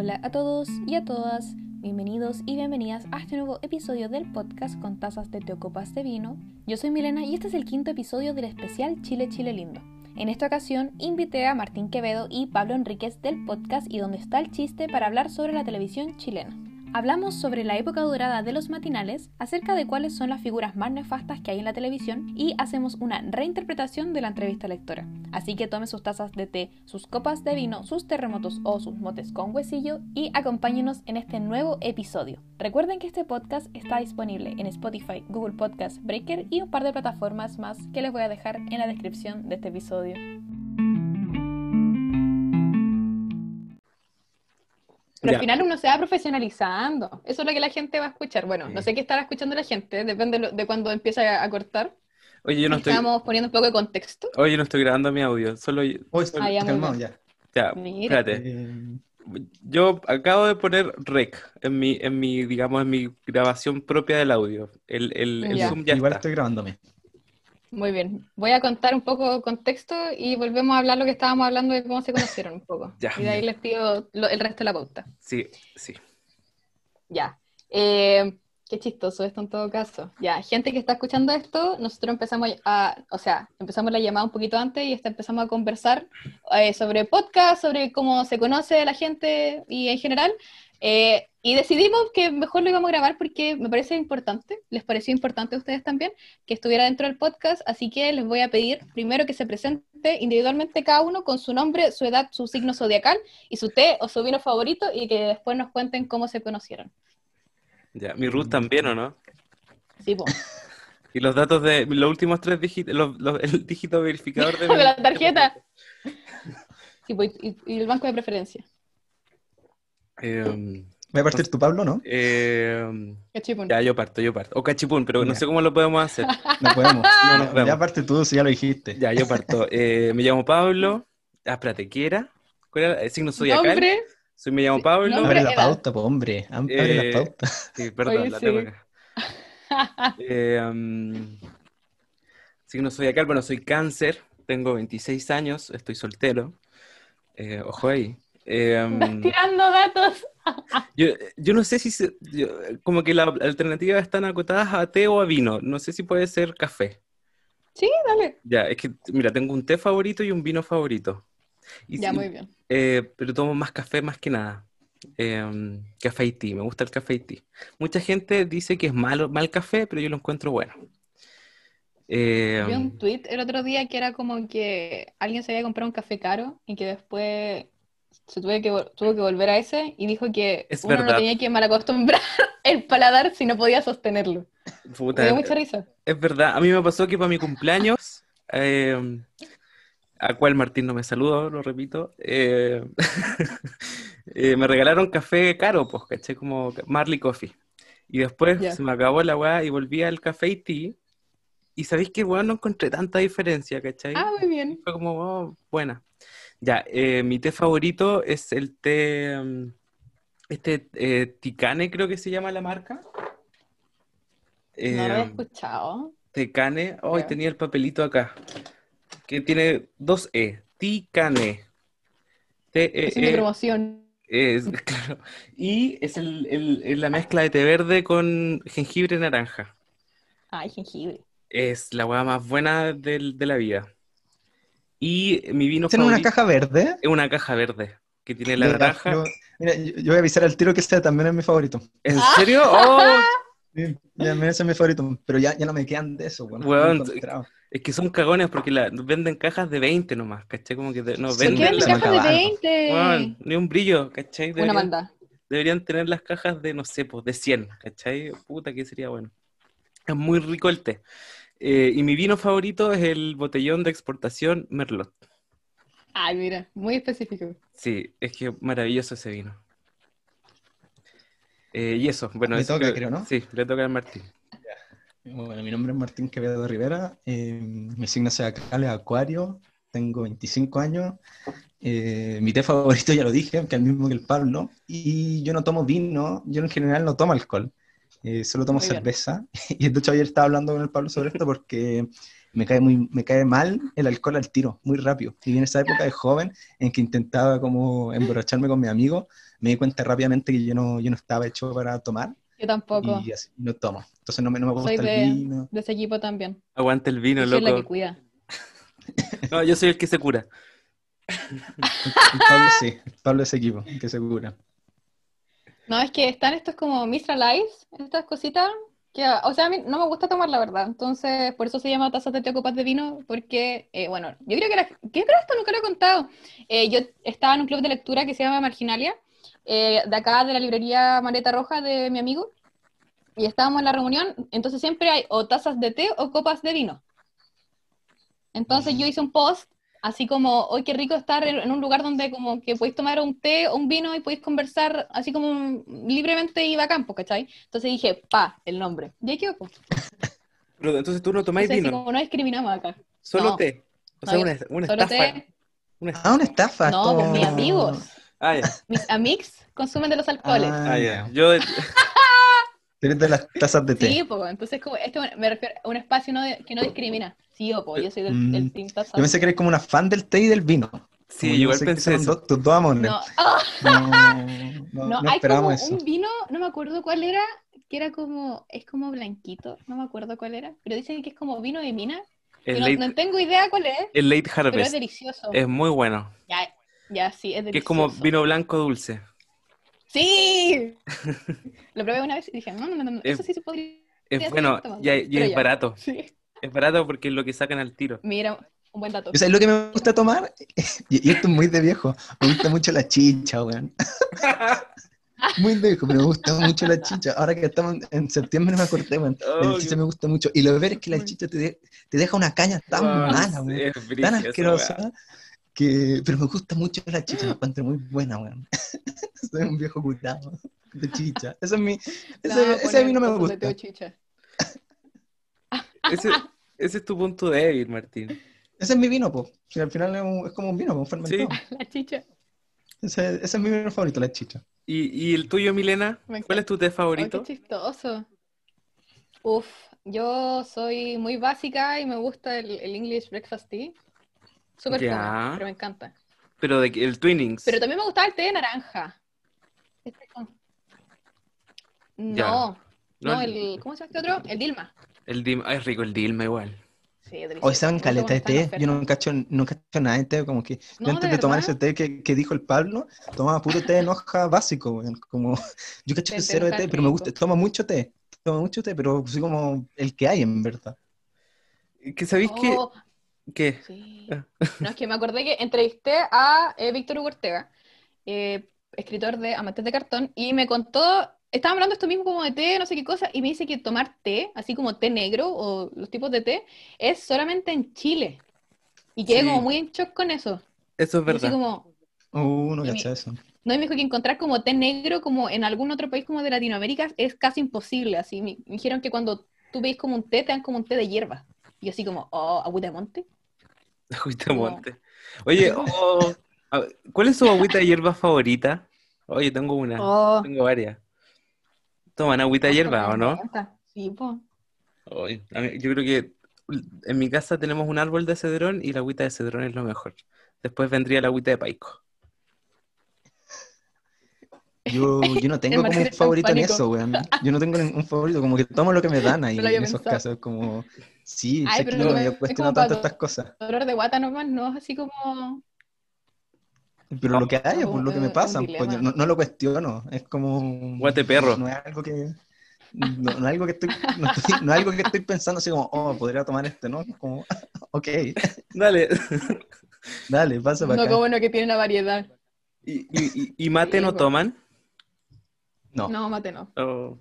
Hola a todos y a todas, bienvenidos y bienvenidas a este nuevo episodio del podcast con tazas de teocopas de vino. Yo soy Milena y este es el quinto episodio del especial Chile Chile Lindo. En esta ocasión invité a Martín Quevedo y Pablo Enríquez del podcast y donde está el chiste para hablar sobre la televisión chilena. Hablamos sobre la época dorada de los matinales, acerca de cuáles son las figuras más nefastas que hay en la televisión y hacemos una reinterpretación de la entrevista lectora. Así que tomen sus tazas de té, sus copas de vino, sus terremotos o sus motes con huesillo y acompáñenos en este nuevo episodio. Recuerden que este podcast está disponible en Spotify, Google Podcast, Breaker y un par de plataformas más que les voy a dejar en la descripción de este episodio. Pero al final uno se va profesionalizando. Eso es lo que la gente va a escuchar. Bueno, no sé qué estará escuchando la gente, depende de, cuando empieza a, cortar. Oye, yo no estoy. Estamos poniendo un poco de contexto. Oye, no estoy grabando mi audio, solo. Oye, estoy Ah, ya, calmado ya. Ya, Mira. espérate. Eh, Yo acabo de poner rec en mi, en mi, digamos, en mi grabación propia del audio. El, el, el Ya. Zoom ya igual está. estoy grabándome. Muy bien. Voy a contar un poco de contexto y volvemos a hablar lo que estábamos hablando de cómo se conocieron un poco. Ya. Y de ahí les pido lo- el resto de la pauta. Sí, sí. Ya. Eh, qué chistoso esto en todo caso. Ya, gente que está escuchando esto, nosotros empezamos a, o sea, empezamos la llamada un poquito antes y hasta empezamos a conversar eh, sobre podcast, sobre cómo se conoce la gente y en general. Eh, y decidimos que mejor lo íbamos a grabar porque me parece importante, les pareció importante a ustedes también que estuviera dentro del podcast, así que les voy a pedir primero que se presente individualmente cada uno con su nombre, su edad, su signo zodiacal y su té o su vino favorito y que después nos cuenten cómo se conocieron. Ya. Mi root también, ¿o no? Sí, po. Y los datos de los últimos tres dígitos, los- los- el dígito verificador de de la tarjeta. Sí, y- y el banco de preferencia. Eh, Voy a partir tu Pablo, ¿no? eh, ya, yo parto, yo parto. O cachipún, pero no Ya. sé cómo lo podemos hacer. No podemos. No nos Ya, parte tú, si ya lo dijiste. Ya, yo parto. Eh, me llamo Pablo. Ah, espérate, ¿qué era? ¿Cuál era el signo zodiacal? Nombre, Soy, me llamo Pablo. Abre la pauta, pues, hombre. Abre Eh, la pauta. Sí, perdón, Oye, la sí. tengo acá. Eh, um, signo zodiacal, bueno, soy cáncer, tengo 26 años, estoy soltero. Eh, ojo ahí. Eh, tirando datos. yo, yo no sé si se- yo- como que las alternativas están acotadas a té o a vino. No sé si puede ser café. Sí, dale. Ya, es que, mira, tengo un té favorito y un vino favorito. Y Ya, si- muy bien. eh, pero tomo más café más que nada. Em, café y tea, me gusta el café y tea. Mucha gente dice que es malo, mal café, pero yo lo encuentro bueno. Em, Vi un tweet el otro día que era como que alguien se había comprado un café caro y que después se tuvo que, tuvo que volver a ese y dijo que Es uno verdad. no tenía que malacostumbrar el paladar si no podía sostenerlo. puta, Me dio mucha risa. es verdad, a mí me pasó que para mi cumpleaños, em, a cual Martín no me saludó, lo repito, eh, eh, me regalaron café caro, pues, caché, como Marley Coffee. Y después se me acabó la weá y volví al café y tea. Y sabéis que, weón, no encontré tanta diferencia, ¿cachai? Ah, muy bien. Fue como, oh, buena. Ya, eh, mi té favorito es el té, mm, este eh, Ticane creo que se llama la marca. No lo había Eh, escuchado. Tecane, hoy Ya. tenía el papelito acá, que tiene dos E, Ticane. T Es E E promoción. es, claro. Y es el- el- es la mezcla de té verde con jengibre naranja. Ay, jengibre. Es la hueá más buena del- de la vida. Y mi vino ¿Tiene una favorito caja verde? es una caja verde que tiene la Mira, naranja. Yo, mira, yo, yo voy a avisar al tiro que este también es mi favorito. ¿En serio? Oh, Sí, ya, ese es mi favorito. Pero ya, ya no me quedan de eso, bueno, Weón, no he encontrado. es que son cagones porque la, venden cajas de 20 nomás, ¿cachai? Como que de- no Sí, ¿Por qué venden cajas de acabaron. 20? Weón, ni un brillo, ¿cachai? Una Deberían, maldad. deberían tener las cajas de, no sé, pues de 100, ¿cachai? Puta que sería bueno. Es muy rico el té. Eh, y mi vino favorito es el botellón de exportación Merlot. Ay, mira, muy específico. Sí, es que maravilloso ese vino. Eh, y eso, bueno, Le eso toca, creo, ¿no? Sí, le toca a Martín. Bueno, mi nombre es Martín Quevedo Rivera, eh, mi signo zodiacal es Acuario, tengo 25 años, eh, mi té favorito ya lo dije, que es el mismo que el Pablo, y yo no tomo vino, yo en general no tomo alcohol, eh, solo tomo Muy bien. cerveza, y de hecho ayer estaba hablando con el Pablo sobre esto porque me cae, muy, me cae mal el alcohol al tiro, muy rápido. Y en esa época de joven en que intentaba como emborracharme con mi amigo, me di cuenta rápidamente que yo no, yo no estaba hecho para tomar. Yo tampoco. Y así, no tomo. Entonces no me, no me gusta Soy el de, vino. de ese equipo también. Aguanta el vino, Yo soy la que loco. cuida. No, yo soy el que se cura. El Pablo sí, el Pablo es ese equipo, que se cura. No, es que están estos como Mistral Ice, estas cositas, que, o sea, a mí no me gusta tomar, la verdad. Entonces, por eso se llama tazas de té o copas de vino, porque, eh, bueno, yo creo que era, ¿qué creo esto? Nunca lo he contado. Eh, yo estaba en un club de lectura que se llama Marginalia, eh, de acá de la librería Maleta Roja de mi amigo, y estábamos en la reunión, entonces siempre hay o tazas de té o copas de vino. Entonces yo hice un post así como, hoy qué rico estar en, un lugar donde como que podéis tomar un té o un vino y podéis conversar así como libremente y bacán, pues, ¿cachai? Entonces dije, pa, el nombre. Y ahí quedó, pues. Pero entonces tú no tomáis Entonces, así vino, como no discriminamos acá. solo no. té. O No, sea, yo- una, una Solo estafa. té. Una Ah, una estafa. No, pues mis amigos, Ah, ya. mis amigos consumen de los alcoholes. Ah, Ah, ya. ya. Yo, de las tazas de té. Sí, pues, entonces como, esto me refiero a un espacio no de- que no discrimina. Sí, pues, yo soy del, Mm. del team taza. Yo pensé que eres como una fan del té y del vino. sí, Como yo igual sé que pensé eso. dos- tus dos amores. No, No, no, no, no hay como esperábamos eso. un vino, no me acuerdo cuál era, que era como, es como blanquito, no me acuerdo cuál era, pero dicen que es como vino de mina. que El no, late, no tengo idea cuál es, el late pero es harvest delicioso. es muy bueno. Ya, ya, sí, es delicioso. Que es como vino blanco dulce. ¡Sí! Lo probé una vez y dije, no, no, no, no, Es- eso sí se podría. Es bueno sí, y, es ya. barato. Sí. Es barato porque es lo que sacan al tiro. Mira, un buen dato. ¿Y ¿Sabes lo que me gusta tomar? Y, esto es muy de viejo. Me gusta mucho la chicha, weón. Muy de viejo, pero me gusta mucho la chicha. Ahora que estamos en septiembre me acordé, weón. La Oh, chicha me gusta mucho. Y lo ver es que la chicha te, de- te deja una caña tan mala, weón. Tan asquerosa. Que... Pero me gusta mucho la chicha, la encuentro muy buena, weón. Soy un viejo curado de chicha. Ese es mi... Ese, No, ese poner vino me de o gusta. chicha. Ese, ese es tu punto débil, Martín. Ese es mi vino, po. Si al final es, un- es como un vino, po, un fermentado. Sí. La chicha. Ese, ese es mi vino favorito, la chicha. ¿Y, y el tuyo, Milena? ¿Cuál es tu té favorito? qué chistoso. Uf, yo soy muy básica y me gusta el, el English Breakfast Tea. Súper fome, pero me encanta. Pero de que- el Twinings. Pero también me gustaba el té de naranja. Este con- Ya. No, No, no, el- el, ¿cómo se llama este otro? El Dilma. El Dim- ay, es rico el Dilma igual. Sí, Hoy Me gusta caleta de té. Yo no cacho, no cacho nada de té, como que yo antes ¿de de tomar ese té que, que dijo el Pablo, tomaba puro té en hoja básico. Como, yo cacho Té cero de té, pero me gusta, tomo mucho té, tomo mucho té, pero así como el que hay en verdad. ¿Que sabéis Oh, que, que sí. Ah. No, es que me acordé que entrevisté a eh, Víctor Hugo Ortega, eh, escritor de Amantes de Cartón, y me contó, estaba hablando esto mismo como de té, no sé qué cosa, y me dice que tomar té, así como té negro o los tipos de té, es solamente en Chile. Y quedé Sí. como muy en shock con eso. eso es Y así verdad? como, Uh, no cacho eso. no, y me dijo que encontrar como té negro como en algún otro país como de Latinoamérica es casi imposible, así. Me, me dijeron que cuando tú veis como un té, te dan como un té de hierba. Y así como, oh, agüita de monte. Agüita de monte. Oye, oh, ¿cuál es su agüita de hierba favorita? Oye, tengo una, Oh. tengo varias. ¿Toman agüita de hierba o no? Sí, pues. Yo creo que en mi casa tenemos un árbol de cedrón y la agüita de cedrón es lo mejor. Después vendría la agüita de paico. Yo, yo no tengo como un favorito en eso, weón. Yo no tengo un favorito, como que tomo lo que me dan ahí No en esos casos, como, sí, Ay, sé que no me- cuestiono tanto to- estas cosas. Dolor de guata nomás, no es así como. Pero lo que haya, como pues lo que un- me un pasa, pues, no, no lo cuestiono, es como... Guate perro. No es algo que... No, no es algo que estoy, no, estoy- no es algo que estoy pensando así como, oh, podría tomar este, ¿no? Como, ok, Dale. dale, pasa para No acá. como uno que tiene una variedad. ¿Y, y- mate Sí, no toman? No, No, mate no. Oh,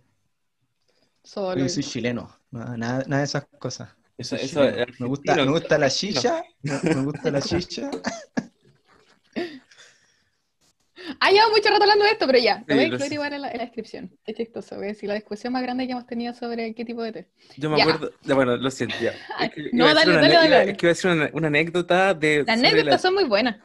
Solo. yo soy chileno, nada, nada, de esas cosas. eso, eso me, gusta, me gusta la chicha, me gusta la chicha. Ah, llevo mucho rato hablando de esto, pero ya. Lo voy a incluir igual en la, en la descripción. Es chistoso, voy a decir la discusión más grande que hemos tenido sobre qué tipo de té. Yo me Ya. acuerdo, ya, bueno, lo siento, ya. Ay, Es que no, dale, dale, dale. Es que iba a decir una, una anécdota de Las anécdotas la- son muy buenas.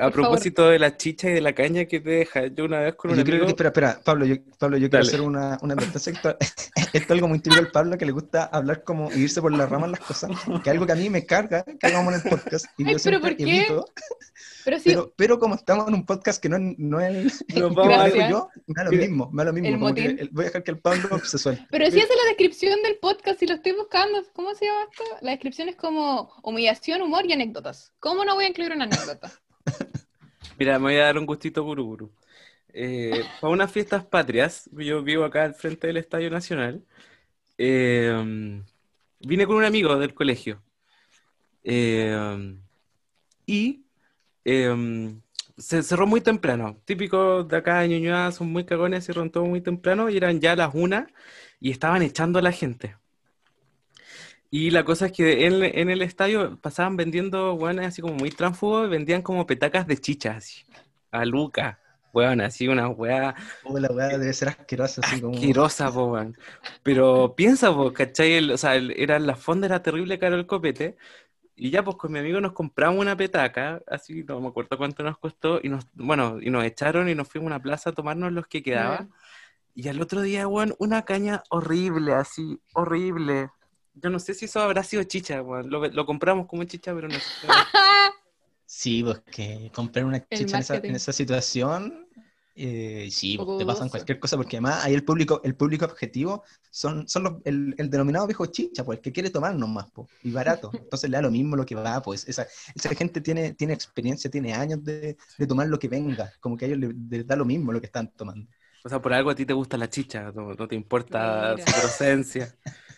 A propósito de la chicha y de la caña que te deja, yo una vez con un Yo amigo... creo que, espera, espera, Pablo, yo, Pablo, yo quiero Dale. hacer una, una advertencia. Esto, esto es algo muy típico del Pablo, que le gusta hablar como y irse por las ramas las cosas, que es algo que a mí me carga que hagamos en el podcast. Y Ay, yo pero ¿por qué? evito, Pero sí, pero, pero como estamos en un podcast que no es, no es Nos que vamos a- yo, me da lo mismo, me da lo mismo. el como que motín. el- voy a dejar que el Pablo se suelte. pero sí hace la descripción del podcast y lo estoy buscando. ¿Cómo se llama esto? La descripción es como humillación, humor y anécdotas. ¿Cómo no voy a incluir una anécdota? Mira, me voy a dar un gustito guruguru. Eh, para unas fiestas patrias, yo vivo acá al frente del Estadio Nacional, eh, vine con un amigo del colegio. Eh, y eh, se cerró muy temprano. Típico de acá de Ñuñoa, son muy cagones, cerraron todo muy temprano y eran ya las una y estaban echando a la gente. Y la cosa es que en, en el estadio pasaban vendiendo, weones así como muy tránsfugos, vendían como petacas de chicha, así, a Luca, weón, así una weá Oh, la weá debe ser asquerosa, así como. asquerosa, po, weón. Pero piensa, po, ¿cachai? El- o sea, el- era la fonda, era terrible caro el copete. Y ya, pues con mi amigo nos compramos una petaca, así, no me acuerdo cuánto nos costó, y nos, bueno, y nos echaron y nos fuimos a una plaza a tomarnos los que quedaban. Y al otro día, weón, una caña horrible, así, horrible. Yo no sé si eso habrá sido chicha, weón. Lo, lo compramos como chicha, pero no sé. Sí, pues que comprar una chicha en esa, en marketing. esa situación, eh, sí, te pasan cualquier cosa, porque además ahí el público, el público objetivo son, son los, el, el denominado viejo chicha, pues el que quiere tomar nomás, pues, y barato. Entonces le da lo mismo lo que va, pues esa, esa gente tiene, tiene experiencia, tiene años de, de tomar lo que venga, como que a ellos les, les da lo mismo lo que están tomando. O sea, por algo a ti te gusta la chicha, no, no te importa Mira. su procedencia.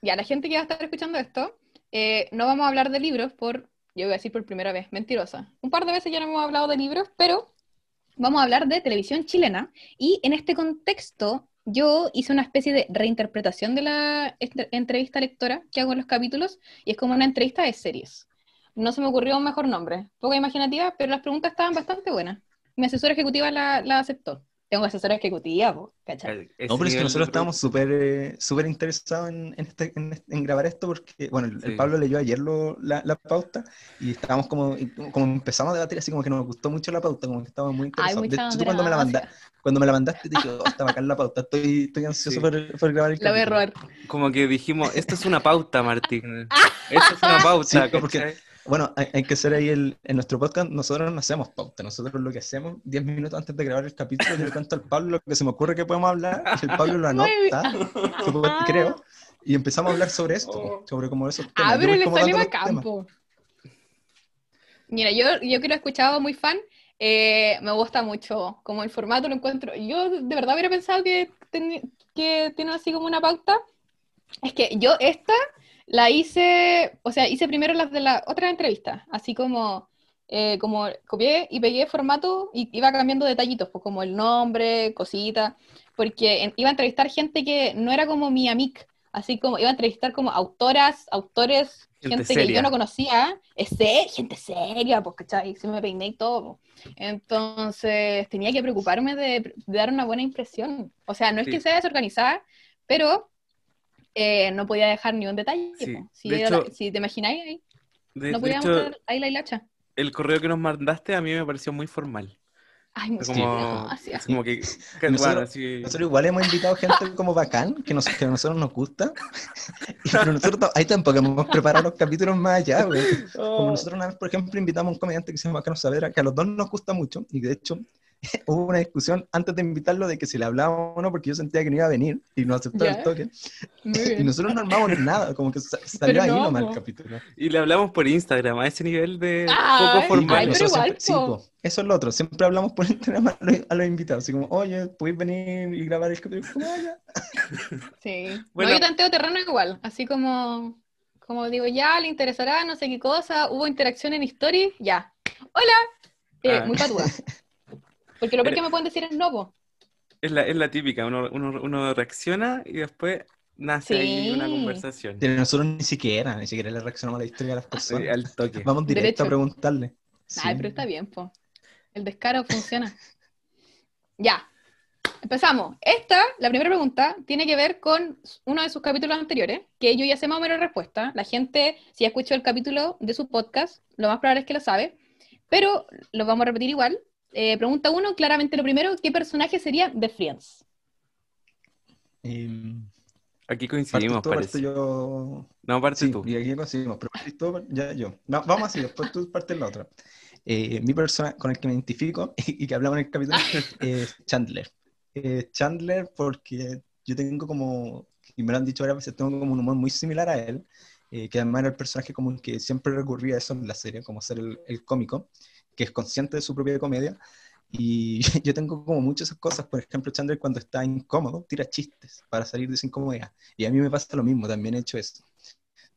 Ya, la gente que va a estar escuchando esto, eh, no vamos a hablar de libros por, yo voy a decir por primera vez, mentirosa. Un par de veces ya no hemos hablado de libros, pero vamos a hablar de televisión chilena. Y en este contexto, yo hice una especie de reinterpretación de la entrevista lectora que hago en los capítulos, y es como una entrevista de series. No se me ocurrió un mejor nombre, poca imaginativa, pero las preguntas estaban bastante buenas. Mi asesora ejecutiva la, la aceptó. Tengo asesora ejecutiva, ¿cachai? Ese No, pero es que nosotros estábamos súper eh, súper interesados en, en, este- en en grabar esto porque, bueno, el. Pablo leyó ayer lo- la, la pauta y estábamos como, y como empezamos a debatir así como que nos gustó mucho la pauta, como que estábamos muy Ay, interesados. De hecho, tú cuando me la mandaste, cuando me la mandaste dije, oh, está bacán la pauta, estoy, estoy ansioso Sí. por, por grabar el La voy a capítulo". robar. Como que dijimos, esto es una pauta, Martín. Esto es una pauta, Sí, porque- ¿cachai? Bueno, hay, hay que ser ahí el, en nuestro podcast, nosotros no hacemos pauta, nosotros lo que hacemos, 10 minutos antes de grabar el capítulo, yo le cuento al Pablo lo que se me ocurre que podemos hablar, y el Pablo lo anota, supongo- creo, y empezamos a hablar sobre esto, sobre como esos temas. Ah, pero le dando a los temas. campo. Mira, yo, yo que lo he escuchado muy fan, eh, me gusta mucho como el formato, lo encuentro. Yo de verdad hubiera pensado que, teni- que tiene así como una pauta. Es que yo esta la hice, o sea, hice primero las de la otra entrevista, así como, eh, como copié y pegué formato y iba cambiando detallitos, pues como el nombre, cositas, porque en- iba a entrevistar gente que no era como mi amic, así como iba a entrevistar como autoras, autores, Gente gente, que yo no conocía, es se- gente seria, pues, ¿cachai? Se me peiné y todo. po. Entonces tenía que preocuparme de, de dar una buena impresión. O sea, no es Sí. que sea desorganizada, pero eh, no podía dejar ni un detalle. Sí. Si, de era la- hecho- si te imagináis, ahí, De, no de podía hecho, mostrar ahí la hilacha. el correo que nos mandaste a mí me pareció muy formal. Ay, muchas como, gracias. como que, que, Nosotros- bueno, así- Nosotros igual hemos invitado gente como bacán, que, nos, que a nosotros nos gusta, y, pero nosotros ahí tampoco hemos preparado los capítulos más allá, güey. Como nosotros una vez, por ejemplo, invitamos a un comediante que se llama Carlos Saavedra, que a los dos nos gusta mucho, y de hecho hubo una discusión antes de invitarlo de que si le hablábamos o no, porque yo sentía que no iba a venir, y nos aceptó Ya. el toque. Y nosotros no armamos nada, como que sa- salió Pero ahí no, nomás el po. capítulo. Y le hablamos por Instagram, a ese nivel de Ay, poco formal. ay, pero nosotros igual, siempre- sí, po. po. eso es lo otro, siempre hablamos por Instagram a los, a los invitados, así como, oye, ¿puedes venir y grabar el capítulo? Sí. Bueno. No, yo tanteo terreno igual, así como, como digo, ya, le interesará, no sé qué cosa, hubo interacción en Stories, ya. Hola, Eh, Ah. muy patuda. Porque lo peor que me pueden decir es no, po. Es la, es la típica, uno, uno, uno reacciona y después nace ahí una Sí. conversación. Pero nosotros ni siquiera, ni siquiera le reaccionamos a la historia de las Sí, personas. al toque. Vamos directo Derecho. a preguntarle. Ay, Sí. pero está bien, po. El descaro funciona. Ya. Empezamos. Esta, la primera pregunta, tiene que ver con uno de sus capítulos anteriores, que yo ya sé más o menos la respuesta. La gente, si ha escuchado el capítulo de su podcast, lo más probable es que lo sabe. pero lo vamos a repetir igual. Eh, pregunta uno, claramente lo primero, ¿qué personaje sería de Friends? Em, Aquí coincidimos, tú, parece. yo. No, parte Sí, tú. y aquí coincidimos, pero tú, ya yo. No, vamos así, después tú partes la otra. Eh, mi persona con el que me identifico y, que hablamos en el capítulo es Chandler. Eh, Chandler porque yo tengo como, y me lo han dicho varias veces, tengo como un humor muy similar a él, eh, que además era el personaje como el que siempre recurría a eso en la serie, como ser el, el cómico, que es consciente de su propia comedia. Y yo tengo como muchas esas cosas, por ejemplo, Chandler cuando está incómodo tira chistes para salir de esa incomodidad. Y a mí me pasa lo mismo, también he hecho eso.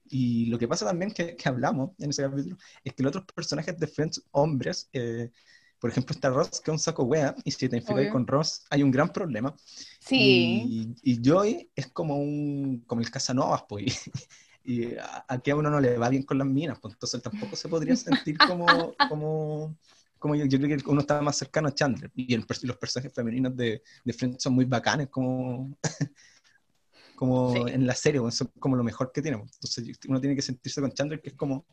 Y lo que pasa también que, que hablamos en ese capítulo es que los otros personajes de Friends, hombres, eh, por ejemplo, está Ross, que es un saco wea, y si te identificas con Ross, hay un gran problema. Sí. Y, y Joey es como un como el Casanovas, pues. Y, a- aquí a uno no le va bien con las minas, pues entonces tampoco se podría sentir como, como, como yo, yo creo que uno está más cercano a Chandler. Y el los personajes femeninos de, de Friends son muy bacanes, como, como Sí. en la serie, pues, son como lo mejor que tiene. pues. Entonces uno tiene que sentirse con Chandler, que es como,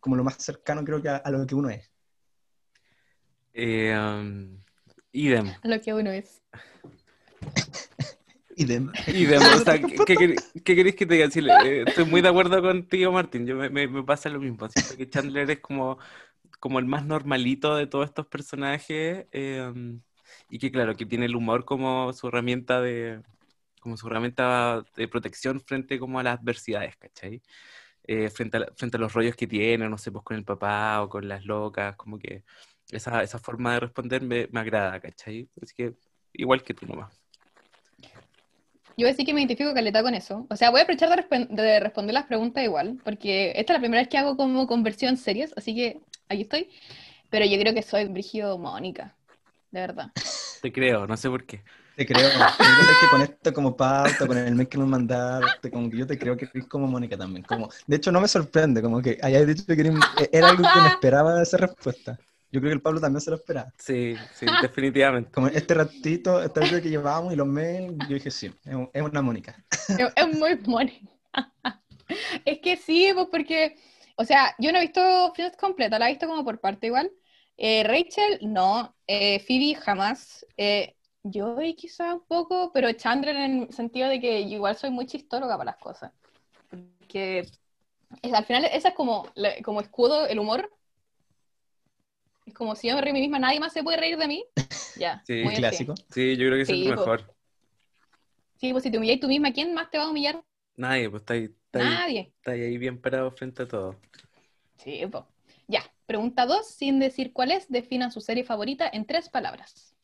como lo más cercano creo que a, a lo que uno es. Eh, um, idem. Lo que uno es. Y de, Idem. O sea, ¿qué, qué qué queréis que te diga? Sí, eh, estoy muy de acuerdo contigo, Martín. Yo me, me- me pasa lo mismo. Siento que Chandler es como, como el más normalito de todos estos personajes. eh, y que, claro, que tiene el humor como su herramienta de, como su herramienta de protección frente como a las adversidades, ¿cachai? Eh, frente, a, frente a los rollos que tiene, no sé, pues con el papá o con las locas, como que esa, esa forma de responder me, me agrada, ¿cachai? Así que igual que tú nomás. Yo voy a decir que me identifico caleta con eso. O sea, voy a aprovechar de, resp- de responder las preguntas igual, porque esta es la primera vez que hago como conversión series, así que aquí estoy. Pero yo creo que soy Brigio Mónica, de verdad. Te creo, no sé por qué. Te creo. Lo que pasa es que con esto como pauta, con el mail que nos mandaste, como que yo te creo que eres como Mónica también. Como, de hecho, no me sorprende, como que hayas dicho que eres- era algo que me esperaba esa respuesta. Yo creo que el Pablo también se lo esperaba. Sí, sí, definitivamente. Como este ratito, esta vez que llevábamos y los mails, yo dije sí, es, un- es una Mónica. Es, muy Mónica. Es que sí, pues porque, o sea, yo no he visto Friends completa, la he visto como por parte igual. Eh, Rachel, no. Eh, Phoebe, jamás. Eh, Joey quizá un poco, pero Chandler en el sentido de que yo igual soy muy chistóloga para las cosas. Porque es- al final esa es como, como escudo, el humor. Es como si yo me río de mí misma, nadie más se puede reír de mí. Ya, Sí, muy. Clásico. Sí, yo creo que eso Sí, es lo po. mejor. Sí, pues si te humillas tú misma, ¿quién más te va a humillar? Nadie, pues está ahí, está ahí, Nadie. está ahí ahí bien parado frente a todo. Sí, pues. Ya, pregunta dos, sin decir cuál es, definan su serie favorita en tres palabras.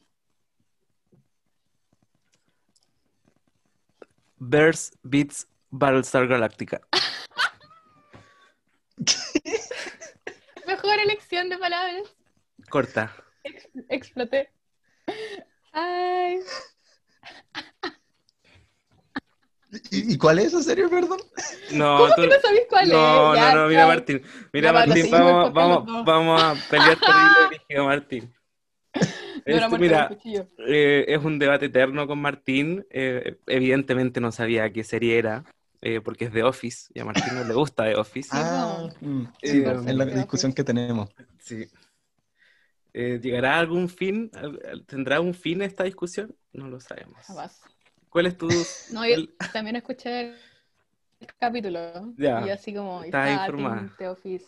Bears Beats Battlestar Galactica. Mejor elección de palabras. Corta. Ex- exploté. Ay, ¿Y, y cuál es esa serie, perdón? No, ¿cómo tú- que no sabéis cuál no, es? no, Ya, no, mira. Martín. Mira Martín, vamos, vamos, no. vamos a pelear terrible, brígido, Martín. No, Esto, mira, eh, es un debate eterno con Martín. eh, evidentemente no sabía qué serie era, eh, porque es The Office, y a Martín no le gusta The Office. Ah, mm, Eh, sí, es la discusión que tenemos. Sí. Eh, ¿llegará a algún fin? ¿Al- al- ¿Tendrá un fin esta discusión? No lo sabemos. Jamás. ¿Cuál es tu...? No, yo también escuché el capítulo. Ya. Y así como, Estás está informada. The Office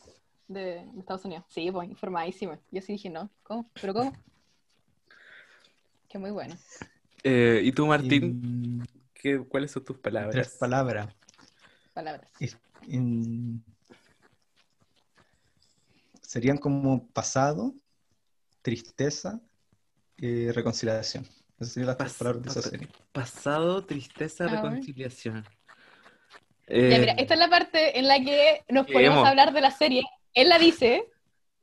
de, Estados Unidos. Sí, pues, informadísima. Yo sí dije, no, ¿cómo? ¿Pero cómo? Que muy bueno. Eh, ¿y tú, Martín? Mm, ¿Qué, ¿Cuáles son tus palabras? tres palabras. Palabras. Es- serían como pasado, tristeza y reconciliación. Esas serían las Pas- palabras de esa serie. Pasado, tristeza, A ver. reconciliación. Ya, Eh, mira, esta es la parte en la que nos a hablar de la serie. Él la dice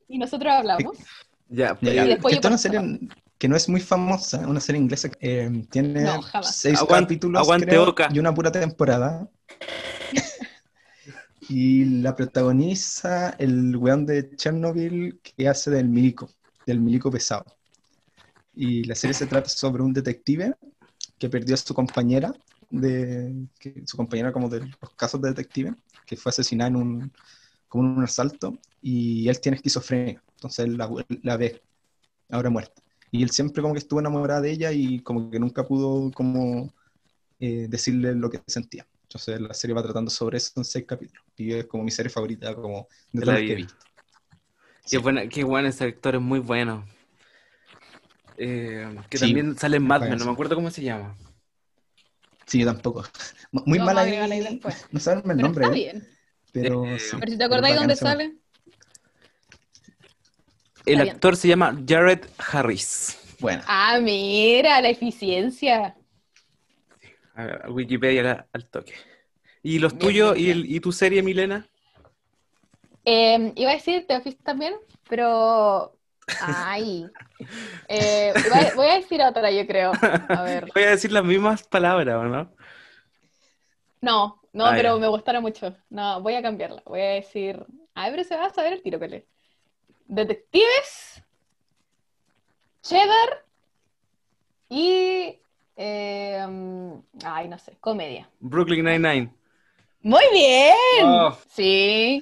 y nosotros hablamos. ya, Ya, eh, después esta es una serie que no es muy famosa, una serie inglesa que eh, tiene No, seis Aguante- capítulos aguante creo, Oca. y una pura temporada. y la protagoniza el weón de Chernobyl que hace del milico, del milico pesado. Y la serie se trata sobre un detective que perdió a su compañera, de, que, su compañera como de los casos de detective, que fue asesinada en un, como en un asalto, y él tiene esquizofrenia. entonces él la, la ve, ahora muerta. Y él siempre como que estuvo enamorado de ella y como que nunca pudo como eh, decirle lo que sentía. Entonces la serie va tratando sobre eso en seis capítulos. Y es como mi serie favorita como de, De todas la las que he visto. Qué, buena, qué bueno, ese actor es muy bueno. Eh, que Sí, también sale en Mad Men, no me acuerdo cómo se llama. Sí, yo tampoco. Muy Lo mal vamos a ahí, ahí después. no saben el Pero nombre, está ¿eh? bien. pero Eh, sí. Pero si te acordáis dónde sale. El Está bien. actor se llama Jared Harris. Bueno, Ah, mira, la eficiencia. A ver, Wikipedia al toque. ¿Y los tuyos y, el- y tu serie, Milena? Eh, iba a decir The Office también, pero. Ay. Eh, a- voy a decir otra, yo creo. A ver. Voy a decir las mismas palabras, ¿o no? No, no, Ah, pero ya. me gustaron mucho. No, voy a cambiarla. Voy a decir. Ay, pero se va a saber el tiro, Pele. Detectives, Cheddar y. eh, mm, ay, no sé, comedia. Brooklyn Nine-Nine. ¡Muy bien! Oh, Sí.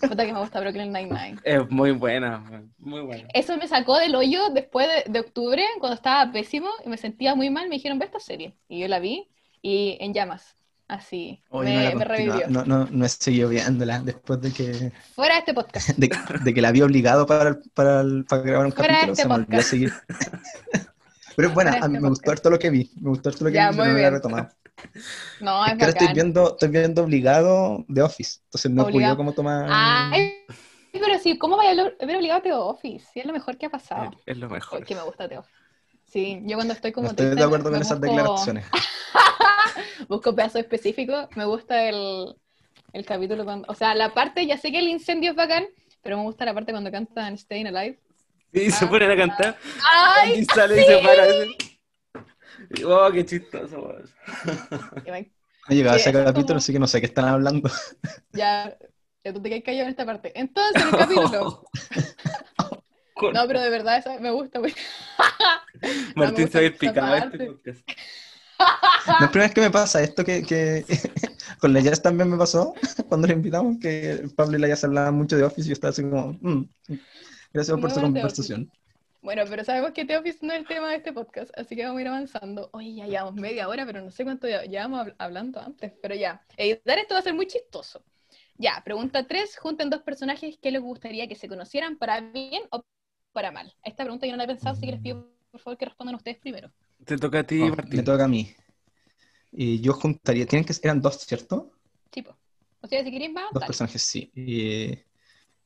Puta que me gusta Brooklyn Nine-Nine. es muy buena, muy buena. Eso me sacó del hoyo después de, de octubre, cuando estaba pésimo y me sentía muy mal. Me dijeron, ve esta serie. Y yo la vi y en llamas. Así. hoy me, no, la me revivió. no, no, no he seguido viéndola después de que, Fuera de este podcast. de, de que la había obligado para, el- para, el- para grabar un Fuera capítulo, este se me olvidó seguir. Pero Fuera de a mí este me gustó podcast. harto lo que vi, me gustó harto lo que Ya, vi, muy no la he bien. retomado. No, es Es que ahora estoy viendo, estoy viendo obligado The Office, entonces no he Obligado. podido como tomar... Ay, pero sí, ¿cómo vaya a ver obligado a The Office? Sí, es lo mejor que ha pasado. Es lo mejor. Es que me gusta The Office. Sí, yo cuando estoy como no estoy triste, de acuerdo con esas busco- declaraciones. busco pedazos específicos. Me gusta el, el capítulo cuando. O sea, la parte, ya sé que el incendio es bacán, pero me gusta la parte cuando cantan Staying Alive. Y se Ah. ponen a cantar. ¡Ay! Y sale y se para. Oh, qué chistoso. weón. No he llegado a Sí, ese capítulo, como- así que no sé qué están hablando. Ya, ya tú te quedas callado en esta parte. Entonces, el capítulo. No, pero de verdad, esa me gusta. pues. Martín gusta se va a ir picado este podcast. La primera vez que me pasa esto que, que con la Jazz también me pasó cuando le invitamos, que Pablo y la Jazz hablaban mucho de Office y yo estaba así como, "Mm, gracias Muy por su conversación. Bueno, pero sabemos que The Office no es el tema de este podcast, así que vamos a ir avanzando. Oye, ya llevamos media hora, pero no sé cuánto llevamos habl- hablando antes. Pero ya, editar esto va a ser muy chistoso. Ya, pregunta 3. Junten dos personajes que les gustaría que se conocieran para bien o para mal. Esta pregunta yo no la he pensado, así que les pido por favor que respondan ustedes primero. Te toca a ti, Oh, me Martín. toca a mí. Y yo juntaría, tienen que eran dos, ¿cierto? Tipo. O sea, si queréis más, Dos dale. personajes, sí. Y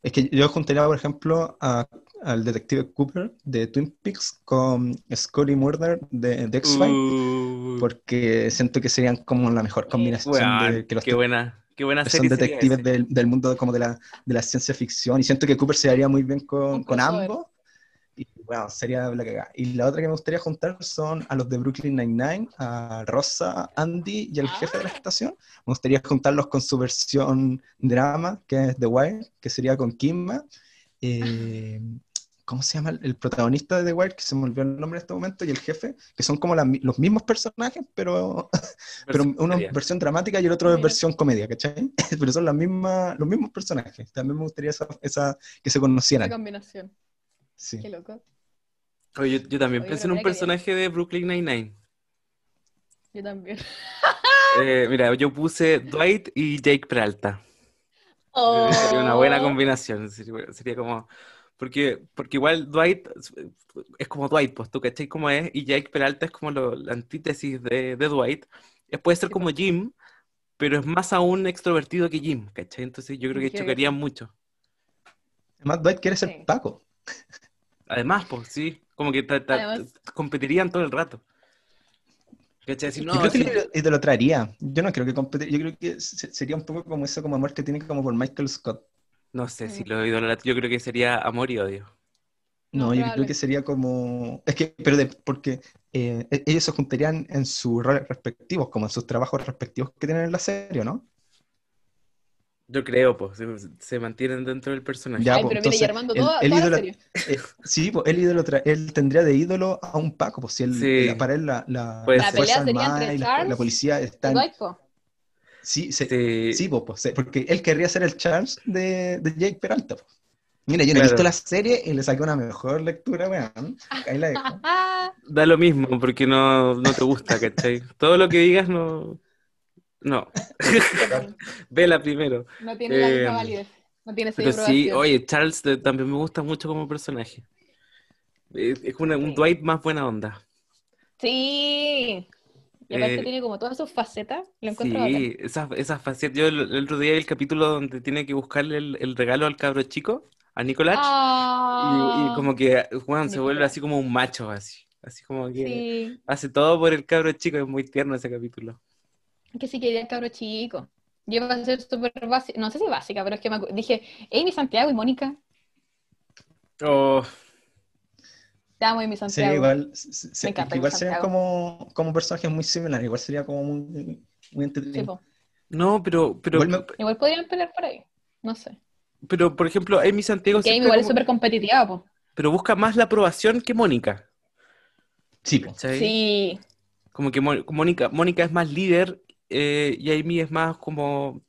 es que yo juntaría, por ejemplo, a- al detective Cooper de Twin Peaks con Scully Murder de, de X-Files, Uh, porque siento que serían como la mejor combinación de que los qué buena, qué buena son serie sería detectives del, del mundo como de la, de la ciencia ficción y siento que Cooper se daría muy bien con, con ambos y bueno, sería la cagada. Y la otra que me gustaría juntar son a los de Brooklyn Nine-Nine, a Rosa, Andy y el jefe de la Ah. estación. Me gustaría juntarlos con su versión drama, que es The Wire, que sería con Kimma. Eh, ¿Cómo se llama el, protagonista de The Wire? Que se me olvidó el nombre en este momento, y el jefe, que son como la los mismos personajes, pero pero uno es versión dramática y el otro es versión comedia, ¿cachai? Pero son las mismas, los mismos personajes. También me gustaría esa, esa- que se Esa conocieran. combinación. Sí. Qué loco. Oye, yo, yo también Oye, pensé en un ¿verdad que personaje de Brooklyn Nine-Nine. Yo también. Eh, mira, yo puse Dwight y Jake Peralta. Oh. Sería una buena combinación. Sería, sería como. Porque, porque igual Dwight es como Dwight, pues tú cachai cómo es, y Jake Peralta es como lo- la antítesis de, de Dwight. Puede ser como pues. Jim, pero es más aún extrovertido que Jim, ¿cachai? Entonces yo creo que sí. mucho. Además, Dwight quiere ser Sí. Paco. Además, pues sí, como que ta- ta- Además- competirían todo el rato. ¿Cachai? Decir, no, yo creo que sí, lo idolatraría. Yo no creo que competiría. Yo creo que se- sería un poco como ese como amor que tiene como por Michael Scott. No sé si Mm. lo idolatro. Yo creo que sería amor y odio. No, No, yo creo que sería como... Es que, pero de, porque eh, e- ellos se juntarían en sus roles respectivos, como en sus trabajos respectivos que tienen en la serie, ¿no? Yo creo, pues, se, se mantienen dentro del personaje. Ya, Ay, pues, pero mira, y entonces, armando el- toda, el toda la ídolo- serie. Eh, sí, pues él, idolatra- él tendría de ídolo a un Paco, pues si él, Sí. la- para él la, la, la pelea sería entre y la, Charles la policía Y están... Sí, se- Sí. sí, se- porque él querría ser el Charles de, de Jake Peralta. Mira, yo no he visto la serie y le saqué una mejor lectura, weón. Ahí la dejo. Da lo mismo porque no, no te gusta, ¿cachai? Todo lo que digas no. No. Vela primero. No tiene la Eh, misma validez. No tiene Pero sí, oye, Charles eh, también me gusta mucho como personaje. Es, es una- un Sí. Dwight más buena onda. Sí. Y aparte Eh, tiene como todas sus facetas. Lo encuentro. Sí, esas, esas facetas. Yo el, el otro día vi el capítulo donde tiene que buscarle el, el regalo al cabro chico, a Nicolás, y, Ah, y como que Juan se vuelve así como un macho, así. Así como que Sí. hace todo por el cabro chico, es muy tierno ese capítulo. Que sí quería el cabro chico. Yo iba a ser súper básica, no sé si básica, pero es que me dije, Amy Santiago y Mónica. Oh, Te amo, Amy Sería Santiago. igual, se- encanta igual serían como, como personajes muy similares, igual sería como muy, muy entretenido. no, pero, pero, Igual me- Igual podrían pelear por ahí. No sé. pero, por ejemplo, Amy Santiago Que Amy igual es súper competitiva, po. pero busca más la aprobación que Mónica. Sí. Sí. Como que Mónica, Mónica es más líder eh, y Amy es más como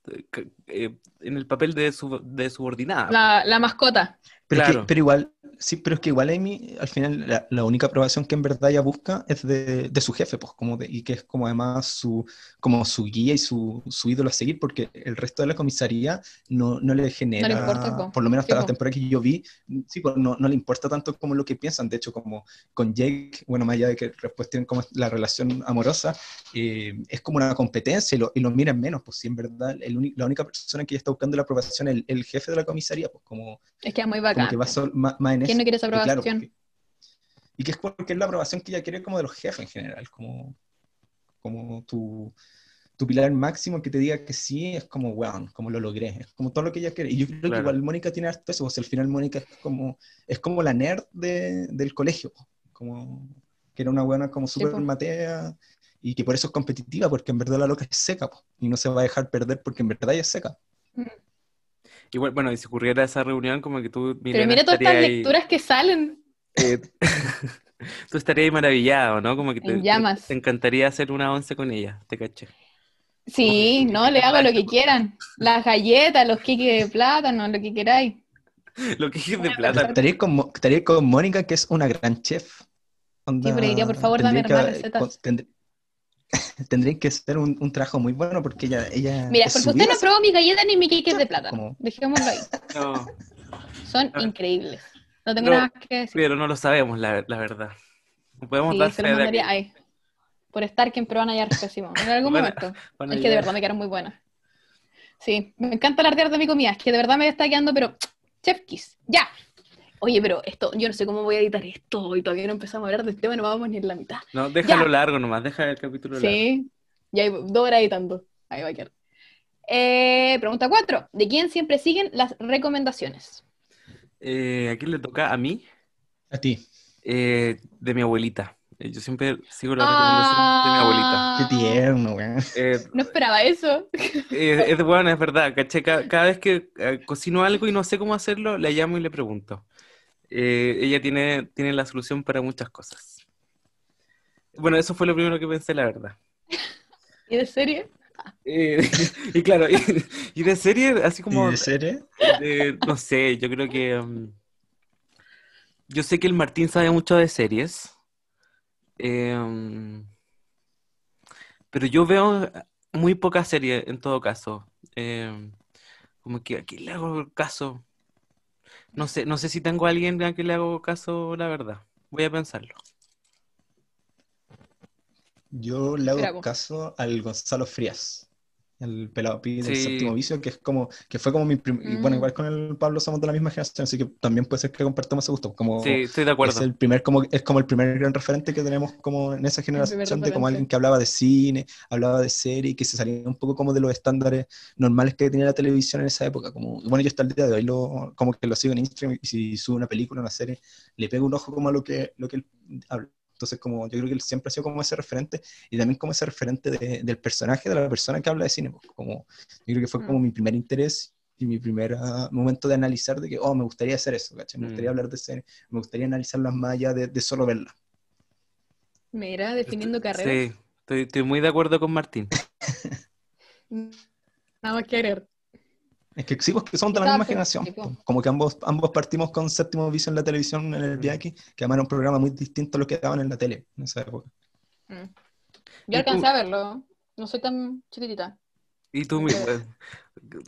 eh, en el papel de, sub- de subordinada. La, la mascota. Pero, es que- Claro. pero igual, sí, pero es que igual Amy, al final, la, la única aprobación que en verdad ella busca es de, de su jefe, pues, como de- y que es como además su, como su guía y su, su ídolo a seguir, porque el resto de la comisaría no, no le genera, importa, po. por lo menos hasta Sí, la po. temporada que yo vi, sí, pues, no, no le importa tanto como lo que piensan, de hecho, como con Jake, bueno, más allá de que después tienen como la relación amorosa, eh, es como una competencia y lo, y lo miran menos, pues, sí, en verdad, el la única persona que está buscando la aprobación es el, el jefe de la comisaría, pues, como Es que es muy como bacán. que va sol- más, más en ¿Quién eso. no quiere esa Y claro, aprobación? porque- y que es porque es la aprobación que ella quiere como de los jefes en general, como, como tu, tu pilar máximo que te diga que sí, es como, weón, como lo logré, es como todo lo que ella quiere. Y yo creo Claro. que igual Mónica tiene harto eso, pues al final Mónica es como, es como la nerd de- del colegio, como que era una buena como súper po. matea y que por eso es competitiva, porque en verdad la loca es seca, po, y no se va a dejar perder porque en verdad ella es seca. Igual, bueno, y si ocurriera esa reunión, como que tú, Pero Milena, mira todas estas ahí, lecturas que salen. eh, tú estarías ahí maravillado, ¿no? Como que te, te- llamas. te encantaría hacer una once con ella, te caché. Sí, no, le hago lo que quieran. Las galletas, los kikis de plátano, lo que queráis. Lo que es de plata. Estaría con, estaría con Mónica, que es una gran chef. Onda, Sí, pero diría, por favor, dame más recetas. con- Tendría que ser un, un trabajo muy bueno porque ella. ella Mira, es porque usted no probó mi galleta ni mi kikis de. Como- Dejémoslo ahí. No, Son increíbles. No tengo No, nada más que decir. pero no lo sabemos, la, la verdad. No podemos Sí, dar se de por estar quien pero van a hallar pésimo. En algún Bueno, momento. Bueno, Es que de verdad me quedaron muy buenas. Sí, me encanta alardear de mi comida. Es que de verdad me está quedando, pero. Chef Kiss, ya. Oye, pero esto, yo no sé cómo voy a editar esto y todavía no empezamos a hablar del tema, no vamos ni en la mitad. No, déjalo Ya. largo nomás, deja el capítulo largo. Sí, ya hay dos horas editando. Ahí va a quedar. Eh, pregunta 4. ¿De quién siempre siguen las recomendaciones? Eh, ¿a quién le toca? ¿A mí? A ti. Eh, de mi abuelita. Eh, Yo siempre sigo las recomendaciones de mi abuelita. Qué Ah, tierno, weón. Eh, No esperaba eso. eh, es bueno, es verdad, ¿cachai? Ca- Cada, vez que eh, cocino algo y no sé cómo hacerlo, la llamo y le pregunto. Eh, ella tiene, tiene la solución para muchas cosas. Bueno, eso fue lo primero que pensé, la verdad. ¿Y de serie? Eh, y claro, y, y de serie, así ¿Y como, de serie? de- no sé, yo creo que... um, yo sé que el Martín sabe mucho de series. eh, um, pero yo veo muy pocas series en todo caso. Eh, como que aquí le hago caso. No sé, no sé si tengo a alguien a que le hago caso, la verdad. Voy a pensarlo. Yo le hago Bravo. caso al Gonzalo Frías, el pelado pi del Sí. séptimo vicio, que es como, que fue como mi prim- y bueno, Mm. igual con el Pablo somos de la misma generación, así que también puede ser que compartamos ese gusto. Como Sí, estoy de es acuerdo. el primer, como, es como el primer gran referente que tenemos como en esa generación de como alguien que hablaba de cine, hablaba de serie, que se salía un poco como de los estándares normales que tenía la televisión en esa época. Como, bueno, yo hasta el día de hoy lo, como que lo sigo en Instagram y si sube una película, una serie, le pego un ojo como a lo que, lo que él habla. Entonces, como yo creo que él siempre ha sido como ese referente y también como ese referente de- del personaje, de la persona que habla de cine. pues, Como, yo creo que fue como Mm. mi primer interés y mi primer ah, momento de analizar de que, oh, me gustaría hacer eso, ¿cachai? Me Mm. gustaría hablar de cine, me gustaría analizarlas más allá de, de solo verlas. Mira, definiendo carreras. Sí, estoy, estoy muy de acuerdo con Martín. Nada más que agregar. Es que sí, pues que somos de la misma generación. pues. Como que ambos, ambos partimos con séptimo visión en la televisión en el Mm. viaje, que además era un programa muy distinto a lo que daban en la tele en esa época. Mm. ¿Y Yo alcancé tú? a verlo. No soy tan chiquitita. ¿Y tú, Milena?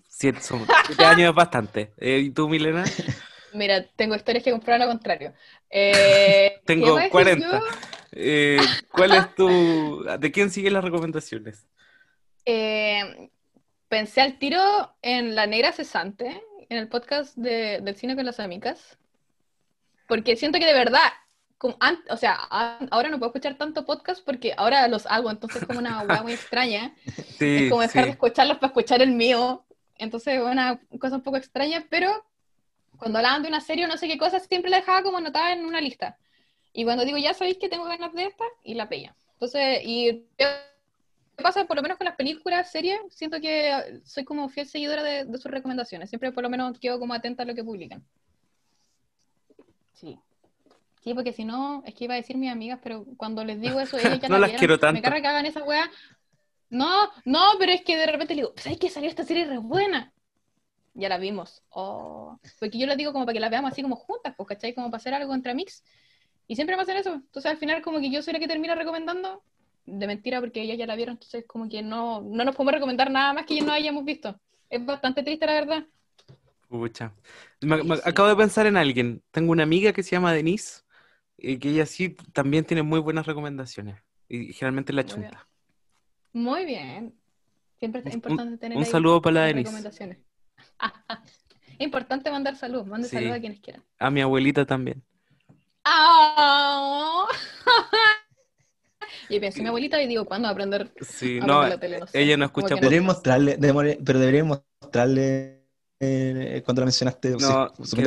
Siete, son- siete años es bastante. Eh, ¿Y tú, Milena? Mira, tengo historias que comprar lo contrario. Eh, ¿qué Tengo iba a decir 40. yo? Eh, ¿cuál es tu... ¿De quién siguen las recomendaciones? Eh, pensé al tiro en La Negra Cesante, en el podcast de- del cine con las amigas, porque siento que de verdad, como o sea, ahora no puedo escuchar tanto podcast porque ahora los hago, entonces es como una hueá muy extraña. Sí, es como dejar sí. de escucharlos para escuchar el mío. Entonces es una cosa un poco extraña, pero cuando hablaban de una serie o no sé qué cosas, siempre la dejaba como anotada en una lista. Y cuando digo, ya sabéis que tengo ganas de esta, y la pella. Entonces, y ¿qué pasa por lo menos con las películas, series? Siento que soy como fiel seguidora de, de sus recomendaciones. Siempre por lo menos quedo como atenta a lo que publican. Sí. Sí, porque si no, es que iba a decir mis amigas, pero cuando les digo eso, ellas ya No la las vieron. quiero tanto. Me carga que hagan esa weá. No, no, pero es que de repente le digo, ¿sabes que salió esta serie re buena? Ya la vimos. Oh. Porque yo les digo como para que la veamos así como juntas, pues, ¿cachai? Como para hacer algo entre mix. Y siempre me hacen eso. Entonces al final como que yo soy la que termina recomendando. De mentira porque ellas ya la vieron. Entonces como que no, no nos podemos recomendar nada más que ya no hayamos visto. Es bastante triste la verdad. Pucha. Me- Sí, me- sí. acabo de pensar en alguien. Tengo una amiga que se llama Denise, y que ella sí también tiene muy buenas recomendaciones. Y generalmente la Muy bien. chunta. Muy bien. Siempre es Un- importante tener Un ahí saludo para la Denise. recomendaciones. Importante mandar salud. Mande Sí. salud a quienes quieran. A mi abuelita también. ¡Ah! Y pienso en mi abuelita y digo, ¿cuándo va a aprender Sí, a no, ver la tele? No sé. ella no escucha Deberíamos mostrarle, pero deberíamos mostrarle eh, cuando la mencionaste, No, qué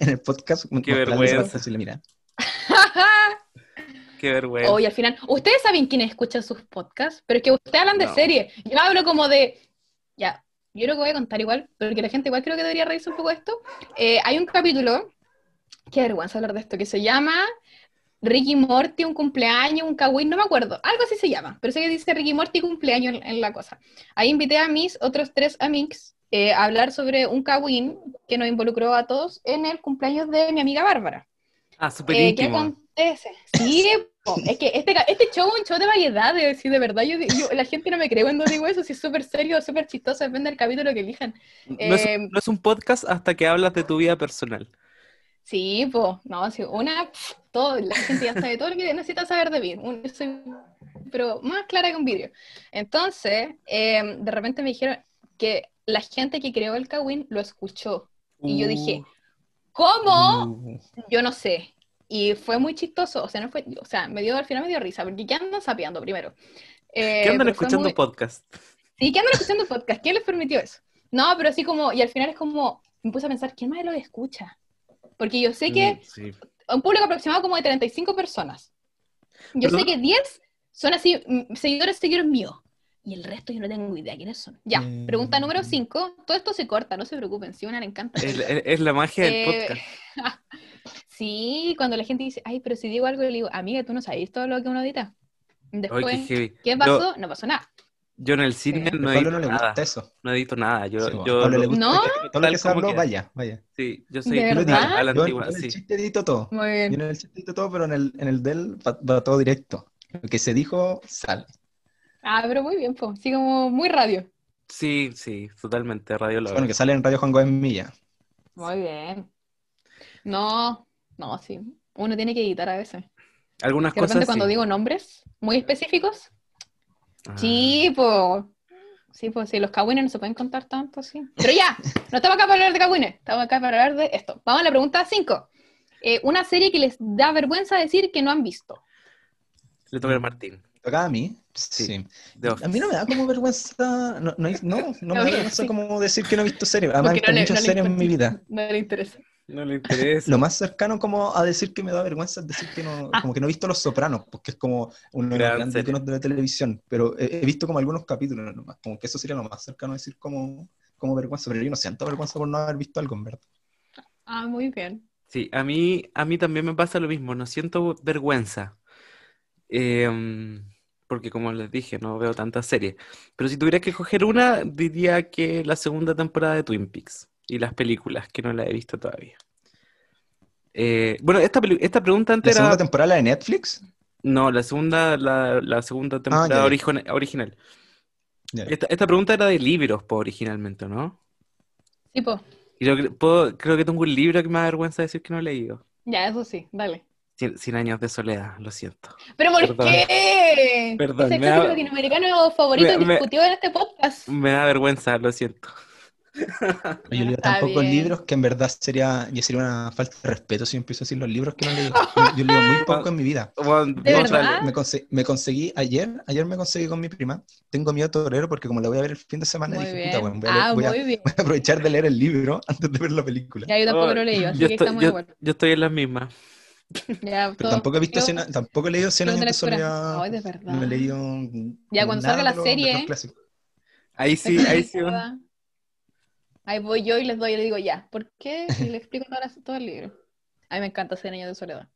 en el podcast, esa vergüenza. decirle, mira, Qué vergüenza. Hoy al final, ustedes saben quiénes escuchan sus podcasts, pero es que ustedes hablan de No. serie. Yo hablo como de. Ya, yo creo que voy a contar igual, porque la gente igual creo que debería reírse un poco de esto. Eh, hay un capítulo, qué vergüenza hablar de esto, que se llama Ricky Morty, un cumpleaños, un kawin, no me acuerdo, algo así se llama, pero sé que dice Ricky Morty cumpleaños en, en la cosa. Ahí invité a mis otros tres amigos eh, a hablar sobre un kawin que nos involucró a todos en el cumpleaños de mi amiga Bárbara. ah, súper Eh, ¿Qué acontece? Sí, es que este, este show es un show de variedades, sí, de verdad, yo, yo- la gente no me cree cuando digo eso, si es súper serio, súper chistoso, depende del capítulo que elijan. No es, eh, no es un podcast hasta que hablas de tu vida personal. Sí, pues, no, sí, una, todo, la gente ya sabe todo lo que necesita saber de mí, un- soy- pero más clara que un vídeo. Entonces, eh, de repente me dijeron que la gente que creó el Kawin lo escuchó, y yo dije, ¿cómo? uh, Yo no sé. Y fue muy chistoso, o sea, no fue, o sea, me dio, al final me dio risa, porque ¿qué andan sapeando primero? Eh, ¿Qué andan pero fue escuchando muy- podcast? Sí, ¿qué andan escuchando podcast? ¿Quién les permitió eso? No, pero así como, y al final es como, me puse a pensar, ¿quién más lo escucha? Porque yo sé que sí. un público aproximado como de 35 personas. Yo Pero sé no- que 10 son así, mm, seguidores, seguidores míos. Y el resto yo no tengo idea quiénes son. Ya, Mm. pregunta número 5. Todo esto se corta, no se preocupen, si a una le encanta. Es, es- es la magia del Eh, podcast. sí, cuando la gente dice, ay, pero si digo algo, le digo, amiga, tú no sabes todo lo que uno edita. Después, qué heavy. ¿qué Yo- pasó? No pasó nada. Yo en el cine Sí. no a Pablo edito no le nada. gusta eso. No edito nada. Yo, Sí, yo Pablo le lo- gusta ¿No? que todo lo Tal que se como habló, queda. vaya, vaya. sí, yo soy ¿De a la- verdad? a la Yo, antigua, yo en el sí. chiste edito todo. Muy Yo bien. en el chiste edito todo, pero en el, en el del va, va todo directo. Lo que se dijo, sale. Ah, pero muy bien, pues. Sí, como muy radio. Sí, sí, totalmente. Radio Lover. Bueno, que sale en Radio Juan Gómez Milla. Muy bien. No, no, sí. Uno tiene que editar a veces. Algunas De repente cosas cuando sí. digo nombres muy específicos, Ah. sí, pues. Sí, pues sí, los cagüines no se pueden contar tanto, sí. Pero ya, no estamos acá para hablar de cagüines, estamos acá para hablar de esto. Vamos a la pregunta 5. una serie que les da vergüenza decir que no han visto. Le toca a Martín. ¿Tocaba a mí? Sí. A mí no me da como vergüenza. No, no, no, no me da vergüenza sí. como decir que no he visto series. Además, he visto muchas series en mi vida. No le interesa. No le interesa. Lo más cercano como a decir que me da vergüenza es decir que no, como que no he visto Los Sopranos, porque es como uno de Gran los grandes iconos de la televisión, pero he, he visto como algunos capítulos nomás, como que eso sería lo más cercano a decir como, como vergüenza, pero yo no siento vergüenza por no haber visto algo, en verdad. Ah, muy bien. Sí, a mí, a mí también me pasa lo mismo, no siento vergüenza. Eh, porque como les dije, no veo tantas series. Pero si tuviera que escoger una, diría que la segunda temporada de Twin Peaks y las películas, que no la he visto todavía. Eh, bueno, esta, esta pregunta ¿La antes segunda era... temporada de Netflix? No, la segunda, la, la segunda temporada ya, ya. origina- original. Ya. Esta, esta pregunta era de libros, po, originalmente, ¿no? Sí, po. Y que- puedo- creo que tengo un libro que me da vergüenza decir que no he leído. Ya, eso sí, dale. Cien, Cien años de soledad, lo siento. ¿Pero por Perdón. qué? Perdón, Es el da- latinoamericano favorito Me- me- discutido en este podcast. Me da vergüenza, lo siento. Yo leo tan pocos libros que en verdad sería, ya sería una falta de respeto si empiezo a decir los libros que no he leído. Yo, yo leo muy poco en mi vida. Bueno, ¿De no, verdad? dale. Me, conse- me conseguí ayer, ayer me conseguí con mi prima. Tengo miedo torero porque como la voy a ver el fin de semana, Muy dije, bien. puta, bueno, voy, a leer- Ah, voy a- voy a aprovechar de leer el libro antes de ver la película. Ya, yo tampoco Oh, lo leí, así yo que estoy, estamos yo- igual. yo estoy en las mismas. Ya, todo- tampoco he visto, yo- cien- tampoco he leído 100 Club de años de soledad. Ay, de verdad. No he leído Ya, cuando nada salga la serie. Ahí sí, ahí sí. Ahí voy yo y les doy y les digo ya. ¿Por qué? Y les explico todo, las- todo el libro. A mí me encanta Cien años de soledad.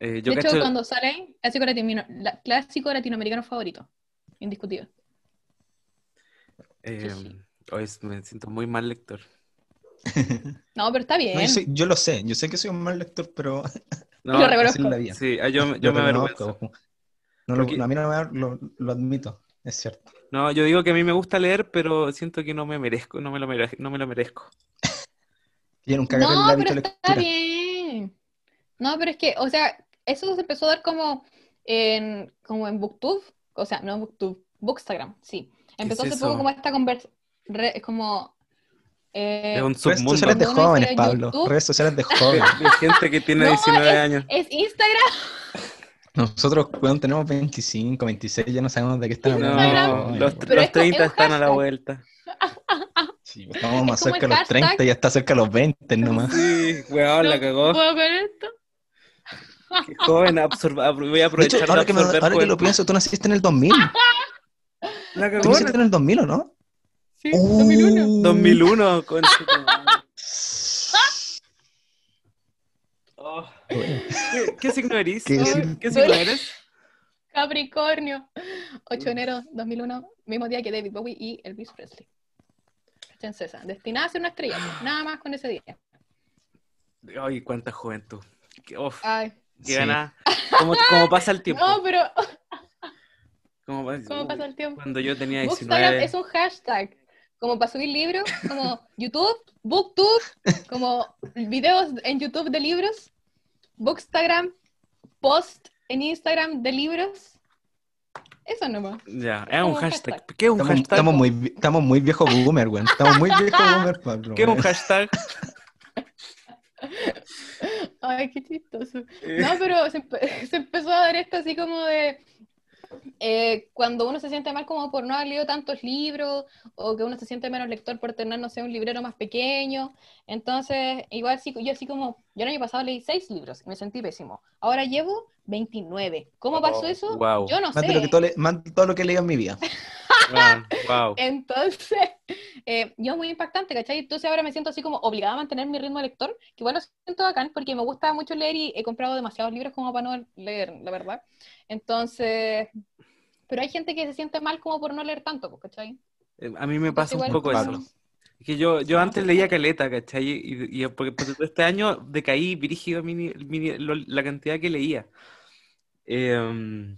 Eh, yo de hecho, cuando sale, clásico, latino- la- clásico latinoamericano favorito. Indiscutible. eh, sí. hoy me siento muy mal lector. No, pero está bien. No, yo, soy- yo lo sé, yo sé que soy un mal lector, pero No, Lo reconozco. sí, yo, me- yo Yo me reconozco. avergüenzo. No, lo- Porque- a mí no me da- lo, lo admito, es cierto. No, yo digo que a mí me gusta leer, pero siento que no me merezco, no me lo merezco, no me lo merezco. Yo nunca No, pero de está lectura. bien. No, pero es que, o sea, eso se empezó a dar como en, como en Booktube, o sea, no Booktube, Bookstagram, sí. Empezó es hace poco como esta conversa, como... eh, Es un Redes submundo sociales de jóvenes, Pablo. YouTube- Redes sociales de jóvenes. de gente que tiene No, 19 años. es Instagram, Nosotros, weón, tenemos 25, 26, ya no sabemos de qué están No, hablando. No, los, los es como- es 30 un están a la vuelta. Sí, pues, estamos más es cerca de los 30 hashtag. y ya está cerca de los 20 nomás. Sí, weón, la No cagó. puedo con esto. Qué joven, absorba- voy a De aprovechar hecho, de ahora que, me- ahora que lo pienso, tú naciste en el 2000. La Tú cagó. naciste en el 2000, ¿o no? Sí, Uh. 2001. 2001, concha tu madre. Oh, Bueno, ¿Qué, qué signo eres? ¿Qué ¿Qué, signo? eres? Capricornio. 8 de enero 2001, mismo día que David Bowie y Elvis Presley. Fíjense esa, Destinada a ser una estrella, nada más con ese día. Ay, cuánta juventud. Qué, uf, Ay, qué Sí. gana. ¿Cómo, cómo pasa el tiempo? no, pero ¿Cómo, pasa- ¿cómo pasa el tiempo? Cuando yo tenía Bookstagram 19. es un hashtag, como para subir libros, como YouTube, Booktube, como videos en YouTube de libros, Bookstagram, post en Instagram de libros. Eso nomás. Ya, es un hashtag. hashtag. ¿Qué es un Estamos, hashtag? estamos muy, estamos muy viejo boomer, weón. Estamos muy viejo boomer, Pablo. ¿Qué es un hashtag? Ay, qué chistoso. No, pero se, empe- se empezó a dar esto así como de eh, cuando uno se siente mal como por no haber leído tantos libros o que uno se siente menos lector por tener, no sé, un librero más pequeño. Entonces, igual sí, yo así como, yo el año pasado leí seis libros y me sentí pésimo. Ahora llevo 29. ¿Cómo pasó Oh, eso? wow. Yo no Más de, lo que sé. todo, le- más de todo lo que he leído en mi vida. Wow, wow. Entonces, eh, yo muy impactante, ¿cachai? Entonces ahora me siento así como obligada a mantener mi ritmo de lector, que igual lo siento bacán porque me gusta mucho leer y he comprado demasiados libros como para no leer, la verdad. Entonces, pero hay gente que se siente mal como por no leer tanto, pues, ¿cachai? Eh, A mí me pasa un igual poco eso. Es que yo, yo antes leía caleta, ¿cachai? Y, y porque, porque este año decaí brígido mi ni- mi ni- lo- la cantidad que leía. Em,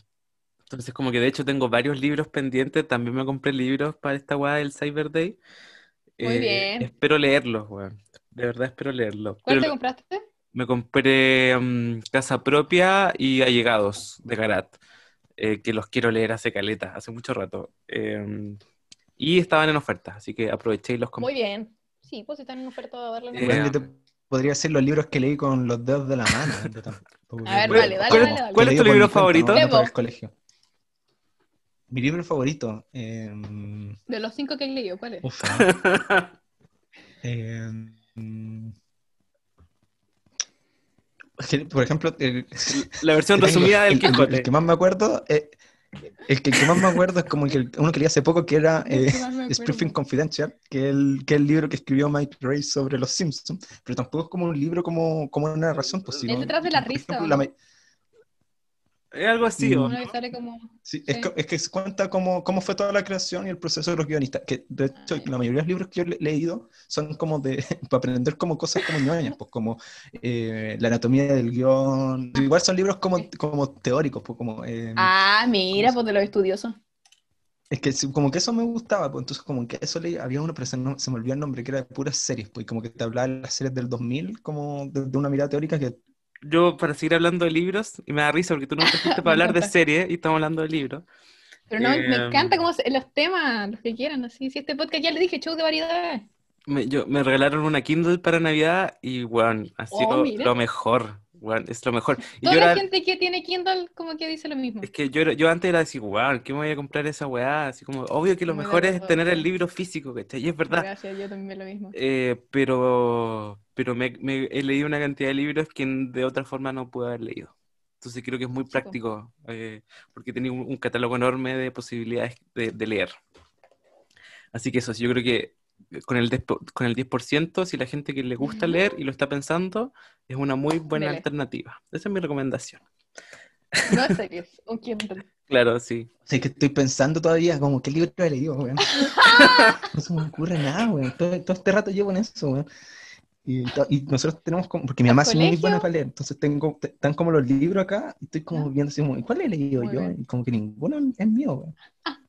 entonces, como que de hecho tengo varios libros pendientes. También me compré libros para esta weá del Cyber Day. Muy bien. Espero leerlos, weón. De verdad espero leerlos. ¿Cuál Pero te compraste? me compré mm, Casa Propia y Allegados de Garat, eh, que los quiero leer hace caleta, hace mucho rato. Em, y estaban en oferta, así que aproveché y los compré. Muy bien. Sí, pues están en oferta, darle una Eh, Weón, yo te podría decir los libros que leí con los dedos de la mano. A ver, ¿Cuál- dale, dale, cuál- dale, dale. cuál es tu libro favorito? colegio. Mi libro favorito. em, De los cinco que he leído, ¿cuál es? uf, em, por ejemplo, el, La versión resumida del el- el- Quijote. el que más me acuerdo, eh, el que, el que más me acuerdo es como el que, uno que leí hace poco, que era eh. Springfield Confidential, que es el, que es el libro que escribió Mike Ray sobre los Simpsons, pero tampoco es como un libro como, como una narración. Pues, sino- Es detrás de la risa, ejemplo, Es algo así, que como... Sí, es, Sí. co- es que se cuenta cómo, cómo fue toda la creación y el proceso de los guionistas. Que de hecho, la mayoría de los libros que yo he leído son como de para aprender como cosas como ñoñas, pues como eh, la anatomía del guion. Igual son libros como, como teóricos, pues como. eh, Ah, mira, pues de los estudiosos. Es que como que eso me gustaba, pues entonces como que eso leí, había uno, pero se, no- se me olvidó el nombre, que era de puras series, pues y como que te hablaba de las series del 2000, como de, de una mirada teórica que Yo, para seguir hablando de libros, y me da risa porque tú no trajiste Me para hablar de series y estamos hablando de libros. Pero no, me Em. encanta como los temas, los que quieran, así. Si este podcast ya le dije, show de variedades. Me, yo, me regalaron una Kindle para Navidad y, bueno, ha sido Oh, mira. lo mejor. Weón, es lo mejor. Y Toda yo la era- gente que tiene Kindle como que dice lo mismo. Es que yo, yo antes era decir, wow, ¿qué me voy a comprar esa weá? Así como, obvio que lo Me mejor es tener el libro físico, ¿cachai? Y es verdad. Gracias, yo también lo mismo. Eh, pero pero me, me- he leído una cantidad de libros que de otra forma no pude haber leído. Entonces creo que es muy práctico, eh, porque tenía un, un catálogo enorme de posibilidades de, de leer. Así que eso, yo creo que con el, 10%, con el 10%, si la gente que le gusta leer y lo está pensando, es una muy buena Dele. alternativa. Esa es mi recomendación. No es serio, un Kindle. Claro, sí. O sea, que estoy pensando todavía, como, ¿qué libro he leído, weón? No se me ocurre nada, weón. Todo, todo este rato llevo en eso, weón. Y, to- y nosotros tenemos como, porque mi ¿Al mamá es muy buena para leer, entonces tengo, te- están como los libros acá, y estoy como Ya. viendo así, ¿cuál he leído Muy yo? bien. Y como que ninguno es mío, weón.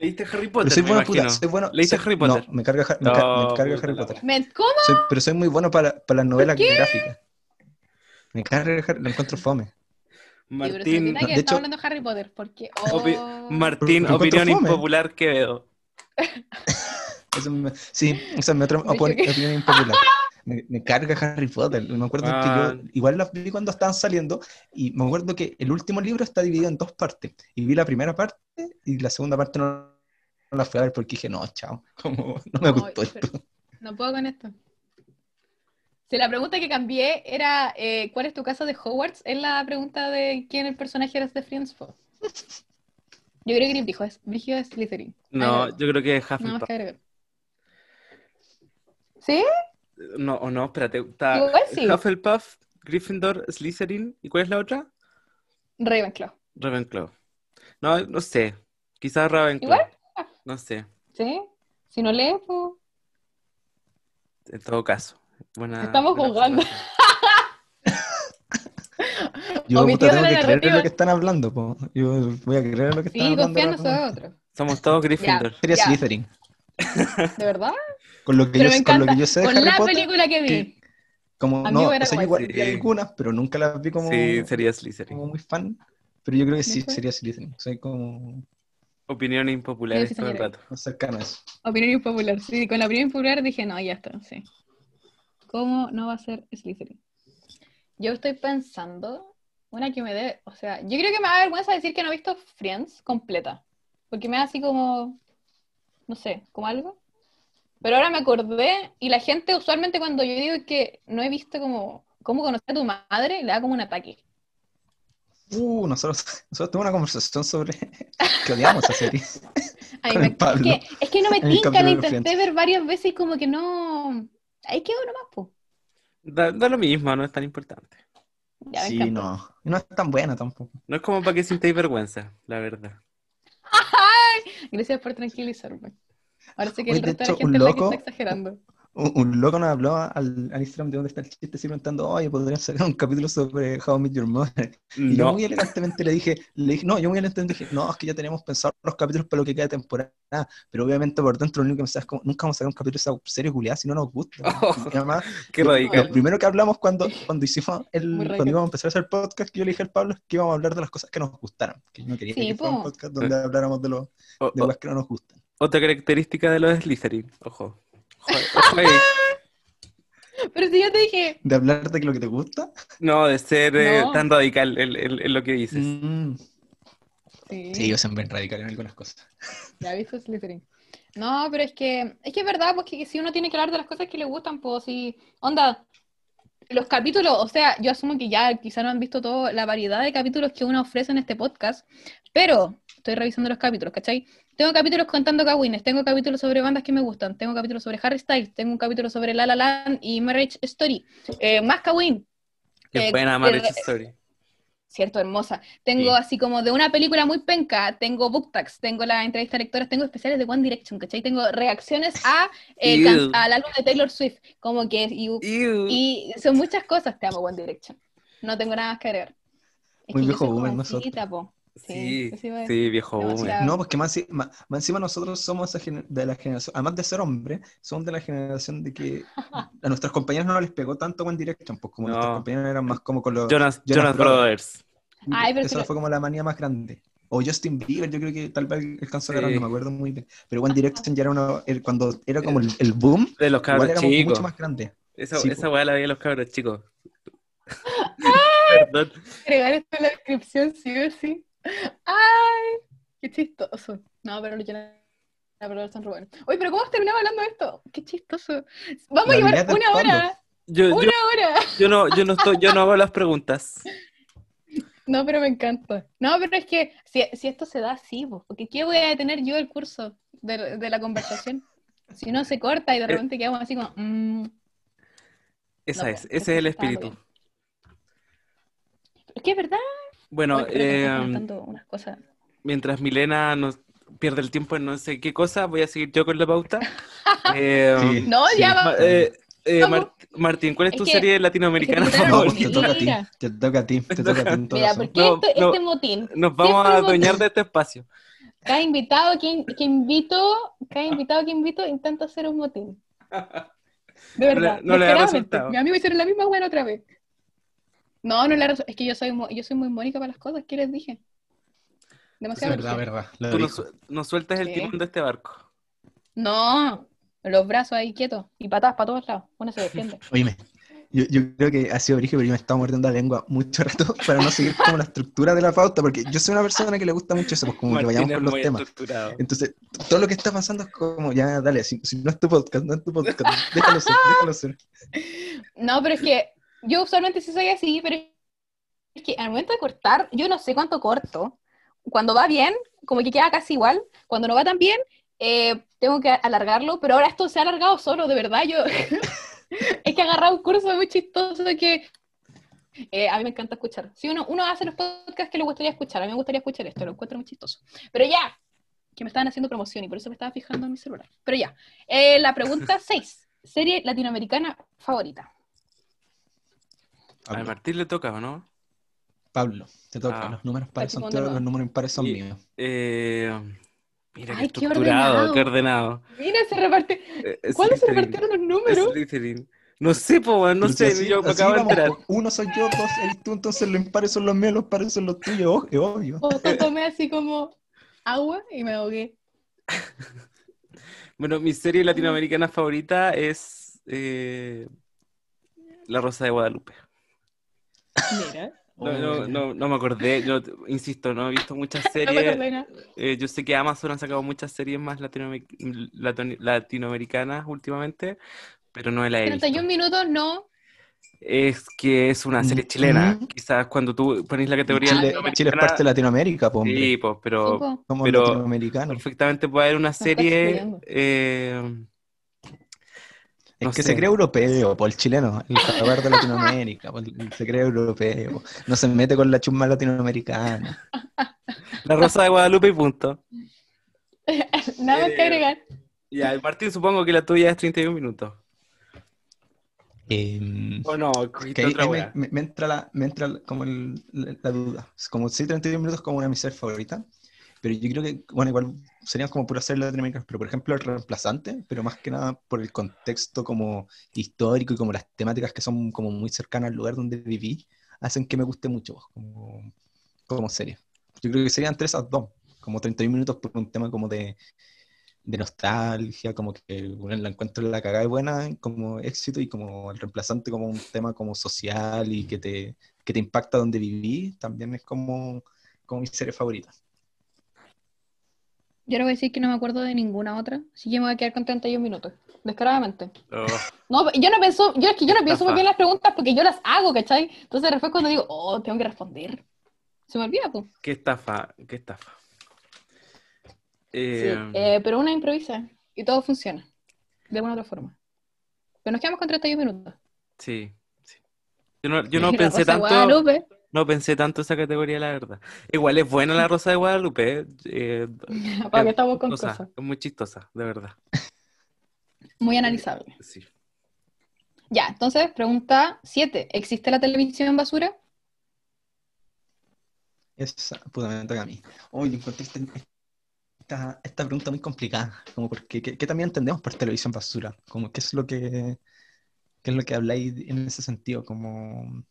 ¿Leíste Harry Pero Potter? soy me bueno, puta, imagino. soy bueno. ¿Leíste soy- Harry Potter? No, me carga, Har- me, ca- No, me carga puta Harry Potter. ¿Me- ¿Cómo? Soy- pero soy muy bueno para, para las novelas gráficas. Me carga, Harry- lo encuentro fome. Sí, pero se Martín, que de hecho- hablando de Harry Potter, porque... Opi- Oh, Martín, Lo encuentro opinión impopular Quevedo. Eso me- sí, esa es mi otra opinión impopular. Me, me carga Harry Potter. Me acuerdo Ah. que yo igual las vi cuando estaban saliendo y me acuerdo que el último libro está dividido en dos partes. Y vi la primera parte y la segunda parte no, no la fui a ver porque dije, no, chao, como no me gustó esto. No puedo con esto. Si la pregunta que cambié era eh, ¿cuál es tu casa de Hogwarts? Es la pregunta de quién el personaje eres de Friends. po. Yo creo que Grip dijo, es Brigio es Slytherin. No, Ay, yo creo que es Hufflepuff. que agregar. ¿Sí? No, o no, espérate. Está Igual sí. Hufflepuff, Gryffindor, Slytherin. ¿Y cuál es la otra? Ravenclaw. Ravenclaw. No, no sé. Quizás Ravenclaw. ¿Igual? No sé. ¿Sí? Si no lees, pues... En todo caso. Buena, Estamos buena jugando. Yo tengo que creer en lo que están hablando. po. Yo voy a creer en lo que están Sí, hablando. confía en ahora, po. nosotros. Somos todos Gryffindor. Sería. Slytherin. ¿De verdad? Con lo que, Pero yo, me con lo que yo sé de Con Harry la Potter, película que vi. que- como, no, o sea, igual vi Sí. algunas, pero nunca las vi como, Sí, sería Slytherin. como muy fan. Pero yo creo que sí, sería Slytherin. Soy como Opiniones impopulares Sí, todo el rato. eso. Opinión impopular. Sí, con la opinión impopular dije, no, ya está, sí. ¿Cómo no va a ser Slytherin? Yo estoy pensando, una que me dé, o sea, yo creo que me da vergüenza decir que no he visto Friends completa, porque me da así como, no sé, como algo. Pero ahora me acordé, y la gente usualmente cuando yo digo que no he visto como, cómo conocer a tu madre, le da como un ataque. Uh, nosotros, nosotros tuvimos una conversación sobre que odiamos esa serie. Ay, Con me- el Pablo. Es, que, es que no me tinca, la de intenté Friends. ver varias veces y como que no... Ahí quedó nomás, po. Da, da lo mismo, no es tan importante. Ya sí, encantó. no. No es tan buena tampoco. No es como para que sintáis vergüenza, la verdad. Gracias por tranquilizarme. Ahora sé que Oye, el de resto de la hecho, gente es la que loco- está exagerando. Un, un loco nos habló al, al Instagram de dónde está el chiste, así preguntando, oye, podrían sacar un capítulo sobre How I Met Your Mother. Y yo muy elegantemente le dije, le dije, no, yo muy elegantemente dije, no, es que ya tenemos pensado los capítulos para lo que queda de temporada, pero obviamente por dentro lo único que pensaba es como, nunca vamos a sacar un capítulo de esa serie culiada si no nos gusta. Oh, Y además, qué lo- radical. Lo primero que hablamos cuando, cuando hicimos el, cuando íbamos a empezar a hacer podcast, que yo le dije al Pablo es que íbamos a hablar de las cosas que nos gustaran. Que yo no quería Sí, que fuera un po. podcast donde habláramos de, los O- de las que no nos gustan. otra característica de los de Slytherin. Ojo. Pero si yo te dije, De hablar de lo que te gusta. No, de ser eh, tan radical en, en- en lo que dices. Mm. sí, Sí, yo soy bien radical en algunas cosas. ya viste Slytherin. No, pero es que, es que es verdad, pues que si uno tiene que hablar de las cosas que le gustan, pues si, onda, los capítulos, o sea, yo asumo que ya quizá no han visto toda la variedad de capítulos que uno ofrece en este podcast, pero estoy revisando los capítulos, ¿cachai? Tengo capítulos contando cagüines, tengo capítulos sobre bandas que me gustan, tengo capítulos sobre Harry Styles, tengo un capítulo sobre La La Land y Marriage Story, eh, más cagüín, Qué eh, buena Marriage Story. Cierto, hermosa. Tengo Sí. así como de una película muy penca, tengo book tags, tengo la entrevista a lectores, tengo especiales de One Direction, ¿cachai? Tengo reacciones a, eh, al álbum de Taylor Swift, como que, y, y son muchas cosas, te amo One Direction. No tengo nada más que agregar. Es Muy que yo viejo soy boomer Sí, eso a sí, viejo boomer. No, porque más, más, más encima nosotros somos de la generación, además de ser hombre, somos de la generación de que a nuestros compañeros no les pegó tanto One Direction, pues como No. nuestros compañeros eran más como con los... Jonas, Jonas Jonas Brothers. Ay, pero Esa si lo- fue como la manía más grande. O Justin Bieber, yo creo que tal vez alcanzó a Sí. agarrar, no me acuerdo muy bien. Pero One Direction ya era uno, el- cuando era como el, el boom, De los igual cabros era chicos. mucho más grande. Esa, Sí, esa weá la veía los cabros chicos. Perdón. agregar esto en la descripción, sí o sí. ¡Ay! ¡Qué chistoso! No, pero yo no. Pero son Rubén. Oye, pero ¿cómo terminamos hablando de esto? ¡Qué chistoso! Vamos La a llevar una hora. Yo, yo, ¡Una hora! yo no, yo no estoy, yo no hago las preguntas. No, pero me encanta. No, pero es que si, si esto se da así, porque ¿qué voy a detener yo el curso de, de la conversación? Si no se corta y de repente quedamos así como. mm. Esa No, es, ese es el espíritu. Es que es verdad. Bueno, eh, unas cosas. mientras Milena nos pierde el tiempo en no sé qué cosa, voy a seguir yo con la pauta. Eh, Sí. No, ya Ma- va. eh, eh. Mar- Martín, ¿cuál es Es tu que- serie latinoamericana es que No, favorita? te toca a ti, te toca a ti, te toca a ti en todo Mira. ¿por qué No, esto- no. este motín? Nos vamos a adueñar de este espacio. Cada invitado que, que invito, cada invitado que invito intenta hacer un motín. De le- verdad. no le da descaradamente. resultado. Mi amigo hicieron la misma buena otra vez. No, no resu- Es que yo soy, yo soy muy mónica para las cosas. ¿Qué les dije? Es Demasiado. verdad, brígido. verdad. lo Tú nos, dijo. nos sueltas el timón de este barco. No, los brazos ahí quietos y patadas para todos lados. Uno se defiende. Oíme, yo, yo creo que ha sido origen, pero yo me estaba mordiendo la lengua mucho rato para no seguir como la estructura de la pauta, porque yo soy una persona que le gusta mucho eso, pues como que Martín vayamos es con los temas. Entonces, todo lo que está pasando es como, ya, dale, si, si no es tu podcast, no es tu podcast, déjalo ser, déjalo ser. No, pero es que yo usualmente sí soy así, pero es que al momento de cortar, yo no sé cuánto corto. Cuando va bien, como que queda casi igual. Cuando no va tan bien, eh, tengo que alargarlo, pero ahora esto se ha alargado solo, de verdad. Yo es que agarrado un curso muy chistoso que eh, a mí me encanta escuchar. Si uno, uno hace los podcasts que le gustaría escuchar, a mí me gustaría escuchar esto, lo encuentro muy chistoso. Pero ya, que me estaban haciendo promoción y por eso me estaba fijando en mi celular. Pero ya, Eh, la pregunta 6. Serie latinoamericana favorita. A ver, Martín le toca, ¿o no? Pablo, te toca. Ah. Los números pares son tuyos, los números impares son Y- míos. Eh, mira qué Ay, qué ordenado. qué ordenado. Mira, se reparte. Eh, ¿Cuándo se repartieron los números? Slytherin. No sé, po, no sé, así- yo me acabo de po. Uno soy yo, dos eres tú, entonces los impares son los míos, los pares son los tuyos, o- es obvio. O to- tomé así como agua y me ahogué. Bueno, mi serie latinoamericana favorita es eh, La Rosa de Guadalupe. Mira. No, no, no, no me acordé, yo insisto, no he visto muchas series. Eh, yo sé que Amazon ha sacado muchas series más latinoamer- latino- latinoamericanas últimamente, pero no la he visto. 31 minutos, no. Es que es una serie chilena. Mm. Quizás cuando tú pones la categoría Chile, Chile es parte de Latinoamérica, po. Sí, pues, pero Sí, po. Somos pero- latinoamericanos. perfectamente puede haber una serie. eh, Es no que sé. se cree europeo, por el chileno, el jaguar de Latinoamérica, el- se cree europeo, no se mete con la chusma latinoamericana. la Rosa de Guadalupe y punto. Nada más que Eh, agregar. Ya, Martín, supongo que la tuya es 31 minutos. Eh, ¿O no? otra me, wea. me- me entra, la, me entra la- como el- la, la duda. Como sí, 31 minutos como una de mis series favoritas, pero yo creo que, bueno, igual serían como puras series latinoamericanas, pero por ejemplo el reemplazante, pero más que nada por el contexto como histórico y como las temáticas que son como muy cercanas al lugar donde viví, hacen que me guste mucho pues, como, como serie. Yo creo que serían entre esas dos, como 31 minutos por un tema como de, de nostalgia, como que bueno, la encuentro en la cagada de buena como éxito y como el reemplazante como un tema como social y que te, que te impacta donde viví, también es como, como mi serie favorita. Yo le voy a decir que no me acuerdo de ninguna otra, así que me voy a quedar con 31 minutos. Descaradamente. Oh, No, yo no pienso, yo es que yo no pienso muy bien las preguntas porque yo las hago, ¿cachai? Entonces después cuando digo, oh, tengo que responder, se me olvida, pues. qué estafa, qué estafa. Sí, Eh, eh, pero una improvisa y todo funciona, de alguna u otra forma. Pero nos quedamos con 31 minutos. sí, sí. Yo no, yo no pensé tanto. Guadalupe. No pensé tanto esa categoría, la verdad. Igual es buena la Rosa de Guadalupe. eh, ¿Para es qué estamos con cosas? Es muy chistosa, de verdad. Muy analizable. Sí. Ya, entonces, pregunta 7. ¿Existe la televisión basura? Esa, puta, me toca a mí. Oye, encontré este- esta, esta pregunta muy complicada, como porque, ¿qué, qué también entendemos por televisión basura? Como, ¿qué es lo que, qué es lo que habláis en ese sentido? Como,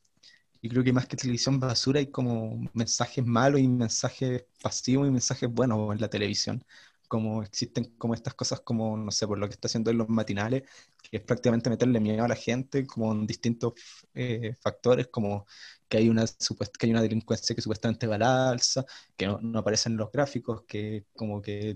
yo creo que más que televisión basura hay como mensajes malos y mensajes pasivos y mensajes buenos en la televisión. Como existen como estas cosas como, no sé, por lo que está haciendo en los matinales, que es prácticamente meterle miedo a la gente, como en distintos eh, factores, como que hay una que hay una delincuencia que supuestamente va a la alza, que no, aparecen en los gráficos, que como que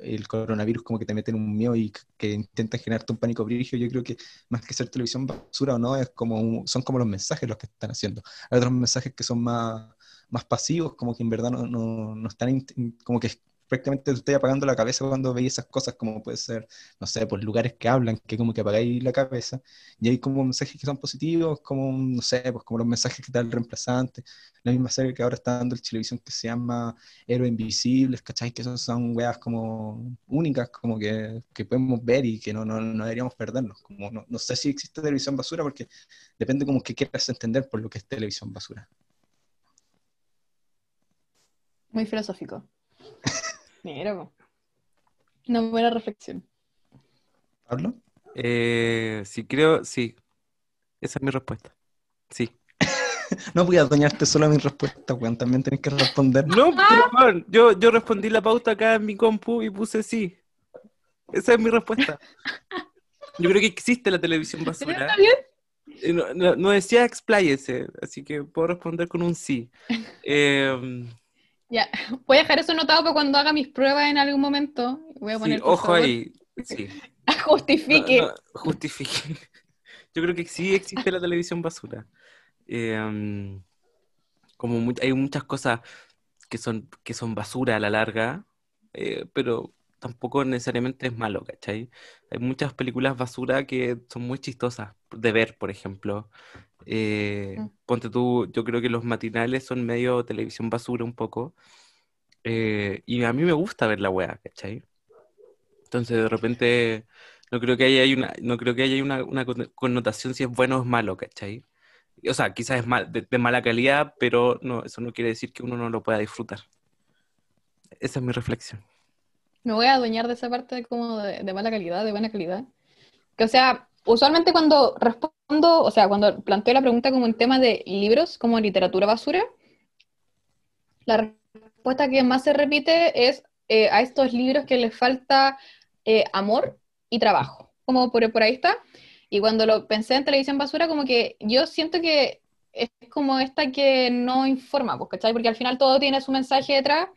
el, coronavirus como que te meten un miedo y que intentan generarte un pánico brígido. Yo creo que más que ser televisión basura o no, es como un- son como los mensajes los que están haciendo. Hay otros mensajes que son más, más pasivos, como que en verdad no, no, no están, como que prácticamente te estoy apagando la cabeza cuando veis esas cosas, como puede ser, no sé, por lugares que hablan, que como que apagáis la cabeza, y hay como mensajes que son positivos, como, no sé, pues como los mensajes que da el reemplazante, la misma serie que ahora está dando el televisión que se llama Héroes Invisibles, ¿cachai? Que son, son weas como únicas, como que, que podemos ver y que no, no, no deberíamos perdernos. Como no, no sé si existe televisión basura porque depende como que quieras entender por lo que es televisión basura. Muy filosófico. Mira, una buena reflexión. ¿Pablo? Eh, sí, creo, sí. Esa es mi respuesta. Sí. No voy a adueñarte solo a mi respuesta, weón, también tenés que responder. No, pero, yo, yo respondí la pauta acá en mi compu y puse sí. Esa es mi respuesta. Yo creo que existe la televisión ¿Está basura. bien? Eh, No, no- no decía expláyese, así que puedo responder con un sí. Eh, Ya, voy a dejar eso anotado para cuando haga mis pruebas en algún momento. Voy a poner, ojo favor, ahí. Sí. Justifique. No, no, justifique. Yo creo que sí existe la televisión basura. Eh, como hay muchas cosas que son, que son basura a la larga, eh, pero tampoco necesariamente es malo, ¿cachai? Hay muchas películas basura que son muy chistosas de ver, por ejemplo. Eh, Mm. ponte tú, yo creo que los matinales son medio televisión basura un poco. Eh, y a mí me gusta ver la weá, ¿cachai? Entonces de repente no creo que haya hay una, no creo que haya una, una con- connotación si es bueno o es malo, ¿cachai? O sea, quizás es mal, de, de mala calidad, pero no, eso no quiere decir que uno no lo pueda disfrutar. Esa es mi reflexión. Me voy a adueñar de esa parte como de, de mala calidad, de buena calidad. Que, o sea, usualmente cuando respondo, o sea, cuando planteo la pregunta como en tema de libros, como literatura basura, la respuesta que más se repite es eh, a estos libros que les falta eh, amor y trabajo. Como por, por ahí está. Y cuando lo pensé en televisión basura, como que yo siento que es como esta que no informa, pues, ¿cachai? Porque al final todo tiene su mensaje detrás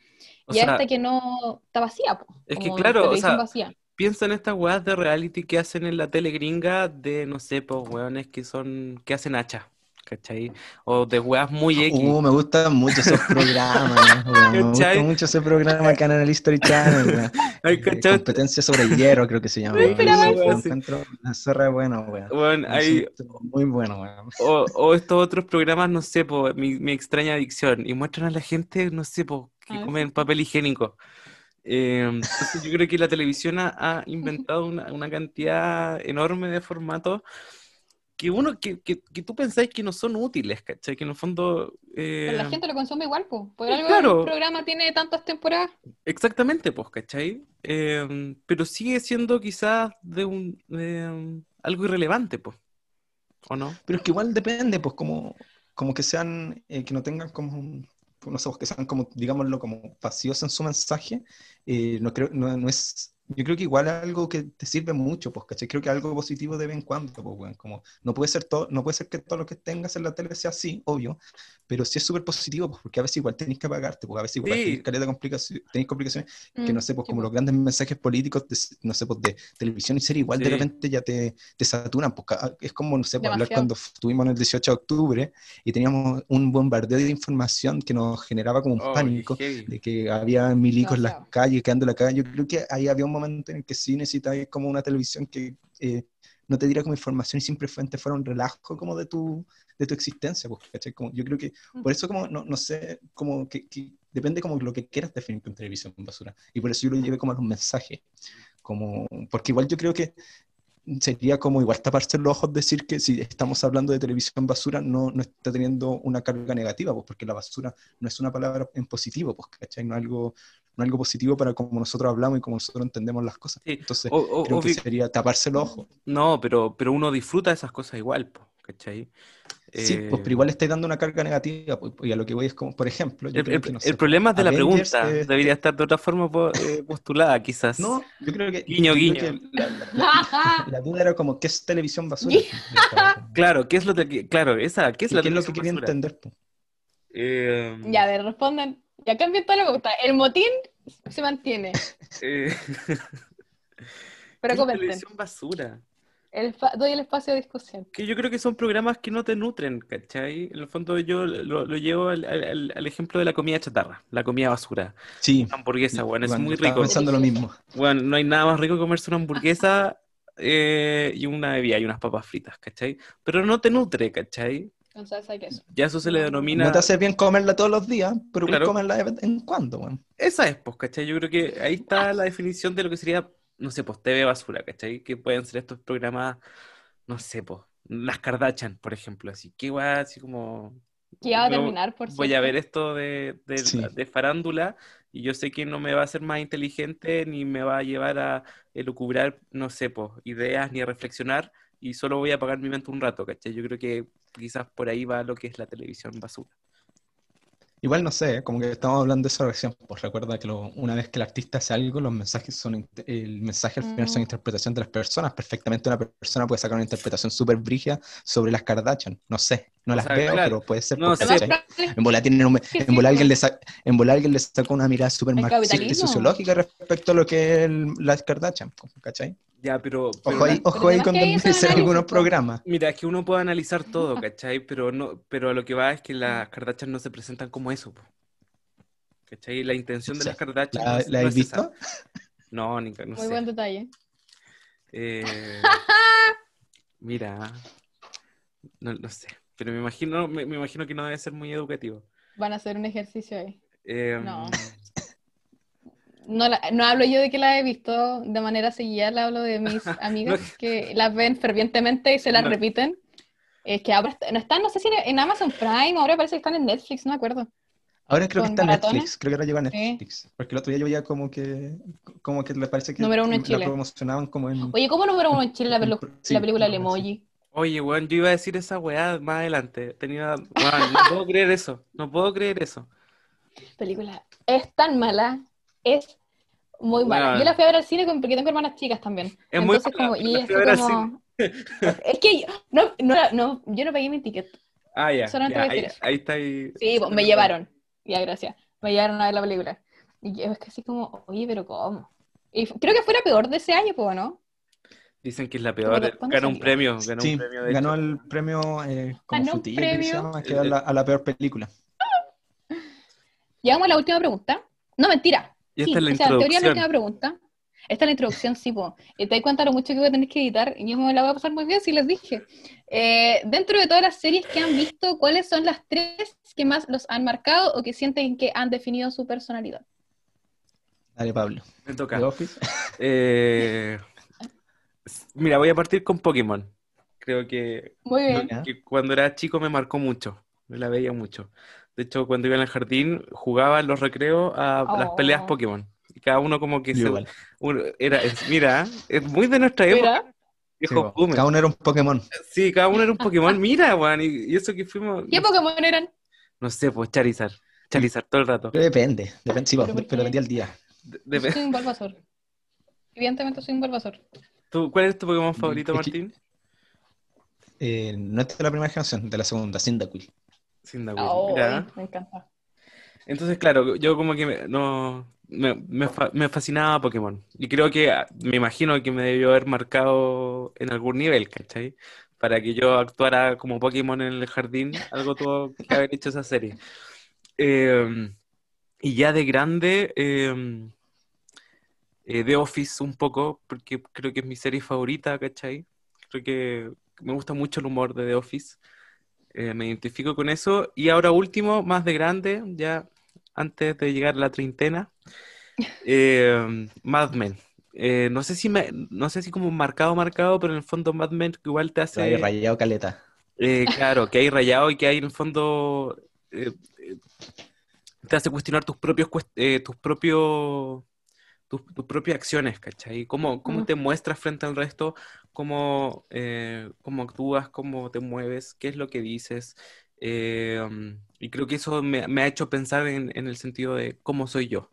O y sea, esta que no está vacía, pues, es que claro, o televisión sea, vacía. piensa en estas weas de reality que hacen en la tele gringa de, no sé, pues weones que son, que hacen hacha, ¿cachai? O de weas muy X. Uh, me gustan mucho esos programas, weón. Me gusta ¿Cachai? mucho ese programa que en el History Channel, weón. Ay, Eh. Competencia sobre hierro, creo que se llama. Encuentro zorra de bueno, weón. Hay, Muy bueno, weón. O, o estos otros programas, no sé, po, mi, mi extraña adicción, y muestran a la gente, no sé, po, que Ah, comen sí. papel higiénico. Eh, entonces yo creo que la televisión ha, ha inventado una, una cantidad enorme de formatos que uno, que, que, que tú pensáis que no son útiles, ¿cachai? Que en el fondo... eh, Pero la gente lo consume igual, pues. Por eh, algo claro. el programa tiene tantas temporadas. Exactamente, pues, ¿cachai? Eh, pero sigue siendo quizás de un, de, um, algo irrelevante, pues, ¿o no? Pero es que igual depende, pues, como, como que sean, eh, que no tengan como, un- no sé, que sean como, digámoslo, como vacíos en su mensaje, eh, no creo, no, no es, yo creo que igual es algo que te sirve mucho, pues, ¿cachai? Creo que algo positivo de vez en cuando, pues, weón, como, no puede ser todo, no puede ser que todo lo que tengas en la tele sea así, obvio, pero sí es súper positivo, pues, porque a veces igual tenés que apagarte, porque a veces igual Sí. tenés caleta de complicaciones, tenés complicaciones que Mm, no sé, pues como los grandes mensajes políticos, de, no sé, pues de televisión y serie, igual de Sí. repente ya te, te saturan, pues es como, no sé, pues, hablar cuando estuvimos en el 18 de octubre y teníamos un bombardeo de información que nos generaba como un Oh, pánico de que había milicos en las calles, quedando en la calle. Yo creo que ahí había un momento en el que sí necesitáis como una televisión que eh, no te diera como información y simplemente fuera un relajo como de tu, de tu existencia, pues, ¿cachai? Como, yo creo que, por eso como, no, no sé, como que, que depende como lo que quieras definir con televisión basura, y por eso yo lo llevé como a los mensajes, como, porque igual yo creo que sería como igual taparse los ojos decir que si estamos hablando de televisión basura no, no está teniendo una carga negativa, pues porque la basura no es una palabra en positivo, pues, ¿cachai? No algo, no algo positivo para como nosotros hablamos y como nosotros entendemos las cosas. Sí, Entonces, o- o- creo que sería taparse los ojos. No, pero, pero uno disfruta de esas cosas igual, po, ¿cachai? Sí, Eh, pues, pero igual le estáis dando una carga negativa, pues, y a lo que voy es como, por ejemplo, yo El, creo que, no el sé, problema es de la pregunta. eh, Debería estar de otra forma eh, postulada, quizás. No, yo creo que, Guiño, guiño. que la, la- la- la duda era como, ¿qué es televisión basura? Claro, ¿qué es lo que, claro, esa, ¿qué es ¿Y la ¿Qué es lo que quería basura? entender? pues? Eh, Ya, a ver, respondan. Ya cambié toda la pregunta. El motín se mantiene, eh, pero ¿qué es comenten. televisión basura? El doy el espacio de discusión. Que yo creo que son programas que no te nutren, ¿cachai? En el fondo yo lo, lo llevo al, al- al- ejemplo de la comida chatarra, la comida basura. Sí, Una hamburguesa, bueno, es muy rico. pensando lo mismo. Bueno, no hay nada más rico que comerse una hamburguesa eh, y una bebida y unas papas fritas, ¿cachai? Pero no te nutre, ¿cachai? Con salsa y queso. Ya eso se le No, denomina... No te hace bien comerla todos los días, pero puedes Claro. comerla de vez en cuando, weón. Esa es, pues, ¿cachai? Yo creo que ahí está la definición de lo que sería, no sé, pues, TV basura, ¿cachai? Que pueden ser estos programas, no sé, pues, las Kardashian, por ejemplo, así. Qué guay, así como... Que va a terminar, por Voy a cierto. ver esto de, de, Sí. de farándula y yo sé que no me va a hacer más inteligente ni me va a llevar a elucubrar, no sé, pues, ideas ni a reflexionar y solo voy a apagar mi mente un rato, ¿cachai? Yo creo que quizás por ahí va lo que es la televisión basura. Igual no sé, como que estamos hablando de eso recién, pues recuerda que lo- una vez que el artista hace algo, los mensajes son, el mensaje al final son Mm. interpretación de las personas. Perfectamente una persona puede sacar una interpretación súper brígida sobre las Kardashian. No sé, no O las sea, veo, claro. pero puede ser. No, porque, En volar pues. alguien alguien le sacó una mirada súper marxista y sociológica respecto a lo que es el- las Kardashian, ¿cachai? Ya, pero... pero Ojo ahí, ojo ahí dicen análisis, algunos programas. Mira, es que uno puede analizar todo, ¿cachai? Pero no, pero a lo que va es que las Kardashian no se presentan como eso, po. ¿cachai? La intención de las Kardashian ¿La, no la no has es esa. visto? No, ni, no Muy sé. buen detalle. Eh, mira, no, no sé, pero me imagino, me, me imagino que no debe ser muy educativo. Van a hacer un ejercicio ahí. Eh, No. No, la- no hablo yo de que la he visto de manera seguida, le hablo de mis amigas que las ven fervientemente y se las No. repiten. Es que ahora no están, no sé si en Amazon Prime, ahora parece que están en Netflix, no me acuerdo. Ahora creo que está en. Netflix, creo que ahora llegó a Sí. Netflix. Porque el otro día yo veía como que, como que le parece que Número uno en la Chile. promocionaban como en... Oye, ¿cómo número uno en Chile la, Sí, la película El Emoji? Oye, weón, yo iba a decir esa weá más adelante. Tenía, weón, no puedo creer eso, no puedo creer eso. Película es tan mala, es muy mala. Yo la fui a ver al cine con- porque tengo hermanas chicas también. Es muy Entonces, mala, como, y la es fui a ver al como... Es que yo no, no, no, yo no pagué mi ticket. Ah, ya, voy a ahí, ahí está ahí. Sí, pues, me llevaron. Ya, gracias. Me llevaron a ver la película. Y yo es que así como, oye, pero ¿cómo? Y creo que fue la peor de ese año, pues, ¿no? Dicen que es la peor, ¿Cuándo- cuándo ganó un premio, ganó Sí, un premio de ganó hecho. el premio eh, como Ganó que se premio. llama, que era la- a la peor película. Llegamos a la última pregunta. No, mentira. Y Sí, esta es la o sea, en teoría es la introducción. última pregunta. Esta es la introducción, sí, po. Y te das cuenta lo mucho que voy a tener que editar y yo me la voy a pasar muy bien si les dije. Eh, dentro de todas las series que han visto, ¿cuáles son las tres que más los han marcado o que sienten que han definido su personalidad? Dale, Pablo. Me toca. Eh, mira, voy a partir con Pokémon. Creo que, Muy bien. Ya. que cuando era chico me marcó mucho, me la veía mucho. De hecho, cuando iba en el jardín, jugaba en los recreos a las Oh. peleas Pokémon. Y cada uno como que se... uno- era, es- mira, es muy de nuestra época, Mira, viejo cada uno era un Pokémon. Sí, cada uno era un Pokémon. Mira, weón, y, y eso que fuimos... ¿qué no, Pokémon eran? no sé, pues Charizard. Charizard todo el rato. Pero depende, depende, sí, ¿Pero por pero el día. De- de- Soy un Bulbasaur. Evidentemente soy un Bulbasaur. ¿tú- ¿Cuál es tu Pokémon favorito, Martín? Eh, no es de la primera generación, de la segunda, Cyndaquil. Cyndaquil. Oh, Mira. me encanta. Entonces, claro, yo como que me, no, me, me fa- me fascinaba Pokémon. Y creo que, ah, me imagino que me debió haber marcado en algún nivel, ¿cachai? Para que yo actuara como Pokémon en el jardín, algo tuvo que haber hecho esa serie. Eh, y ya de grande, eh, eh, The Office un poco, porque creo que es mi serie favorita, ¿cachai? Creo que me gusta mucho el humor de The Office. Eh, me identifico con eso. Y ahora último, más de grande, ya antes de llegar a la treintena, eh, Mad Men. Eh, no sé si me, no sé si como marcado, marcado, pero en el fondo Mad Men igual te hace. Hay rayado caleta. Eh, claro, que hay rayado y que hay en el fondo eh, eh, te hace cuestionar tus propios eh, tus propios tus, tus propias acciones, ¿cachai? ¿Cómo, cómo te muestras frente al resto? ¿Cómo, eh, cómo actúas? ¿Cómo te mueves? ¿Qué es lo que dices? Eh, um, y creo que eso me, me ha hecho pensar en, en el sentido de cómo soy yo.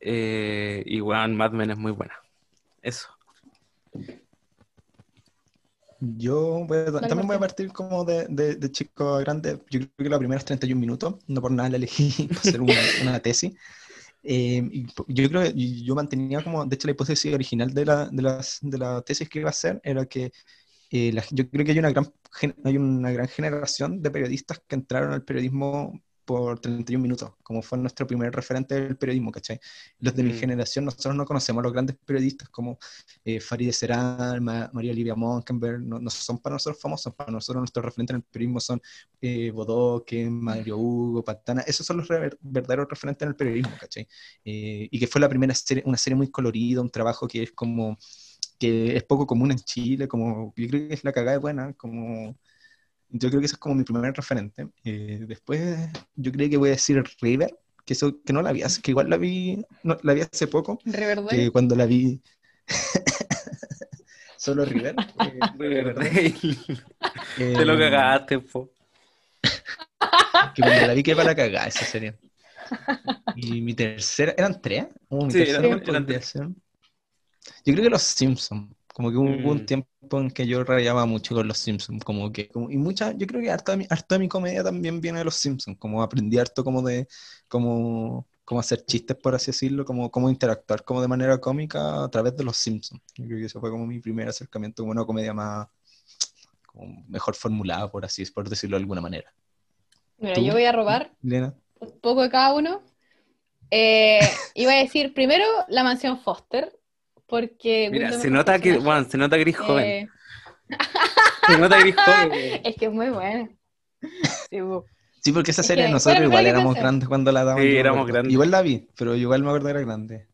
Eh, y bueno, Mad Men es muy buena. Eso. Yo voy a- también voy a partir como de, de, de chico grande. Yo creo que la primera es 31 minutos, no por nada la elegí para hacer una, una tesis. Eh, y yo creo que yo mantenía como, de hecho la hipótesis original de la, de las, de la tesis que iba a hacer era que eh, la- yo creo que hay una gran, hay una gran generación de periodistas que entraron al periodismo por 31 minutos, como fue nuestro primer referente del periodismo, ¿cachai? Los de mi Mm. generación, nosotros no conocemos a los grandes periodistas como eh, Farideh Serán, Ma- María Olivia Monkenberg, no, no son para nosotros famosos, para nosotros nuestros referentes en el periodismo son eh, Bodoque, Mario Hugo, Patana, esos son los re- verdaderos referentes en el periodismo, ¿cachai? Eh, y que fue la primera serie, una serie muy colorida, un trabajo que es como, que es poco común en Chile, como, yo creo que es la cagada de buena, como, yo creo que ese es como mi primer referente. Eh, después, yo creo que voy a decir River, que eso, que no la vi, hace- que igual la vi, no, la vi hace poco, Riverdale. que cuando la vi, solo River, eh, Riverdale. eh, Te lo cagaste, po. que cuando la vi que para la cagada esa serie. Y mi tercera, ¿eran tres? Oh, mi Sí, tercera eran- eran tres. Yo creo que los Simpsons. Como que hubo un Mm. tiempo en que yo rayaba mucho con los Simpsons, como que, como- y mucha, yo creo que harto de mi, harto de mi comedia también viene de los Simpsons, como aprendí harto como de, como, como hacer chistes, por así decirlo, como, como interactuar como de manera cómica a través de los Simpsons. Yo creo que eso fue como mi primer acercamiento como una comedia más, como mejor formulada, por así, por decirlo de alguna manera. Mira, ¿Tú? yo voy a robar Elena. un poco de cada uno. Eh, iba a decir primero la mansión Foster, porque Mira, se nota que, bueno, se nota que eres joven. eh, Se nota que eres joven. es que es muy bueno. Sí, porque esa Es serie que nosotros igual que éramos pensé. grandes cuando la daban. Sí, éramos grandes. Igual la vi, pero igual me acuerdo era grande.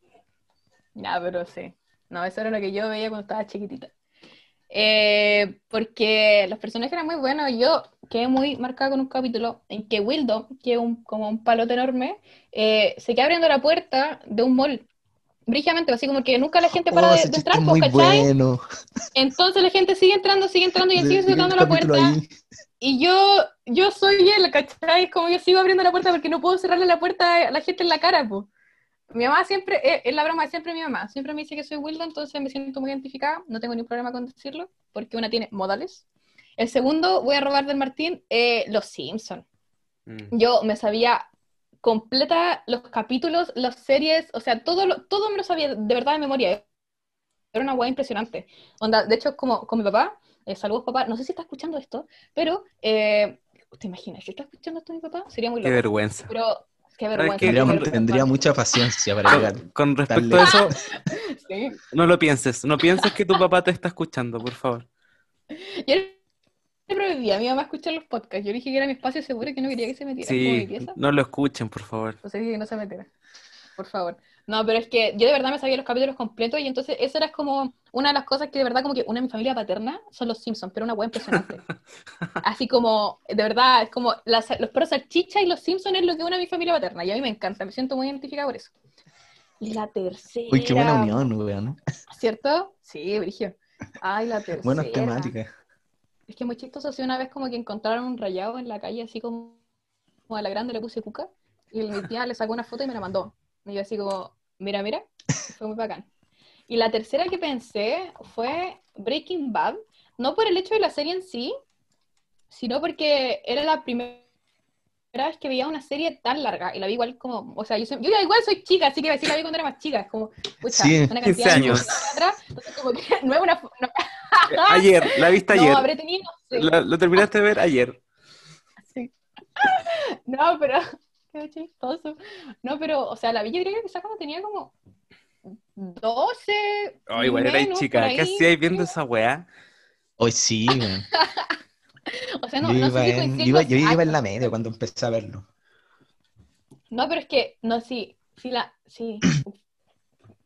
Ya, pero sí. No, eso era lo que yo veía cuando estaba chiquitita. Eh, porque los personajes eran muy buenos. Yo quedé muy marcada con un capítulo en que Wildo, que es un, como un palote enorme, eh, se queda abriendo la puerta de un mall. Brígidamente, así como que nunca la gente para Oh, de, de entrar, es pues, muy ¿cachai? bueno. Entonces la gente sigue entrando, sigue entrando y sigue el la puerta. ahí. Y yo, yo soy él, ¿cachai? Como yo sigo abriendo la puerta porque no puedo cerrarle la puerta a la gente en la cara, pues. Mi mamá siempre, eh, es la broma de siempre mi mamá, siempre me dice que soy Wilda, entonces me siento muy identificada, no tengo ningún problema con decirlo, porque una tiene modales. El segundo, voy a robar del Martín, eh, Los Simpson. Mm. Yo me sabía completa los capítulos, las series, o sea, todo, lo- todo me lo sabía de verdad de memoria. Era una guay impresionante. Onda, de hecho, como con mi papá, eh, saludos papá, no sé si está escuchando esto, pero, eh, ¿te imaginas? Si está escuchando esto mi papá, sería muy Qué loco. vergüenza. Pero, qué ¿Sabes vergüenza. qué? qué Tendría, vergüenza. tendría mucha paciencia para llegar. Con, respecto a eso, Sí. no lo pienses. No pienses que tu papá te está escuchando, por favor. Yo le prohibí a mi mamá escuchar los podcasts. Yo le dije que era mi espacio seguro y que no quería que se metiera Sí, no lo escuchen, por favor. Entonces dije que no se metiera. Por favor. No, pero es que yo de verdad me sabía los capítulos completos y entonces eso era como una de las cosas que de verdad como que una de mi familia paterna son los Simpsons, pero una hueá impresionante. Así como, de verdad, es como las- los perros salchicha y los Simpsons es lo que une a mi familia paterna y a mí me encanta, me siento muy identificada por eso. Y la tercera. Uy, qué buena unión, weón. ¿Cierto? Sí, Brigio. Ay, la tercera. Buenas temáticas. Es que muy chistoso, así una vez como que encontraron un rayado en la calle, así como, como a la grande le puse cuca, y mi tía le sacó una foto y me la mandó. Y yo así como, mira, mira, fue muy bacán. Y la tercera que pensé fue Breaking Bad, no por el hecho de la serie en sí, sino porque era la primera vez que veía una serie tan larga, y la vi igual como, o sea, yo, soy- yo igual soy chica, así que sí la vi cuando era más chica, es como, pucha, Sí, una 15 cantidad de años. atrás, entonces como que no es una... no- Ayer, la viste no, ayer. habré tenido, no sé. La- lo terminaste de ver ayer. Sí. No, pero. Qué chistoso. No, pero, o sea, la vi yo creo que quizás cuando tenía como 12. Oh, igual erais chica. ¿Qué ahí. hacíais viendo esa weá? Hoy sí. O sea, no, yo, no iba sé si en, coinciden iba- yo iba en la media cuando empecé a verlo. No, pero es que, no, sí, sí, la, sí.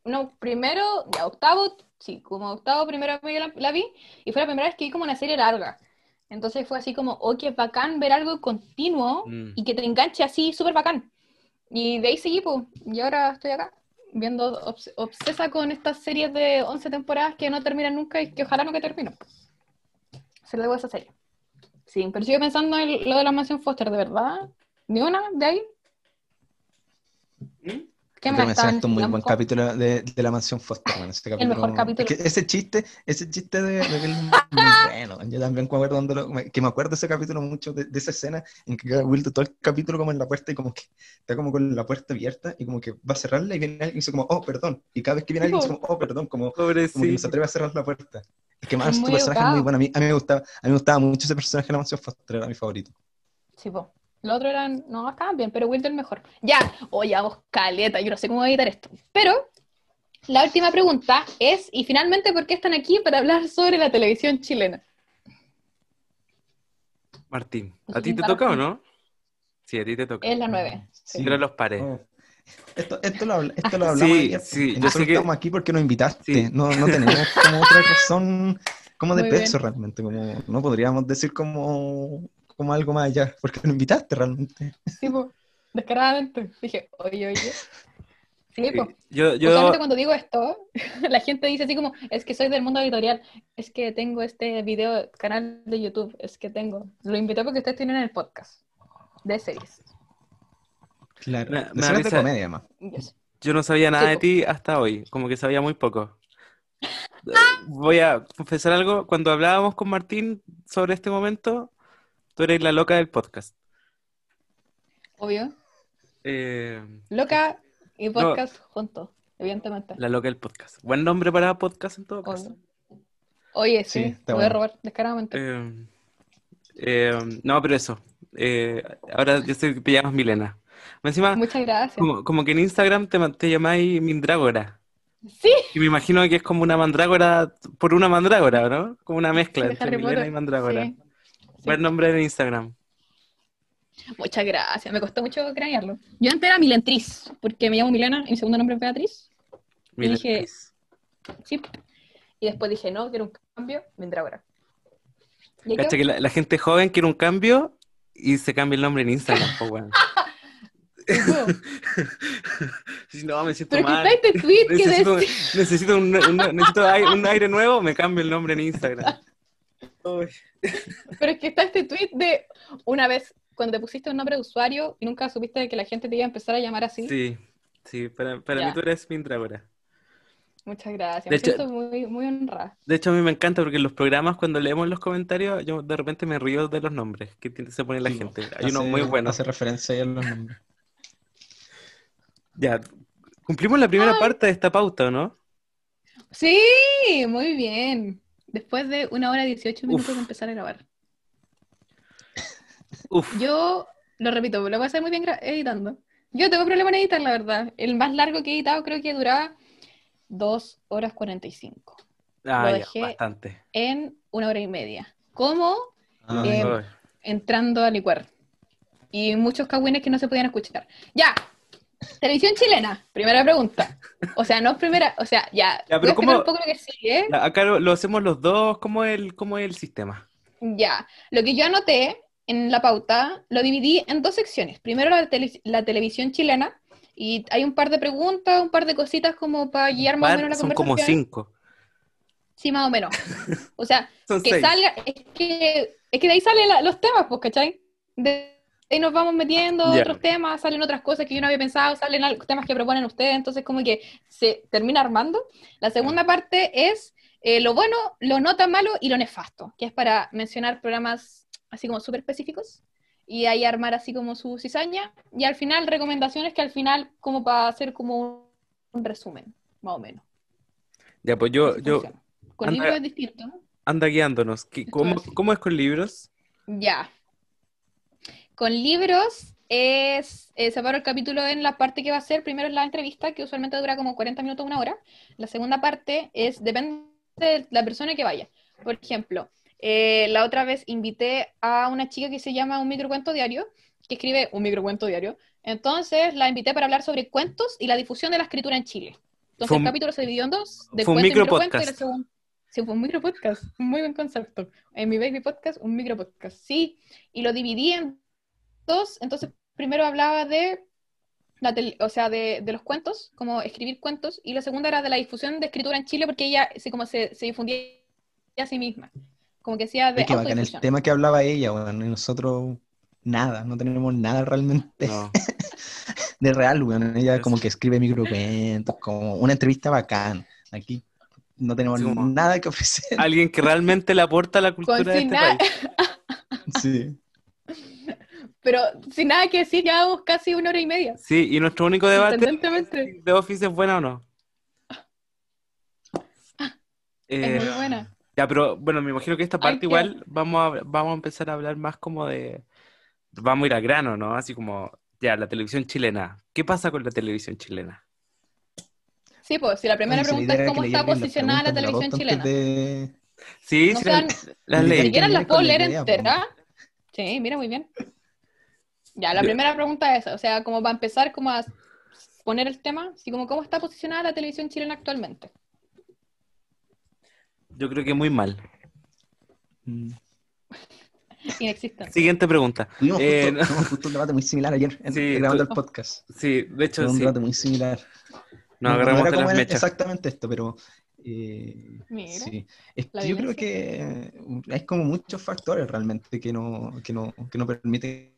No, primero, ya, octavo, sí, como octavo, primera vez la, la vi, y fue la primera vez que vi como una serie larga. Entonces fue así como, oh, qué bacán ver algo continuo Mm. y que te enganche así, súper bacán. Y de ahí seguí, pues, y ahora estoy acá, viendo, obs- obsesa con estas series de 11 temporadas que no terminan nunca y que ojalá nunca terminen. Se le debo a esa serie. Sí, pero sigo pensando en lo de la mansión Foster, ¿de verdad? ¿Ni una de ahí? ¿Qué Yo me un muy buen capítulo de, de la mansión Foster, ese capítulo. mejor capítulo. que ese chiste, ese chiste de, de que muy bueno. Yo también me acuerdo cuando lo- me- que me acuerdo de ese capítulo mucho de, de esa escena en que queda Will todo el capítulo como en la puerta y como que está como con la puerta abierta y como que va a cerrarla y viene alguien y dice como, oh, perdón. Y cada vez que viene alguien dice como, oh, perdón, como, como que no se atreve a cerrar la puerta. Es que más Es tu personaje es muy bueno. A mí, a mí me gustaba, a mí me gustaba mucho ese personaje de la mansión Foster, era mi favorito. Sí, po. Los otros eran, no, estaban bien, pero Wilder mejor. Ya, oye, vamos, caleta, yo no sé cómo voy a editar esto. Pero la última pregunta es, y finalmente, ¿por qué están aquí para hablar sobre la televisión chilena? Martín, ¿a ti te toca o no? Sí, a ti te toca. Es la nueve. Sí. Tira los pares. Oh. Esto, esto lo, esto lo hablamos sí, ayer. sí, yo sé que- estamos aquí porque nos invitaste. Sí. No, no tenemos como otra razón como de Muy peso bien. realmente. Como, no podríamos decir como, como algo más allá, porque nos invitaste realmente. Sí, po. Descaradamente. Dije, oye, oye. Sí, po. Yo, yo, Usualmente cuando digo esto, la gente dice así como, es que soy del mundo editorial, es que tengo este video, canal de YouTube, es que tengo. Lo invité porque ustedes tienen el podcast de series. Claro. Series de risa- comedia más. Yo no sabía nada Sí, de ti hasta hoy, como que sabía muy poco. Voy a confesar algo, cuando hablábamos con Martín sobre este momento, tú eres la loca del podcast. Obvio. Eh, Loca y podcast juntos, evidentemente. la loca del podcast. Buen nombre para podcast en todo caso. Obvio. Oye, sí, te voy a robar descaradamente. Eh, eh, no, pero eso. Eh, ahora yo soy Pillamas Milena. Encima, Muchas gracias. como, como que en Instagram te, te llamáis Mindrágora. Sí, Y me imagino que es como una mandrágora por una mandrágora, ¿no? Como una mezcla de entre Milena y mandrágora. Sí. Sí. Buen nombre en Instagram. Muchas gracias, me costó mucho cranearlo. Yo antes era Milentriz, porque me llamo Milena y mi segundo nombre es Beatriz. Y dije- Milentriz. Sí. Y después dije, no, quiero un cambio. ¿Y Cacha que la, la gente joven quiere un cambio y se cambia el nombre en Instagram, pues bueno. Si no, me siento Pero que mal. está este tweet que Necesito, un, un- necesito aire, un aire nuevo, me cambio el nombre en Instagram. Uy. Pero es que está este tweet de una vez cuando te pusiste un nombre de usuario y nunca supiste que la gente te iba a empezar a llamar así. Sí, sí, para, para mí tú eres Mindrágora. Muchas gracias. De me hecho- siento muy, muy honrada. De hecho, a mí me encanta porque en los programas, cuando leemos los comentarios, yo de repente me río de los nombres que se pone la Sí, gente. Hay unos muy buenos. Hace referencia a los nombres. Ya, cumplimos la primera Ay. parte de esta pauta, ¿o no? Sí, muy bien. Después de una hora y 18 minutos Uf. de empezar a grabar. Uf, Yo lo repito, lo voy a hacer muy bien editando. Yo tengo problema en editar, la verdad. El más largo que he editado creo que duraba 2 horas 45 ah, lo ya, dejé- bastante. en una hora y media. ¿Cómo? Ah, Eh, Ay. entrando a licuar. Y muchos cagüines que no se podían escuchar. Ya. Televisión chilena, primera pregunta. O sea, no primera, o sea, ya. Ya, voy pero a explicar ¿cómo- un poco lo que sigue. Ya, Acá lo, lo hacemos los dos, ¿cómo es el, cómo es el sistema? Ya. Lo que yo anoté en la pauta lo dividí en dos secciones. Primero la, tele- la televisión chilena. Y hay un par de preguntas, un par de cositas como para guiar más o menos la son como conversación. cinco. Sí, más o menos. O sea, que seis. salga, es que, es que de ahí salen la- los temas, pues, ¿cachai? De ahí nos vamos metiendo Ya. otros temas, salen otras cosas que yo no había pensado, salen al- temas que proponen ustedes, entonces como que se termina armando. La segunda parte es eh, lo bueno, lo no tan malo y lo nefasto, que es para mencionar programas así como súper específicos y ahí armar así como su cizaña y al final recomendaciones que al final como para hacer como un, resumen, más o menos. Ya, pues yo, yo. Con anda- libros es distinto, anda guiándonos. ¿Qué- Esto ¿Cómo, cómo es con libros? Ya. Con libros es, eh, separo el capítulo en la parte que va a ser, primero es la entrevista, que usualmente dura como 40 minutos, una hora. La segunda parte es, depende de la persona que vaya. Por ejemplo, eh, la otra vez invité a una chica que se llama Un Microcuento Diario, que escribe un microcuento diario. Entonces la invité para hablar sobre cuentos y la difusión de la escritura en Chile. Entonces Fue el un- capítulo se dividió en dos, de fue un cuento y microcuento, y micropodcast. la segunda... Sí, fue un micropodcast, un muy buen concepto. En mi baby podcast, un micropodcast, sí. Y lo dividí en entonces primero hablaba de, la o sea, de, de los cuentos, como escribir cuentos, y la segunda era de la difusión de escritura en Chile, porque ella se, como se, se difundía a sí misma, como que hacía de Ay, qué bacán el tema que hablaba ella, y nosotros nada, no tenemos nada realmente No. de real, weón. Ella Es- como que escribe microcuentos, como una entrevista bacán. Aquí no tenemos Sí, nada que ofrecer. Alguien que realmente le aporta a la cultura de este país. Sí. Pero sin nada que decir, llevamos casi una hora y media. Sí, y nuestro único debate The Office es buena o no. Eh, Es muy buena. Ya, pero bueno, me imagino que esta parte igual vamos a, vamos a empezar a hablar más como de... Vamos a ir a grano, ¿no? Así como, ya, la televisión chilena. ¿Qué pasa con la televisión chilena? Sí, pues, si la primera pregunta es cómo está posicionada la de televisión chilena. de- Sí, No sí, sean- las Si quieres las puedo leer enteras. Sí, mira, muy bien. Ya, la primera pregunta es esa, o sea, como va a empezar como a poner el tema, así como cómo está posicionada la televisión chilena actualmente. Yo creo que muy mal. Mm. Inexistente. Siguiente pregunta. Tuvimos, Eh, justo, tuvimos justo un debate muy similar ayer en- Sí, grabando el podcast. Sí, de hecho, Fue un sí. debate muy similar. Nos No, agarramos no de las mechas. exactamente esto, pero eh, Mira. sí. Es que yo creo que hay como muchos factores realmente que no, que no, que no permiten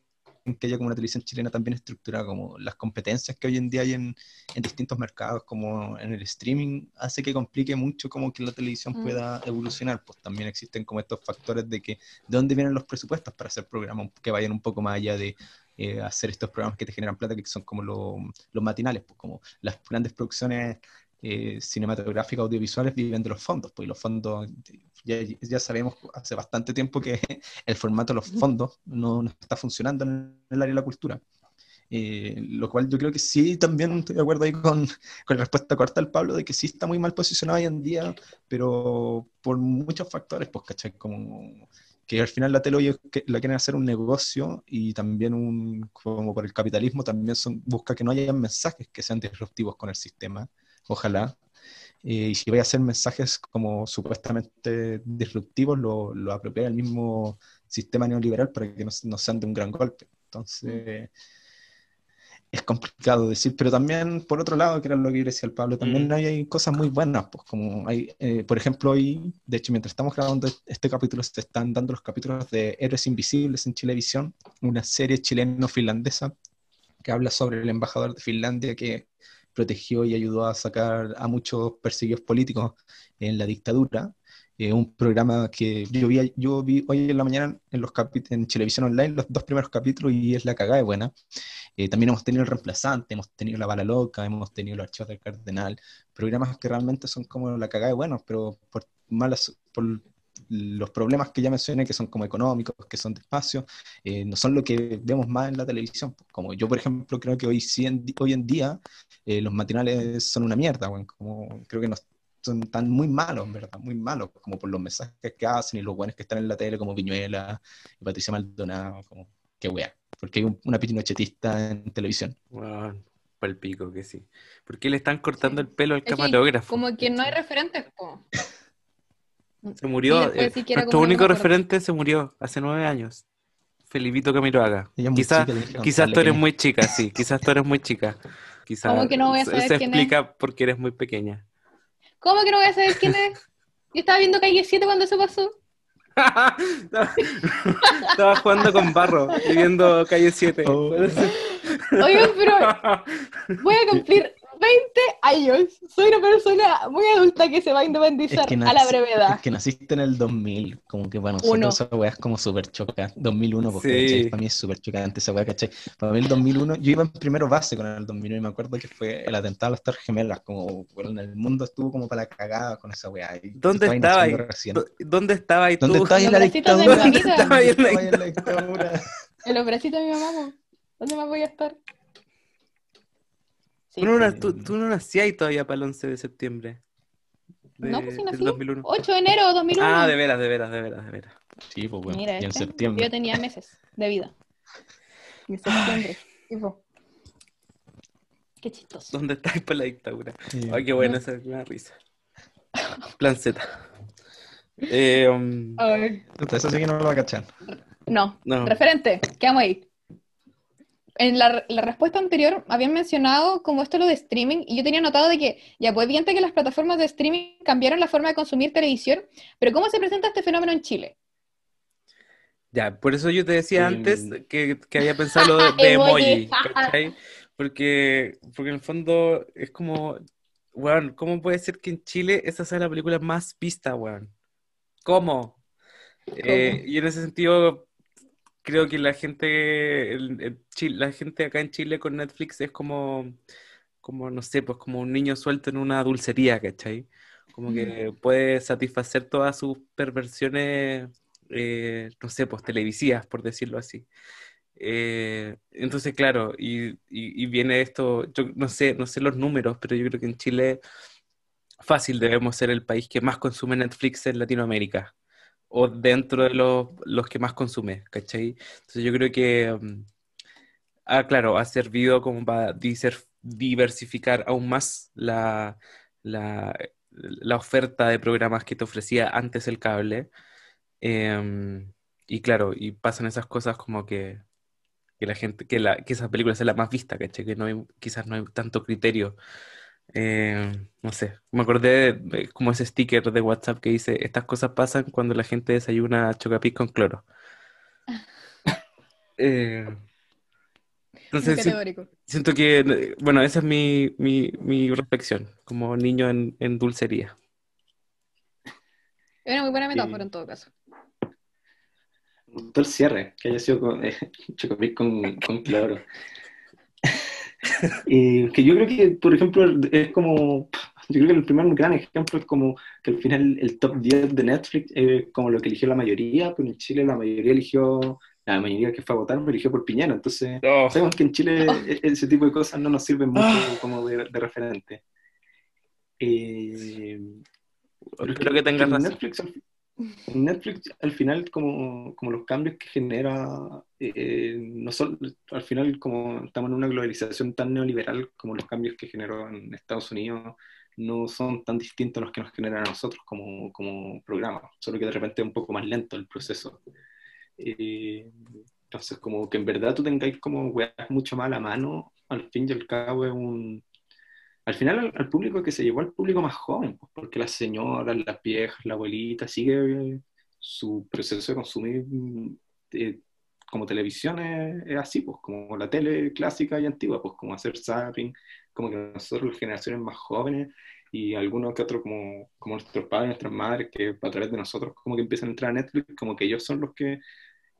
que haya como una televisión chilena tan bien estructurada, como las competencias que hoy en día hay en, en distintos mercados, como en el streaming, hace que complique mucho como que la televisión Mm. pueda evolucionar. Pues también existen como estos factores de que de dónde vienen los presupuestos para hacer programas que vayan un poco más allá de eh, hacer estos programas que te generan plata, que son como lo- los matinales, pues como las grandes producciones eh, cinematográficas, audiovisuales viven de los fondos, pues y los fondos, ya, ya sabemos hace bastante tiempo que el formato de los fondos no, no está funcionando en el área de la cultura. Eh, lo cual yo creo que sí, también estoy de acuerdo ahí con, con la respuesta corta del Pablo, de que sí está muy mal posicionado hoy en día, pero por muchos factores, pues, ¿cachai? Como que al final la tele hoy la quieren hacer un negocio y también un, como por el capitalismo, también son, busca que no haya mensajes que sean disruptivos con el sistema, ojalá. Eh, y si voy a hacer mensajes como supuestamente disruptivos, lo, lo apropia el mismo sistema neoliberal para que no, no sean de un gran golpe. Entonces, es complicado decir, pero también, por otro lado, que era lo que decía el Pablo, también Mm. hay, hay cosas muy buenas, pues como hay, eh, por ejemplo, hoy, de hecho, mientras estamos grabando este capítulo, se están dando los capítulos de Héroes Invisibles en Chilevisión, una serie chileno-finlandesa que habla sobre el embajador de Finlandia que protegió y ayudó a sacar a muchos perseguidos políticos en la dictadura. Eh, un programa que yo vi, yo vi hoy en la mañana en, los en Televisión Online los dos primeros capítulos y es la cagada de buena. Eh, también hemos tenido El Reemplazante, hemos tenido La Bala Loca, hemos tenido Los Archivos del Cardenal, programas que realmente son como la cagada de buenos, pero por malas, por los problemas que ya mencioné, que son como económicos, que son de espacio, eh, no son lo que vemos más en la televisión. Como yo, por ejemplo, creo que hoy, sí en, hoy en día eh, los matinales son una mierda, weón, como creo que no son tan muy malos, verdad, muy malos, como por los mensajes que hacen y los buenos que están en la tele, como Viñuela y Patricia Maldonado, como qué wea, porque hay un- una pinochetista en televisión. Bueno, pa'l pico que sí. ¿Por qué le están cortando Sí. el pelo al camarógrafo? Como que no hay referentes, po. Se murió. Eh, nuestro único referente se murió hace nueve años. Felipito Camiroaga. Es Quizás chica, quizás tú eres es. muy chica, sí. Quizás tú eres muy chica. Quizás ¿Cómo que no voy a se- saber se quién es? explica porque eres muy pequeña. ¿Cómo que no voy a saber quién es? Yo estaba viendo Calle 7 cuando eso pasó. Estaba- Estaba jugando con barro y viendo calle 7. Oh. Oigan, pero voy a cumplir 20 años. Soy una persona muy adulta que se va a independizar a la brevedad. es que naciste en el 2000, como que para Uno. nosotros esa weá es como súper chocante. 2001, porque Sí. para mí es súper chocante esa weá, ¿cachai? Para mí el 2001, yo iba en primero base con el 2001 y me acuerdo que fue el atentado a las Torres Gemelas, como bueno, el mundo estuvo como para la cagada con esa weá. ¿Dónde estaba estaba ahí? naciendo recién. ¿Dó- ¿Dónde estaba ahí tú? ¿Dónde estaba ahí Los la dictadura? mi ¿Dónde estaba ahí Estaba en la dictadura? En los bracitos de mi mamá. ¿Dónde más voy a estar? Sí. Tú no, na- tú- tú no nacías todavía para el 11 de septiembre. No, de- pues sí nací. 2001. 8 de enero de 2001. Ah, de veras, de veras, de veras, de veras. Sí, pues bueno, Mira, y en este, septiembre. Yo tenía meses de vida. En septiembre. Tipo. Qué chistoso. ¿Dónde estáis para la dictadura? Sí. Ay, qué buena esa una risa. Plan Z. Eh, um, Eso sí que no lo va a cachar. No. No. Referente, quedamos ahí. En la, la respuesta anterior habían mencionado como esto lo de streaming y yo tenía notado de que ya pues evidente que las plataformas de streaming cambiaron la forma de consumir televisión, pero ¿cómo se presenta este fenómeno en Chile? Ya, por eso yo te decía Em. antes que, que había pensado lo de, de Emoji. Porque, porque en el fondo es como, weón, ¿cómo puede ser que en Chile esa sea la película más vista, weón? ¿Cómo? Eh, y en ese sentido, creo que la gente, el- el Chi- la gente acá en Chile con Netflix es como, como, no sé, pues como un niño suelto en una dulcería, ¿cachai? Como que puede satisfacer todas sus perversiones, eh, no sé, pues televisivas, por decirlo así. Eh, entonces, claro, y, y- y viene esto, yo no sé, no sé los números, pero yo creo que en Chile fácil debemos ser el país que más consume Netflix en Latinoamérica o dentro de los, los que más consume, ¿cachai? Entonces yo creo que, mm, ah, claro, ha servido como para diversificar aún más la, la, la oferta de programas que te ofrecía antes el cable. Em, y claro, y pasan esas cosas como que, que la gente, que, la, que esa película sea la más vista, ¿cachai? Que no hay, quizás no hay tanto criterio. Eh, no sé, me acordé de, de como ese sticker de WhatsApp que dice, estas cosas pasan cuando la gente desayuna chocapic con cloro. Eh, entonces, siento que, eh, bueno, esa es mi, mi, mi reflexión, como niño en, en dulcería. Es una muy buena metáfora Sí. en todo caso. Me gustó el cierre, que haya sido con, eh, Chocopic con, con cloro. Eh, que yo creo que, por ejemplo, es como, yo creo que el primer gran ejemplo es como que al final el top 10 de Netflix es como lo que eligió la mayoría, pero en Chile la mayoría eligió, la mayoría que fue a votar me eligió por Piñera, entonces Oh, sabemos que en Chile e- ese tipo de cosas no nos sirven mucho Ah. como de, de referente. Eh, espero que tengas en razón. Netflix, Netflix, al final, como, como los cambios que genera, eh, no solo, al final, como estamos en una globalización tan neoliberal como los cambios que generó en Estados Unidos, no son tan distintos los que nos generan a nosotros como, como programa, solo que de repente es un poco más lento el proceso. Eh, entonces, como que en verdad tú tengáis como weas mucho más a la mano, al fin y al cabo es un, al final al, público que se llevó al público más joven, pues, porque las señoras, las viejas, la abuelita, sigue eh, su proceso de consumir mm, eh, como televisión es, así, pues como la tele clásica y antigua, pues como hacer zapping, como que nosotros las generaciones más jóvenes y algunos que otros como, como nuestros padres, nuestras madres, que a través de nosotros como que empiezan a entrar a Netflix, como que ellos son los que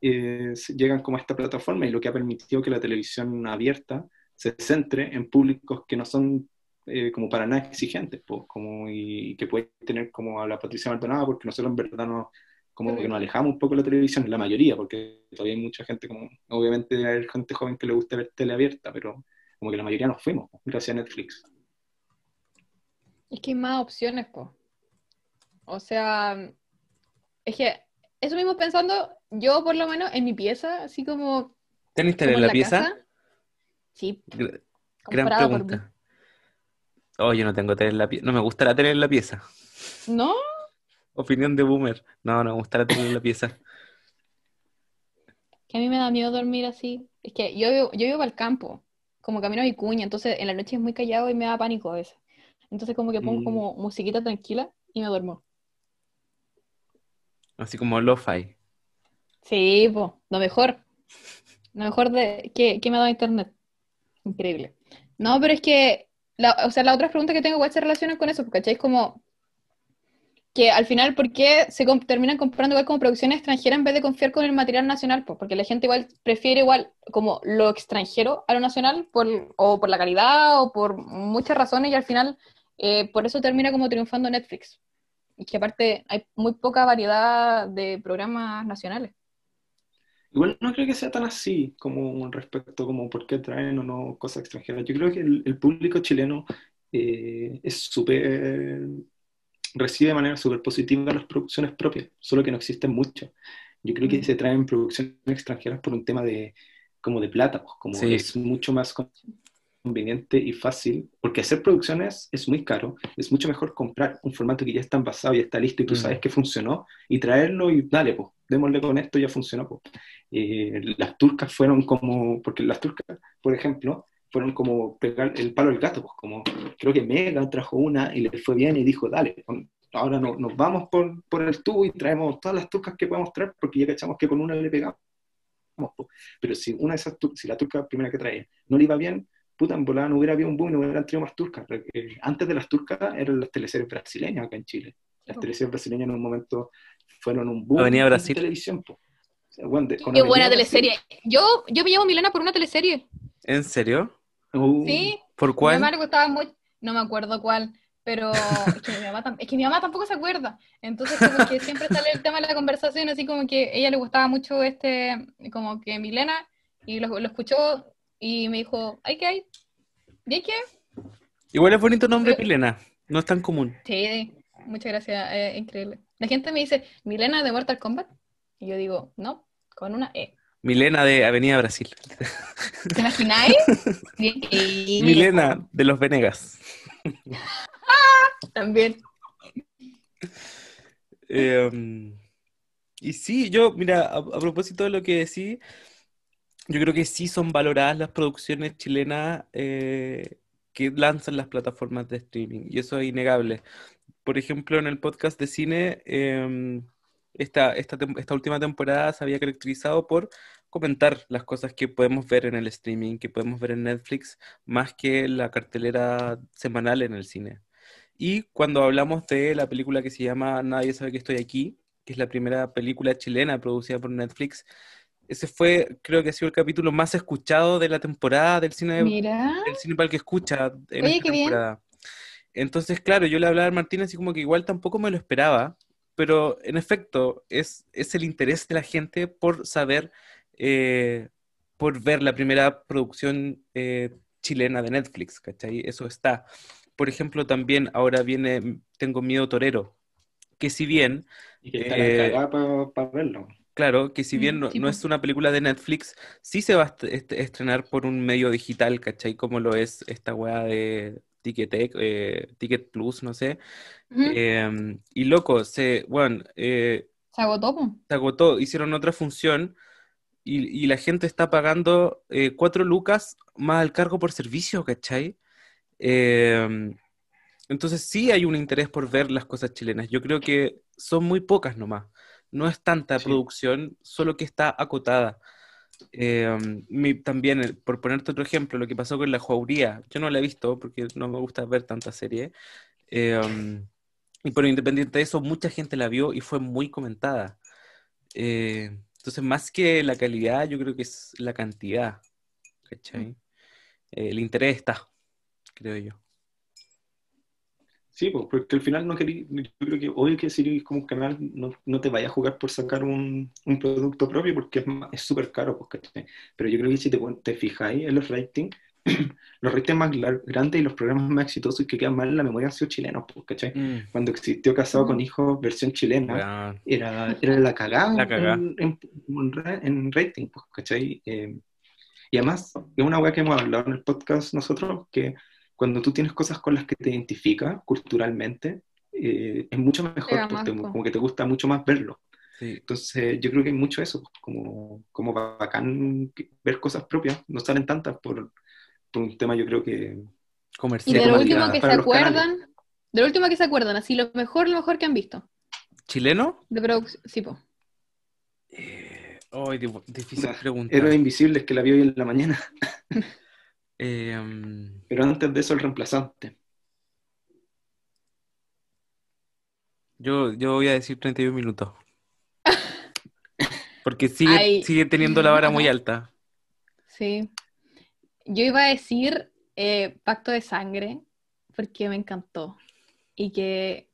eh, llegan como a esta plataforma y lo que ha permitido que la televisión abierta se centre en públicos que no son eh, como para nada exigentes, pues, como, y, que puede tener como a la Patricia Maldonado, porque nosotros en verdad nos, como que nos alejamos un poco de la televisión, la mayoría, porque todavía hay mucha gente, como obviamente haber gente joven que le gusta ver tele abierta, pero como que la mayoría nos fuimos, pues, gracias a Netflix. Es que hay más opciones, po. O sea, es que eso mismo pensando, yo por lo menos en mi pieza, así como, ¿Tenés tele en la pieza? casa, sí, Gra- Gran pregunta. Oh, yo no tengo tele en la pieza. No me gusta la tele en la pieza. ¿No? Opinión de boomer. No, no me gusta la tele en la pieza. Que a mí me da miedo dormir así. Es que yo vivo, yo vivo al campo, como camino a Vicuña, entonces en la noche es muy callado y me da pánico a veces. Entonces como que pongo Mm. como musiquita tranquila y me duermo. Así como lo-fi. Sí, pues, lo mejor. Lo mejor de que, que me ha dado internet. Increíble. No, pero es que, la, o sea, las otras preguntas que tengo igual se relacionan con eso, porque ¿cachai? Como que al final, ¿por qué se terminan comprando igual como producciones extranjeras en vez de confiar con el material nacional? Pues porque la gente igual prefiere igual como lo extranjero a lo nacional, por, o por la calidad, o por muchas razones, y al final, eh, por eso termina como triunfando Netflix. Y que aparte hay muy poca variedad de programas nacionales. Igual no creo que sea tan así como respecto como por qué traen o no cosas extranjeras. Yo creo que el, el público chileno eh, es súper recibe de manera súper positiva las producciones propias, solo que no existen muchas. Yo creo que Mm. se traen producciones extranjeras por un tema de como de plata, pues, como Sí. es mucho más conveniente y fácil, porque hacer producciones es muy caro, es mucho mejor comprar un formato que ya está envasado y está listo y tú Mm. sabes que funcionó y traerlo y dale, pues, démosle con esto, ya funcionó. Pues. Eh, las turcas fueron como, porque las turcas, por ejemplo, fueron como pegar el palo al gato, pues como creo que Mega trajo una y le fue bien y dijo, dale, ahora no- nos vamos por, por el tubo y traemos todas las turcas que podemos traer porque ya cachamos que con una le pegamos. po. Pero si una de esas si la turca primera que traía no le iba bien, puta, en volada no hubiera habido un boom, no hubieran tenido más turcas. Eh, Antes de las turcas eran las teleseries brasileñas acá en Chile. Las po. teleseries brasileñas en un momento fueron un boom Avenida en Brasil. televisión. po. Bueno, de- con Qué buena teleserie. Yo, yo me llamo Milena por una teleserie. ¿En serio? uh, Sí, ¿Por mi cuál? mamá le gustaba mucho. No me acuerdo cuál, pero es que, mi mamá, tam- es que mi mamá tampoco se acuerda. Entonces, como que siempre sale el tema de la conversación, así como que a ella le gustaba mucho este, como que Milena, y lo, lo escuchó y me dijo, ¿hay que hay? ¿Y que? Igual es bonito nombre, Eh. Pilena. No es tan común. Sí, muchas gracias, eh, increíble. La gente me dice, ¿Milena de Mortal Kombat? Y yo digo, no, con una E. Milena de Avenida Brasil. ¿Te imagináis? Milena de los Venegas. También. Eh, y sí, yo, mira, a, a propósito de lo que decís, yo creo que sí son valoradas las producciones chilenas eh, que lanzan las plataformas de streaming, y eso es innegable. Por ejemplo, en el podcast de cine, eh, esta, esta, esta última temporada se había caracterizado por comentar las cosas que podemos ver en el streaming, que podemos ver en Netflix, más que la cartelera semanal en el cine. Y cuando hablamos de la película que se llama Nadie sabe que estoy aquí, que es la primera película chilena producida por Netflix, ese fue, creo que ha sido el capítulo más escuchado de la temporada del cine, Mira. del cine para el que escucha en Oye, esta qué bien. temporada. Entonces, claro, yo le hablaba a Martín así como que igual tampoco me lo esperaba, pero en efecto es, es el interés de la gente por saber, eh, por ver la primera producción eh, chilena de Netflix, ¿cachai? Eso está. Por ejemplo, también ahora viene Tengo Miedo Torero, que si bien, Y que está Eh, cagada para verlo. claro, que si bien no, no es una película de Netflix, sí se va a est- est- estrenar por un medio digital, ¿cachai? Como lo es esta weá de Ticketek, eh, Ticket Plus, no sé. Ujú. Eh, y loco, se, bueno, eh, Se agotó, se agotó, hicieron otra función y, y la gente está pagando eh, cuatro lucas más el cargo por servicio, ¿cachai? Eh, entonces sí hay un interés por ver las cosas chilenas. Yo creo que son muy pocas nomás. No es tanta Sí. producción, solo que está acotada. Eh, mi- también, eh, por ponerte otro ejemplo, lo que pasó con La Jauría. Yo no la he visto porque no me gusta ver tanta serie. Eh, y por independiente de eso, mucha gente la vio y fue muy comentada. Eh, entonces, más que la calidad, yo creo que es la cantidad. ¿Cachai? Eh, el interés está, creo yo. Sí, pues, porque al final no querí, yo creo que obvio que si como un canal no, no te vayas a jugar por sacar un, un producto propio porque es súper caro, pues. Pero yo creo que si te, te fijáis en los ratings, los ratings más grandes y los programas más exitosos que quedan mal en la memoria han sido chilenos, pues, ¿cachai? Mm, Cuando existió Casado con Mm. Hijos, versión chilena, era, era la cagada La cagá. en, en- en rating, pues, ¿cachai? Eh, y además, es una weá que hemos hablado en el podcast nosotros, que cuando tú tienes cosas con las que te identificas culturalmente, eh, es mucho mejor, pues, más, te- como que te gusta mucho más verlo. Sí. Entonces, yo creo que hay mucho eso, como, como bacán ver cosas propias, no salen tantas por, por un tema, yo creo que... Y Comercial. de lo último que se canales. acuerdan, de lo último que se acuerdan, así lo mejor, lo mejor que han visto. ¿Chileno? De producción, sí, po. Eh, difícil pregunta. Héroes Invisibles que la vi hoy en la mañana, Eh, mm, pero antes de eso el reemplazante. yo, yo voy a decir 31 minutos. Porque sigue, Ay. sigue teniendo la vara muy alta. Sí. Yo iba a decir eh, Pacto de Sangre, porque me encantó. Y que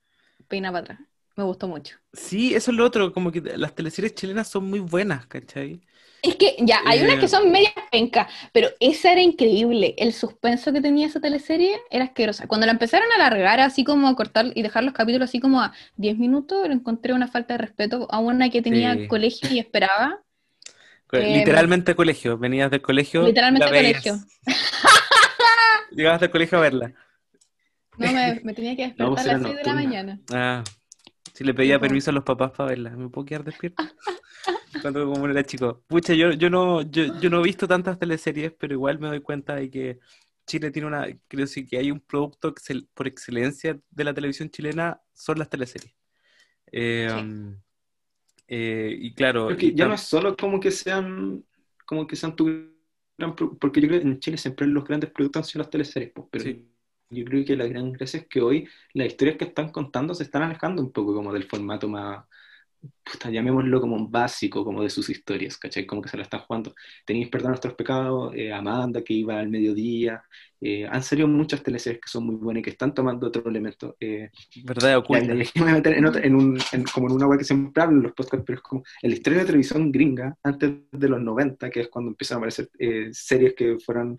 peina para atrás. Me gustó mucho. Sí, eso es lo otro, como que las teleseries chilenas son muy buenas, ¿cachai? Es que ya, hay unas Eh. que son medias pencas, pero esa era increíble. El suspenso que tenía esa teleserie era asquerosa. Cuando la empezaron a alargar, así como a cortar y dejar los capítulos así como a 10 minutos, encontré una falta de respeto a una que tenía Sí. colegio y esperaba. Eh, Literalmente colegio. Venías del colegio. Literalmente colegio. Llegabas del colegio a verla. No, me, me tenía que No, despertar pues a las 6 de la mañana. Ah, si le pedía permiso a los papás para verla, ¿me puedo quedar despierto? Cuando como era chico. Pucha, yo, yo no, yo, yo no he visto tantas teleseries, pero igual me doy cuenta de que Chile tiene una, creo sí que hay un producto excel- por excelencia de la televisión chilena, son las teleseries. Eh, Sí. um, eh, y claro, ya no es solo como que sean, como que sean tu gran porque yo creo que en Chile siempre los grandes productos han sido las teleseries, pues, pero Sí. yo creo que la gran gracia es que hoy las historias que están contando se están alejando un poco como del formato más, puta, llamémoslo como un básico, como de sus historias, ¿cachai? Como que se la están jugando. Tenéis Perdón Nuestros Pecados, eh, Amanda que iba al mediodía, eh, han salido muchas teleseries que son muy buenas y que están tomando otro elemento. eh, verdad oculta. yo me voy a meter en, en un, en- como en una web que siempre hablo en los podcasts, pero es como en la historia de televisión gringa, antes de los 90, que es cuando empiezan a aparecer eh, series que fueron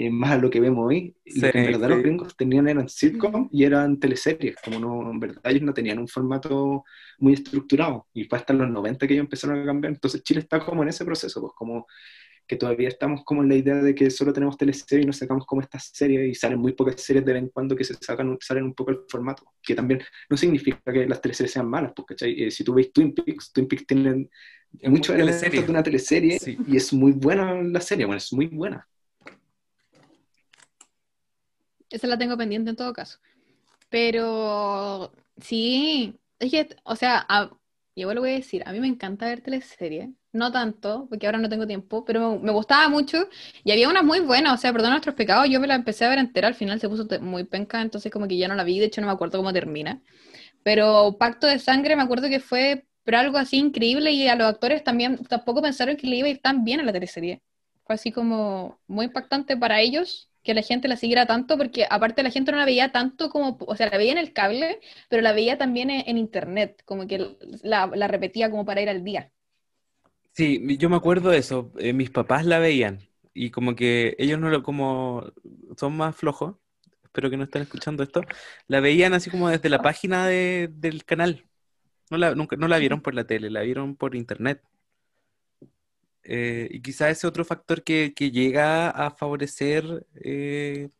eh, más a lo que vemos hoy, Sí, lo que en verdad los sí. gringos tenían eran sitcom y eran teleseries, como no, en verdad ellos no tenían un formato muy estructurado, y fue hasta los 90 que ellos empezaron a cambiar, entonces Chile está como en ese proceso, pues como que todavía estamos como en la idea de que solo tenemos teleseries y nos sacamos como estas series y salen muy pocas series de vez en cuando que se sacan, salen un poco el formato, que también no significa que las teleseries sean malas, porque si tú ves Twin Peaks, Twin Peaks tienen muchos elementos de una teleserie Sí. y es muy buena la serie, bueno, es muy buena. Esa la tengo pendiente en todo caso. Pero sí, es que, o sea, igual lo voy a decir, a mí me encanta ver teleseries, no tanto, porque ahora no tengo tiempo, pero me, gustaba mucho y había unas muy buenas, o sea, Perdón nuestros pecados, yo me la empecé a ver entera, al final se puso muy penca, entonces como que ya no la vi, de hecho no me acuerdo cómo termina. Pero Pacto de Sangre me acuerdo que fue pero algo así increíble y a los actores también tampoco pensaron que le iba a ir tan bien a la teleserie. Fue así como muy impactante para ellos que la gente la siguiera tanto, porque aparte la gente no la veía tanto como, o sea, la veía en el cable, pero la veía también en, en internet, como que la, la repetía como para ir al día. Sí, yo me acuerdo de eso. eh, mis papás la veían y como que ellos no lo, como son más flojos, espero que no estén escuchando esto, la veían así como desde la página de- del canal. No la, nunca, no la vieron por la tele, la vieron por internet. Eh, y quizá ese otro factor que, que llega a favorecer eh,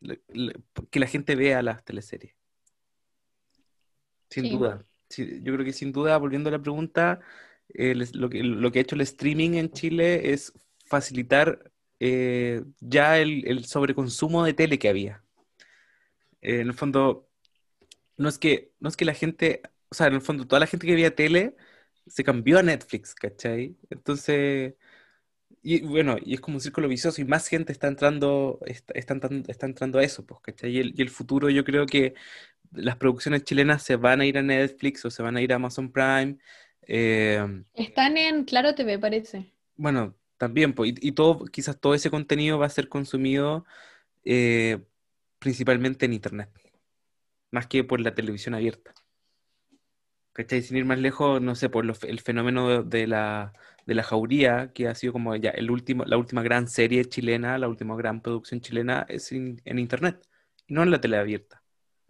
la- la- que la gente vea las teleseries. Sin Sí. duda. Sí, yo creo que sin duda, volviendo a la pregunta, el es- lo que, lo que ha hecho el streaming en Chile es facilitar eh, ya el, el sobreconsumo de tele que había. Eh, en el fondo, no es que, no es que la gente, o sea, en el fondo, toda la gente que veía tele se cambió a Netflix, ¿cachai? Entonces, y bueno, y es como un círculo vicioso y más gente está entrando, está, está entrando, está entrando a eso, pues, ¿cachai? Y el, y el futuro yo creo que las producciones chilenas se van a ir a Netflix o se van a ir a Amazon Prime. eh, Están en Claro TV, parece. bueno, también, pues, y, y todo, quizás todo ese contenido va a ser consumido eh, principalmente en Internet, más que por la televisión abierta. ¿Cachai? Sin ir más lejos, no sé, por el fenómeno de, de la, de la jauría, que ha sido como ya el último, la última gran serie chilena, la última gran producción chilena, es in- en Internet, y no en la tele abierta.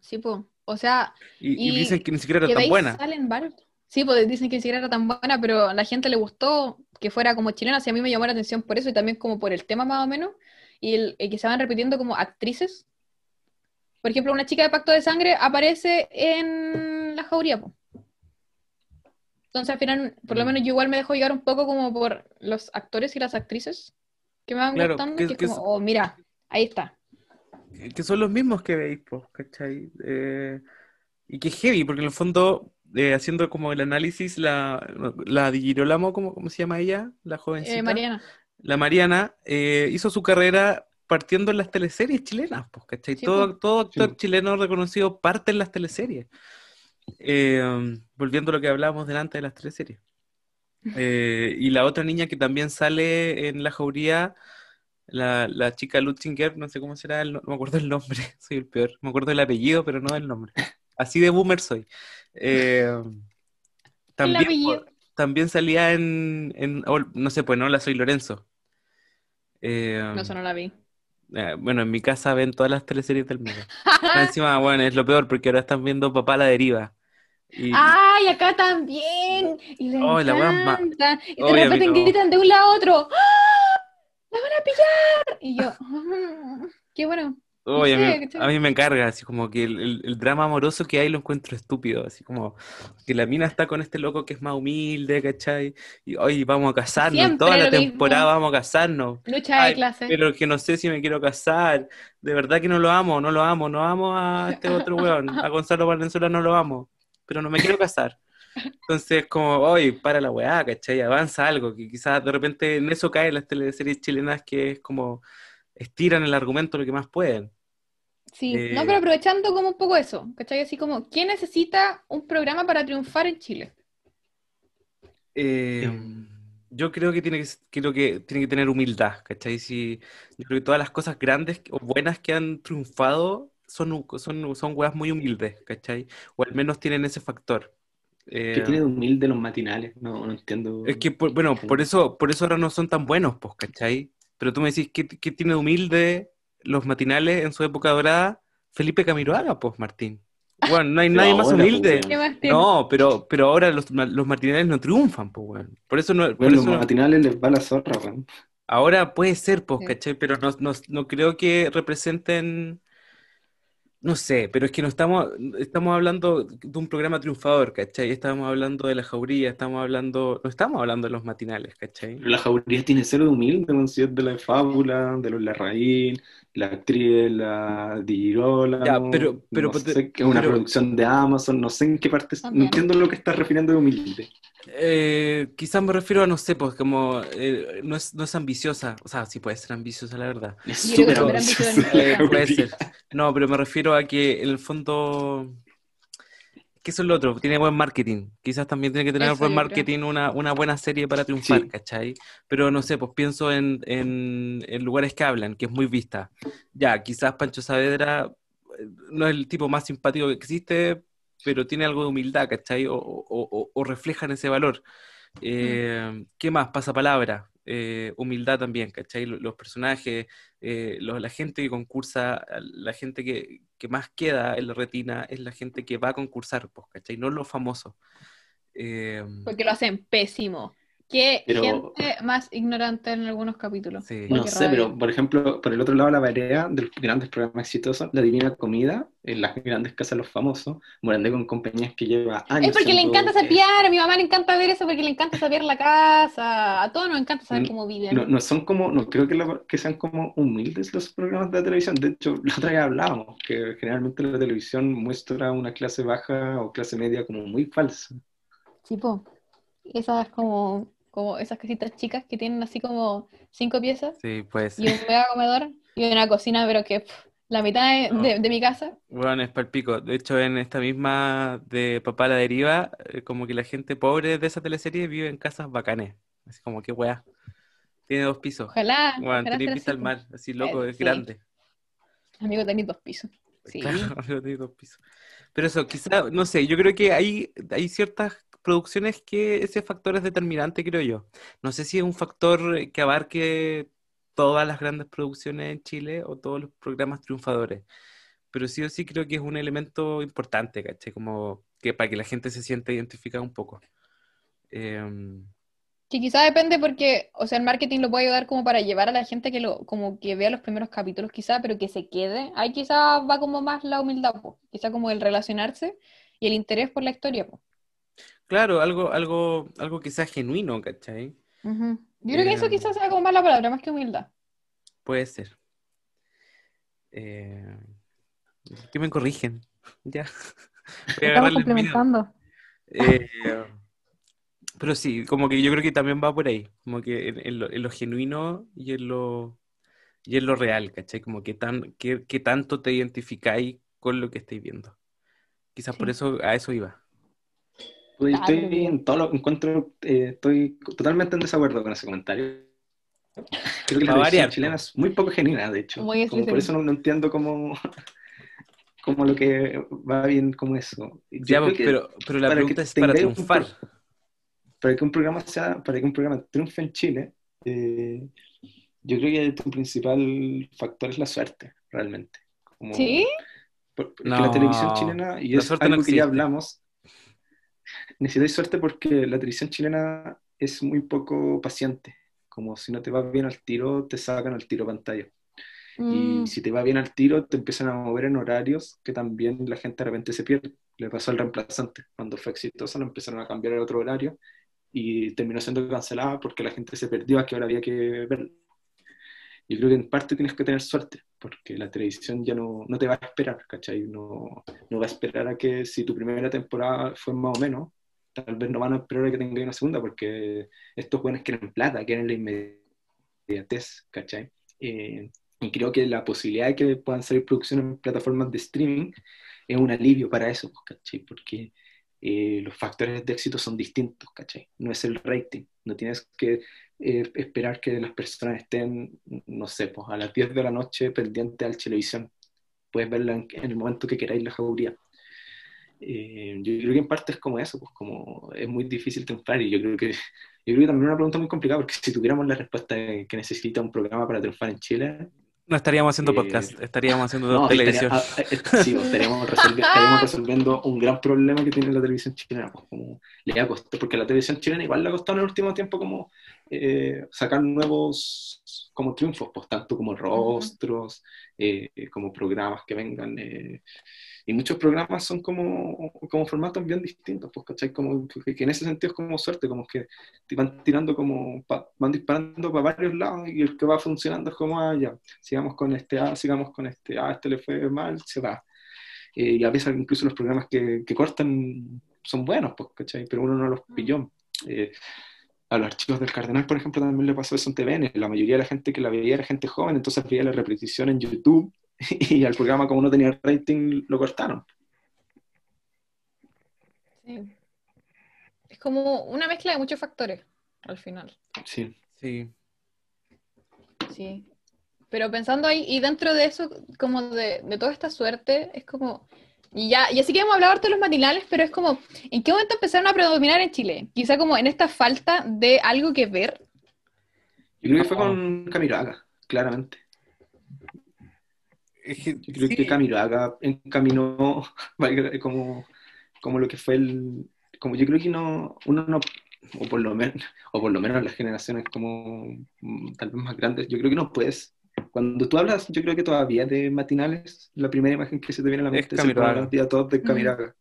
Sí, pues. O sea, Y, y Y dicen que ni siquiera era tan buena. salen. Sí, pues dicen que ni siquiera era tan buena, pero a la gente le gustó que fuera como chilena, así a mí me llamó la atención por eso y también como por el tema más o menos, y el, el que se van repitiendo como actrices. Por ejemplo, una chica de Pacto de Sangre aparece en La Jauría, po. Entonces al final, por lo Mm. menos yo igual me dejo llevar un poco como por los actores y las actrices que me van Claro, gustando, que- que es que como, oh, mira, ahí está. que son los mismos que veis, pues, ¿cachai? Eh, y que es heavy, porque en el fondo, eh, haciendo como el análisis, la, la Di Girolamo, ¿cómo, cómo se llama ella? La jovencita. Eh, Mariana. La Mariana eh, hizo su carrera partiendo en las teleseries chilenas, pues, ¿cachai? Sí, todo, todo actor Sí. chileno reconocido parte en las teleseries. Eh, volviendo a lo que hablábamos delante de las teleseries. Eh, y la otra niña que también sale en La Jauría, la, la chica Lutzinger, no sé cómo será, el no, me acuerdo el nombre, soy el peor. Me acuerdo del apellido, pero no del nombre. Así de boomer soy. Eh, también, también salía en, en- oh, no sé, pues no, la soy Lorenzo. Eh, No, eso no la vi. eh, bueno, en mi casa ven todas las teleseries del mundo. Encima, bueno, es lo peor porque ahora están viendo Papá a la deriva. Y, ¡Ay, acá también! Y les Oh, la ma-. Y de repente no. gritan de un lado a otro. ¡Ah! ¡La van a pillar! Y yo, "Ah, qué bueno. A sé, mí, ¿cachai? a mí me encarga, así como que el, el- el drama amoroso que hay lo encuentro estúpido, así como que la mina está con este loco que es más humilde, ¿cachai? Y hoy vamos a casarnos, Siempre toda la mismo. temporada vamos a casarnos. Lucha Ay, de clase. Pero que no sé si me quiero casar, de verdad que no lo amo, no lo amo, no amo a este otro weón, a Gonzalo Valenzuela no lo amo, pero no me quiero casar. Entonces, como, oye, para la weá, ¿cachai? Avanza algo, que quizás de repente en eso caen las teleseries chilenas que es como estiran el argumento lo que más pueden. Sí, Eh, no, pero aprovechando como un poco eso, ¿cachai? Así como, ¿quién necesita un programa para triunfar en Chile? Eh, yo creo que tiene que, creo que tiene que tener humildad, ¿cachai? Si, yo creo que todas las cosas grandes o buenas que han triunfado son, son, son weas muy humildes, ¿cachai? O al menos tienen ese factor. ¿Qué Eh, tiene de humilde los matinales? No, no entiendo. es que, por- bueno, por eso, por eso ahora no son tan buenos, pues, ¿cachai? Pero tú me decís, ¿qué, qué tiene de humilde los matinales en su época dorada? Felipe Camiroaga, pues, Martín. Bueno, no hay Pero nadie más humilde. pues. No, pero, pero ahora los, los matinales no triunfan, pues, weón. Por eso no, por Bueno, los no- matinales les va la zorra, weón. ahora puede ser, pues, Sí. ¿cachai? Pero no, no, no creo que representen, no sé, pero es que no estamos, estamos hablando de un programa triunfador, ¿cachai? Estamos hablando de la jauría, estamos hablando, no estamos hablando de los matinales, ¿cachai? Pero la jauría tiene cero de humilde, es de la fábula, de los Larraín, la actriz de la Di Girolamo, Ya, pero- pero- no sé, que es una pero- producción de Amazon, no sé en qué parte, no entiendo lo que estás refiriendo de humilde. Eh, quizás me refiero a, no sé, pues como eh, no es, no es ambiciosa, o sea, sí puede ser ambiciosa, la verdad. Es súper ambiciosa Eh, puede ser. No, pero me refiero a que en el fondo, que eso es lo otro, tiene buen marketing. Quizás también tiene que tener Eso buen marketing una, una buena serie para triunfar, Sí. ¿cachai? Pero no sé, pues pienso en, en, en lugares que hablan, que es muy vista. Ya, quizás Pancho Saavedra eh, no es el tipo más simpático que existe, pero tiene algo de humildad, ¿cachai? O, o, o- o reflejan ese valor. Eh, ¿qué más? Pasapalabra. Eh, humildad también, ¿cachai? Lo- Los personajes, eh, la gente que concursa, la gente que, que más queda en la retina es la gente que va a concursar, pues, ¿cachai? No los famosos. Eh, Porque lo hacen pésimo. Qué Pero- gente más ignorante en algunos capítulos. Sí. No sé, rabia. pero por ejemplo, por el otro lado, la vereda de los grandes programas exitosos, La Divina Comida, en las grandes casas de los famosos, Morandé con compañías que lleva años. Es porque le encanta sapear, a mi mamá le encanta ver eso porque le encanta sapear la casa, a todos nos encanta saber Mm, cómo viven. No, no son como, no creo que, la- que sean como humildes los programas de la televisión. De hecho, la otra vez hablábamos que generalmente la televisión muestra una clase baja o clase media como muy falsa. Tipo, esas como, como esas casitas chicas que tienen así como cinco piezas sí, pues. y un mega comedor y una cocina, pero que pff, la mitad de, No. de- de mi casa. Bueno, es palpico. De hecho, en esta misma de Papá la Deriva, eh, como que la gente pobre de esa teleserie vive en casas bacanes. Así como que weá. Tiene dos pisos. Ojalá, Bueno, ojalá tiene vista al mar, así loco, Eh, es sí. grande. Amigo, tenéis dos pisos. Sí. Claro, amigo, tiene dos pisos. Pero eso, quizá, no sé, yo creo que hay, hay ciertas producciones que ese factor es determinante, creo yo. No sé si es un factor que abarque todas las grandes producciones en Chile o todos los programas triunfadores. Pero sí o sí creo que es un elemento importante, ¿cachai? Como que para que la gente se sienta identificada un poco. Em, Que quizá depende porque, o sea, el marketing lo puede ayudar como para llevar a la gente que lo, como que vea los primeros capítulos quizá, pero que se quede. Ahí quizá va como más la humildad, po. Quizá como el relacionarse y el interés por la historia, po. Claro, algo, algo, algo que sea genuino, ¿cachai? Yo creo que eso Em. quizás sea como más la palabra, más que humildad. Puede ser. Eh, ¿qué me corrigen? Ya. El miedo. Eh, pero sí, como que yo creo que también va por ahí, como que en, en lo, en lo genuino y en lo, y en lo real, ¿cachai? Como que, tan, que, que tanto te identificáis con lo que estáis viendo. Quizás por eso a eso iba. Pues estoy en todo lo encuentro, eh, estoy totalmente en desacuerdo con ese comentario. Creo que la variar, chilena es muy poco genuina, de hecho. Muy Como por eso no, no entiendo cómo, cómo lo que va bien como eso. Yo Ya, creo que pero, pero la para que pregunta es para un triunfar. pro- para que un programa sea, para que un programa triunfe en Chile, eh, yo creo que tu principal factor es la suerte, realmente. Como, ¿Sí? Porque No, la televisión chilena, y es algo no que ya hablamos, necesitáis suerte porque la televisión chilena es muy poco paciente. Como si no te va bien al tiro, te sacan al tiro pantalla. Mm, Y si te va bien al tiro, te empiezan a mover en horarios que también la gente de repente se pierde. Le pasó al reemplazante. Cuando fue exitoso, lo empezaron a cambiar a otro horario y terminó siendo cancelada porque la gente se perdió a que ahora había que verlo. Yo creo que en parte tienes que tener suerte, porque la televisión ya no, no te va a esperar, ¿cachai? No, no va a esperar a que si tu primera temporada fue más o menos, tal vez no van a esperar que tenga una segunda, porque estos jóvenes quieren plata, quieren la inmediatez, ¿cachai? Eh, y creo que la posibilidad de que puedan salir producciones en plataformas de streaming es un alivio para eso, ¿cachai? Porque eh, los factores de éxito son distintos, ¿cachai? No es el rating, no tienes que eh, esperar que las personas estén, no sé, pues a las 10 de la noche pendiente al televisión. Puedes verla en, en el momento que queráis la jauría. Eh, yo creo que en parte es como eso, pues como es muy difícil triunfar y yo creo que yo creo que también es una pregunta muy complicada porque si tuviéramos la respuesta que necesita un programa para triunfar en Chile, No estaríamos haciendo Eh, podcast, estaríamos haciendo no, televisión. estaría- ah, eh, sí, estaríamos, resolvi- estaríamos resolviendo un gran problema que tiene la televisión chilena, pues como le ha costado, porque la televisión chilena igual le ha costado en el último tiempo como eh, sacar nuevos como triunfos, pues tanto como rostros, eh, como programas que vengan, eh, y muchos programas son como, como formatos bien distintos, pues, ¿cachai? Como que, que en ese sentido es como suerte, como que te van tirando como, pa- van disparando para varios lados y el que va funcionando es como, ah, ya, sigamos con este, ah, sigamos con este, ah, este le fue mal, se va. Eh, y a veces incluso los programas que, que cortan son buenos, pues, ¿cachai? Pero uno no los pilló. A los archivos del Cardenal, por ejemplo, también le pasó eso en TVN. La mayoría de la gente que la veía era gente joven, entonces veía la repetición en YouTube y al programa, como no tenía rating, lo cortaron. sí. Es como una mezcla de muchos factores al final. Sí. Sí. Sí. Pero pensando ahí, y dentro de eso, como de, de toda esta suerte, es como. Y ya, y así que hemos hablado harto de los matinales, pero es como, ¿en qué momento empezaron a predominar en Chile? Quizá como en esta falta de algo que ver. Yo creo que fue con Camiroaga, claramente. Yo creo sí. que Camiroaga encaminó como, como lo que fue el. Como yo creo que no, uno no, o por lo menos, o por lo menos las generaciones como mm, tal vez más grandes, yo creo que no puedes. Cuando tú hablas, yo creo que todavía de matinales, la primera imagen que se te viene a la Es mente es el Camiroaga. Buenos días a todos de Mm. Camiroaga.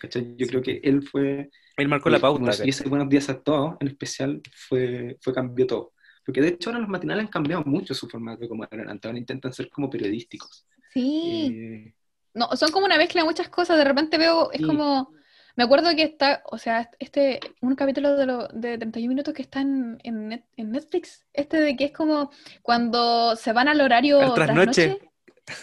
¿Cachai? Yo creo que él fue Él marcó la pauta. Y ese buenos días a todos, en especial, fue, fue cambió todo. Porque de hecho ahora los matinales han cambiado mucho su formato como eran antes, ahora intentan ser como periodísticos. Sí. Eh, No, son como una mezcla de muchas cosas. De repente veo, es Sí. como. Me acuerdo que está, o sea, este, un capítulo de, lo, de 31 minutos que está en, en Net- en Netflix, este de que es como cuando se van al horario Al trasnoche.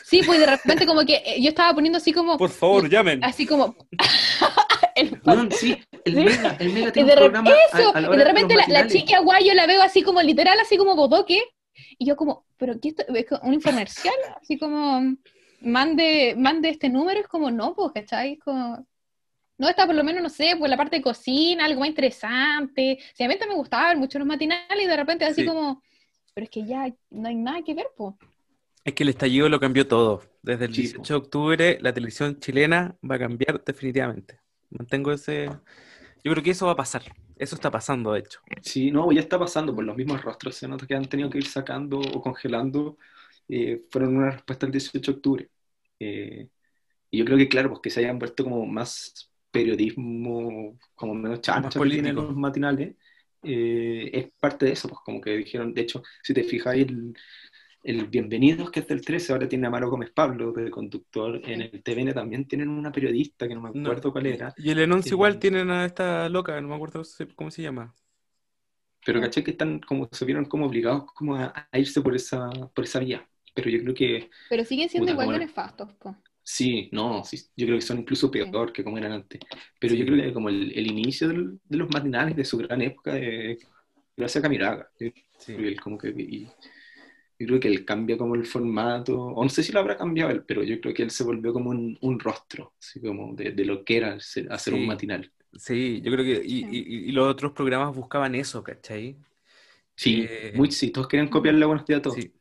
Sí, pues de repente como que eh, yo estaba poniendo así como, Por favor, llamen. así como, el- sí, el. Mega, el Mega y tiene de, un programa eso, a y de repente la, la chica guay yo la veo así como literal, así como bodoque, y yo como, pero ¿qué esto? ¿Es un infomercial? Así como, mande, mande este número, es como, no, pues, ¿cachai? Es como, no, está por lo menos, no sé, pues la parte de cocina, algo más interesante. Si a mí también me gustaban mucho los matinales y de repente así Sí. como, pero es que ya no hay nada que ver, pues. Es que el estallido lo cambió todo. Desde el Sí, 18 de octubre, la televisión chilena va a cambiar definitivamente. Mantengo ese. Yo creo que eso va a pasar. Eso está pasando, de hecho. Sí, no, ya está pasando, por los mismos rostros se nota que han tenido que ir sacando o congelando, eh, fueron una respuesta al 18 de octubre. Eh, y yo creo que, claro, pues que se hayan vuelto como más periodismo, como menos chancho que tienen los matinales, eh, es parte de eso, pues como que dijeron, de hecho, si te fijas, el, el Bienvenidos, que es del 13, ahora tiene a Maro Gómez Pablo de conductor, en el TVN también tienen una periodista, que no me No. acuerdo cuál era, Y el anuncio Eh, igual tienen a esta loca, no me acuerdo cómo se llama. Pero caché que están como, se vieron como obligados como a, a irse por esa, por esa vía. Pero yo creo que Pero siguen siendo igual de nefastos, pues. Sí, no, sí, yo creo que son incluso peor que como eran antes. Pero yo creo que como el, el inicio del- de los matinales de su gran época, eh, gracias a Camiraga. Yo Sí. creo que él como que, y- yo creo que él cambia como el formato, o no sé si lo habrá cambiado él, pero yo creo que él se volvió como un, un rostro, así como de, de lo que era ser- hacer Sí. un matinal. Sí, yo creo que. Y, Sí. y- y los otros programas buscaban eso, ¿cachai? Sí, Eh, muy, sí, todos querían copiarle buenos días a todos. Sí.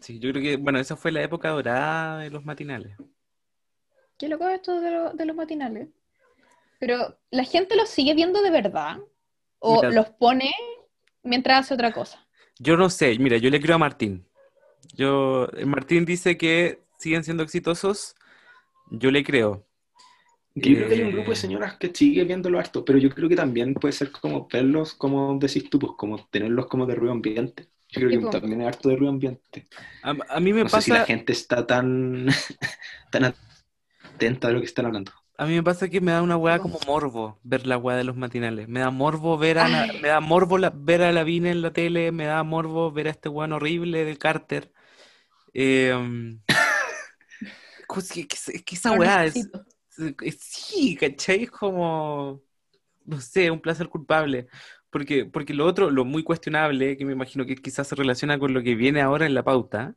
Sí, yo creo que, bueno, esa fue la época dorada de los matinales. Qué loco esto de, lo- de los matinales. Pero, ¿la gente los sigue viendo de verdad? ¿O Mira. los pone mientras hace otra cosa? Yo no sé, mira, yo le creo a Martín. Yo, eh, Martín dice que siguen siendo exitosos, yo le creo. Yo creo que hay un grupo de Eh, señoras que sigue viéndolo harto, pero yo creo que también puede ser como verlos, como decís tú, pues como tenerlos como de ruido ambiente. Yo creo que también es harto de ruido ambiente. A, a mí me No sé si la pasa, gente está tan, tan atenta a lo que están hablando. a mí me pasa que me da una weá como morbo ver la weá de los matinales. Me da morbo ver a, la- me da morbo la- ver a Lavín en la tele, me da morbo ver a este weón horrible de Carter. Eh, es que, es que esa weá es, es- sí, ¿cachai? Es como, no sé, un placer culpable. Porque, porque lo otro, lo muy cuestionable, que me imagino que quizás se relaciona con lo que viene ahora en la pauta,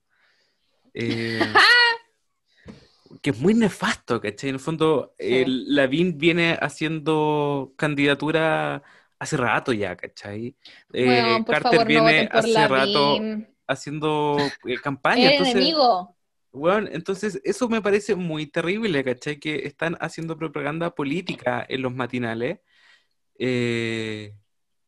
eh, que es muy nefasto, ¿cachai? En el fondo, Sí. el Lavín viene haciendo candidatura hace rato ya, ¿cachai? Eh, por Carter favor, viene por hace rato haciendo eh, campaña, El entonces... enemigo. Bueno, entonces eso me parece muy terrible, ¿cachai? Que están haciendo propaganda política en los matinales. Eh,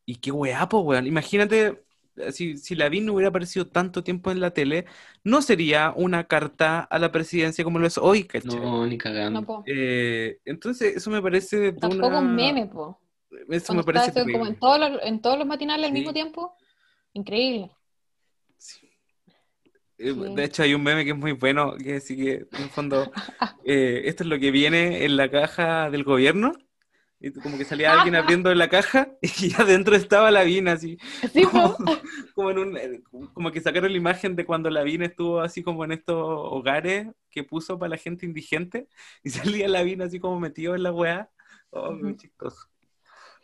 y qué weapo, weón. Imagínate, eh, si, si Lavín no hubiera aparecido tanto tiempo en la tele, no sería una carta a la presidencia como lo es hoy, ¿cachai? No, ni cagando. No. Eh, entonces eso me parece Tampoco una... un meme, po. Eso me parece como en todos los, en todos los matinales al Sí. mismo tiempo. Increíble. Sí. Eh, Sí. De hecho, hay un meme que es muy bueno, que es así que, en el fondo, eh, esto es lo que viene en la caja del gobierno. Y como que salía alguien abriendo la caja y adentro estaba Lavín, así. Sí. Como, como en un, eh, como que sacaron la imagen de cuando Lavín estuvo así como en estos hogares que puso para la gente indigente y salía Lavín así como metido en la weá. Oh, muy chistoso.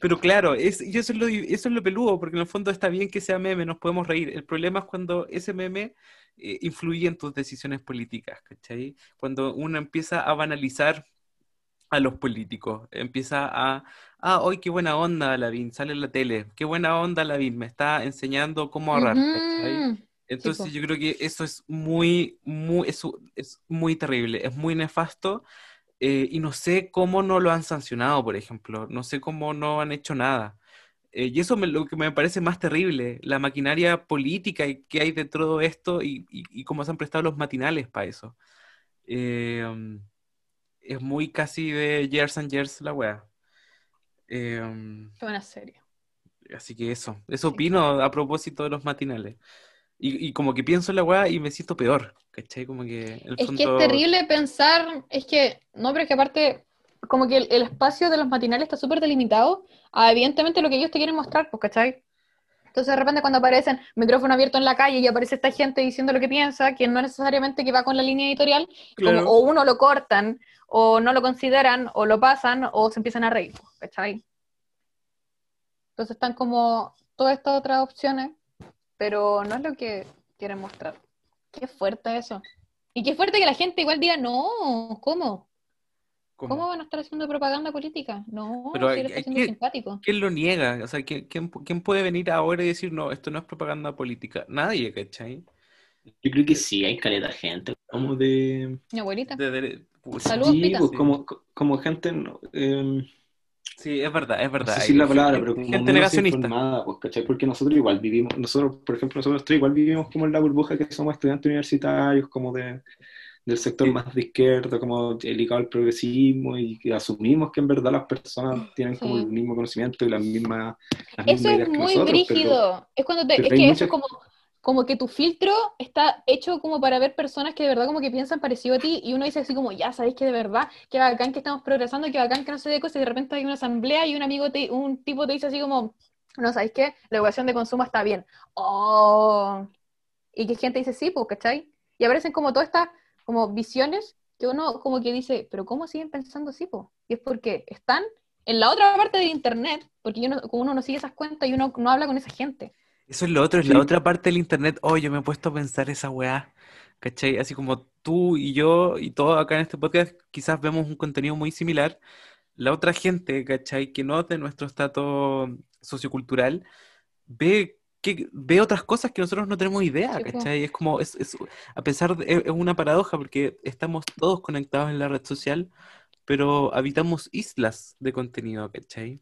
Pero claro, es, y eso es, lo, eso es lo peludo, porque en el fondo está bien que sea meme, nos podemos reír. El problema es cuando ese meme eh, influye en tus decisiones políticas, ¿cachai? Cuando uno empieza a banalizar a los políticos, empieza a, ah, hoy qué buena onda Lavín, sale en la tele, qué buena onda Lavín, me está enseñando cómo ahorrar, ¿cachai? Ujú. Entonces po. yo creo que eso es muy, muy, eso es muy terrible, es muy nefasto eh, y no sé cómo no lo han sancionado, por ejemplo, no sé cómo no han hecho nada. Eh, y eso me, lo que me parece más terrible, la maquinaria política y- que hay de todo esto y, y- y cómo se han prestado los matinales para eso. Eh, um, es muy casi de Years and Years la wea. Eh, Qué buena serie. Así que eso, eso opino a propósito de los matinales. Y, y como que pienso en la weá y me siento peor, ¿cachai? Como que el Es que es terrible pensar, es que, no, pero es que aparte, como que el, el espacio de los matinales está súper delimitado a evidentemente lo que ellos te quieren mostrar, pues, ¿cachai? Entonces de repente cuando aparecen micrófono abierto en la calle y aparece esta gente diciendo lo que piensa, que no necesariamente que va con la línea editorial, como o uno lo cortan, o no lo consideran, o lo pasan, o se empiezan a reír, pues, ¿cachai? Entonces están como todas estas otras opciones, pero no es lo que quieren mostrar. Qué fuerte eso. Y qué fuerte que la gente igual diga, no, ¿cómo? ¿Cómo? ¿Cómo van a estar haciendo propaganda política? No, Pero si está siendo simpático. ¿Quién lo niega? O sea, ¿quién, quién, quién puede venir ahora y decir, no, esto no es propaganda política? Nadie, ¿cachai? Yo creo que sí, hay caleta de gente, como de... Mi abuelita. De- de- pues, Saludos, Sí, pues, como, como gente... no, eh, Sí, es verdad, es no verdad. sé si es la gente- palabra, pero como gente negacionista. pues, ¿cachai? Porque nosotros igual vivimos, nosotros, por ejemplo, nosotros tres igual vivimos como en la burbuja que somos estudiantes universitarios, como de, del sector más de izquierda, como ligado al progresismo, y que asumimos que en verdad las personas tienen como el mismo conocimiento y las mismas, las Eso mismas es que muy nosotros, pero- brígido. Es cuando te- es que eso mucha- es como, como que tu filtro está hecho como para ver personas que de verdad como que piensan parecido a ti y uno dice así como, ya sabéis que de verdad, que bacán que estamos progresando, que bacán que no sé de cosas y de repente hay una asamblea y un amigo, te, un tipo te dice así como, no, ¿sabéis qué? La educación de consumo está bien. Oh. Y que gente dice, sí, pues, ¿cachai? Y aparecen como todas estas como visiones que uno como que dice, pero ¿cómo siguen pensando así, po? Y es porque están en la otra parte del internet, porque yo no- como uno no sigue esas cuentas y uno no habla con esa gente. Eso es lo otro, es Sí. la otra parte del internet. Oh, yo me he puesto a pensar esa weá, ¿cachai? Así como tú y yo y todos acá en este podcast quizás vemos un contenido muy similar, la otra gente, ¿cachai? Que no de nuestro estatus sociocultural, ve, que, ve otras cosas que nosotros no tenemos idea. ¿cachai? Es como, es, es- a pesar de, es una paradoja porque estamos todos conectados en la red social, pero habitamos islas de contenido, ¿cachai?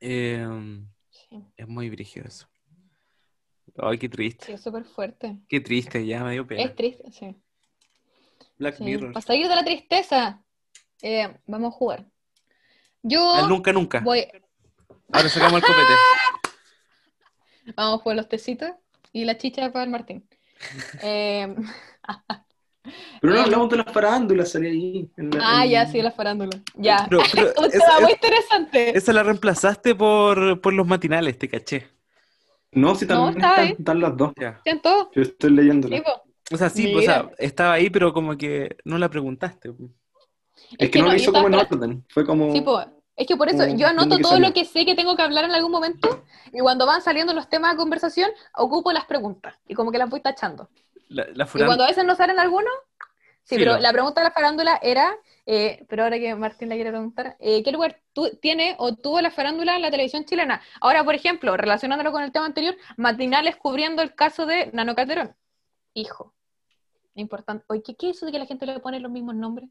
Em, Sí, es muy brígido eso. Ay, qué triste. sí, es súper fuerte. Qué triste, ya me dio pena. Es triste, sí. Black sí. Mirror. Para salir de la tristeza, eh, vamos a jugar. Yo Al nunca, nunca. voy, Ahora sacamos el copete. Vamos jugar los tecitos y la chicha para el Martín. Eh, Pero no Eh, hablamos de las farándulas, salía ahí. en la- ah, en- ya, sí, la farándula. Ya. Pero- Un muy es- interesante. esa la reemplazaste por, por los matinales, te caché. No, sí, también están, están las dos. Ya. ¿Siento? Yo estoy. Sí, po. O sea, sí, pues, o sea, estaba ahí, pero como que no la preguntaste. Es que no lo hizo como en orden. Fue como. Sí, po. Es que por eso yo anoto todo salió. lo que sé que tengo que hablar en algún momento y cuando van saliendo los temas de conversación, ocupo las preguntas y como que las voy tachando. La, la Y cuando a veces no salen algunos, sí, pero la pregunta de la farándula era, eh, pero ahora que Martín la quiere preguntar, eh, ¿qué lugar tiene o tuvo la farándula en la televisión chilena? Ahora, por ejemplo, relacionándolo con el tema anterior, matinales cubriendo el caso de Nano Calderón. Hijo. Importante. Oye, ¿qué, qué es eso de que la gente le pone los mismos nombres?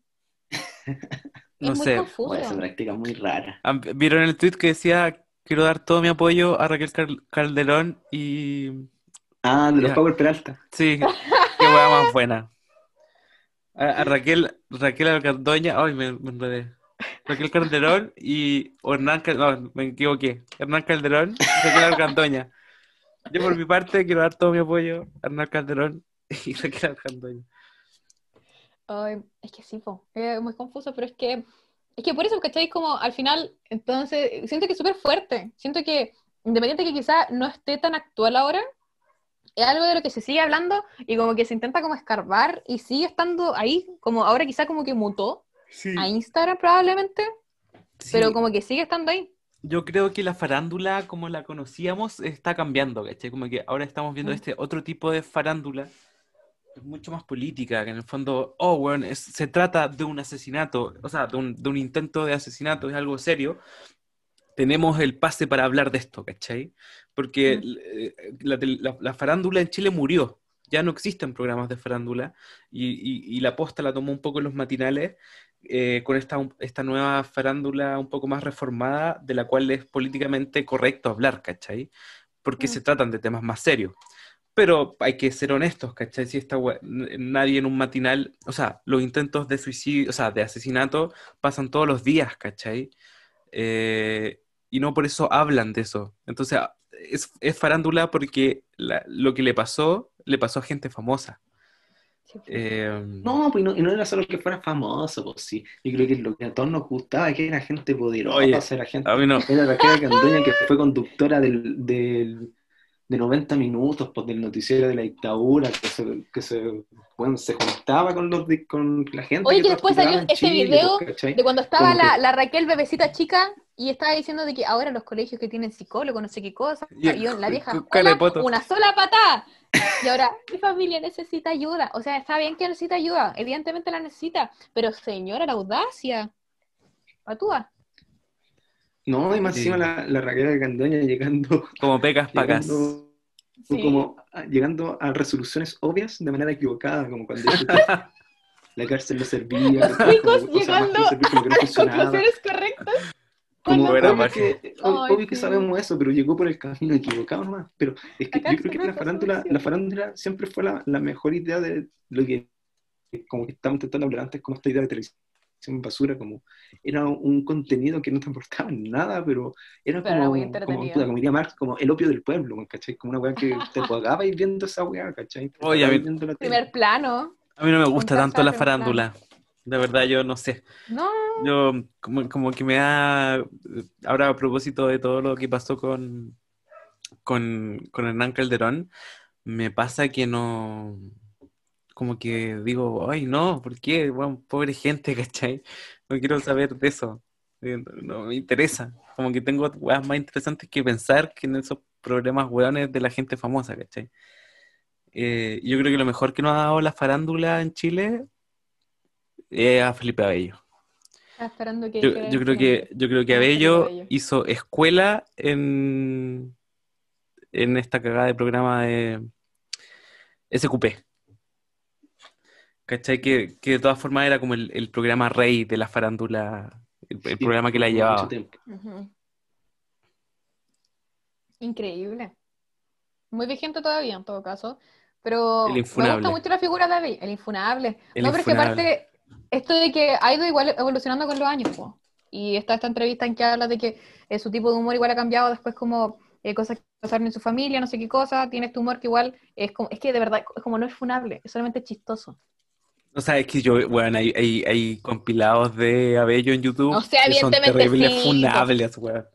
No es muy sé. confuso. Oye, esa práctica muy rara. Ah, ¿Vieron el tweet que decía, quiero dar todo mi apoyo a Raquel Cal- Calderón y... Ah, de los. Power Peralta. Sí, qué hueá más buena. A, a Raquel, Raquel Alcardoña, ay, me, me enredé. Raquel Calderón y o Hernán Calderón, no, me equivoqué. Hernán Calderón y Raquel Alcardoña. Yo por mi parte quiero dar todo mi apoyo a Hernán Calderón y Raquel Alcardoña. Ay, es que sí, po. Es muy confuso, pero es que, es que por eso, ¿cachai? Como al final, entonces, siento que es súper fuerte. Siento que, independiente que quizá no esté tan actual ahora, es algo de lo que se sigue hablando y como que se intenta como escarbar y sigue estando ahí, como ahora quizá como que mutó Sí. a Instagram probablemente, Sí. pero como que sigue estando ahí. Yo creo que la farándula, como la conocíamos, está cambiando, ¿cachai? Como que ahora estamos viendo Mm. este otro tipo de farándula, mucho más política, que en el fondo, oh, bueno, es- se trata de un asesinato, o sea, de un, de un intento de asesinato, es algo serio. Tenemos el pase para hablar de esto, ¿cachai? Porque Mm. eh, la, la- la farándula en Chile murió, ya no existen programas de farándula, y, y- y la posta la tomó un poco en los matinales, eh, con esta, esta nueva farándula un poco más reformada, de la cual es políticamente correcto hablar, ¿cachai? Porque Mm. se tratan de temas más serios. Pero hay que ser honestos, ¿cachai? Si esta nadie en un matinal, o sea, los intentos de suicidio, o sea, de asesinato pasan todos los días, ¿cachai? Eh, y no por eso hablan de eso. Entonces, es, es farándula porque la- lo que le pasó, le pasó a gente famosa. Eh, No, pues no, y no era solo que fuera famoso, pues sí. Yo creo que lo que a todos nos gustaba que era gente poderosa, Oye, era gente. a mí no. Era Raquel Candoña que fue conductora del, del- de 90 minutos, pues, del noticiero de la dictadura, que se, que se, bueno, se juntaba con, los, con la gente. Oye, que que después salió ese Chile, video pues, ¿cachai? De cuando estaba la, que- la Raquel bebecita chica y estaba diciendo de que ahora los colegios que tienen psicólogo, no sé qué cosa, Y- y la vieja, una sola patada. Y ahora, mi familia necesita ayuda. O sea, está bien que necesita ayuda, evidentemente la necesita, pero señora, la audacia. Patúa. No, y más Sí. encima la, la Raquel Candoña llegando, como pecas pacas. llegando, Sí. como, a- llegando a resoluciones obvias de manera equivocada, como cuando la cárcel no servía, Los como más llegando no A las conclusiones correctas. Como, Buena obvio, que, Ay, obvio que sí. sabemos eso, pero llegó por el camino equivocado nomás. Pero es que Acá yo creo que la farándula, la farándula siempre fue la, la mejor idea de lo que, como que estamos intentando hablar antes, como esta idea de televisión basura, como era un contenido que no te aportaba nada, pero era Pero era como, muy como, como diría Marx, como el opio del pueblo, ¿cachai? Como una weá que te pagabais viendo esa weá, ¿cachai? Te Oye, a mí- viendo la tele. Primer plano. A mí no me gusta tanto la en plan. farándula. De verdad, yo no sé. No. Yo, como, como que me da. Ahora, a propósito de todo lo que pasó con, con, con Hernán Calderón, me pasa que no. Como que digo, ay, no, ¿por qué? Bueno, pobre gente, ¿cachai? No quiero saber de eso. Eh, No, me interesa. Como que tengo weas más interesantes que pensar que en esos problemas weones de la gente famosa, ¿cachai? Eh, yo creo que lo mejor que nos ha dado la farándula en Chile es a Felipe Abello. Esperando que Yo, creo que, yo creo que Ah, Abello Abello. hizo escuela en, en esta cagada de programa de SQP. ¿Cachai? Que, que de todas formas era como el, el programa rey de la farándula, el, el Sí, programa que la llevaba. mucho tiempo. Ujú. Increíble. Muy vigente todavía, en todo caso. Pero El me gusta mucho la figura de Abby, el infunable. El no, pero es que aparte, esto de que ha ido igual evolucionando con los años, po. Y está esta entrevista en que habla de que eh, su tipo de humor igual ha cambiado después como eh, cosas que pasaron en su familia, no sé qué cosa, tiene este humor que igual es como, es que de verdad, es como no es funable, es solamente chistoso. O sea, es que yo, bueno, hay, hay, hay compilados de Abello en YouTube O sea, que son terribles sí, funables, weón.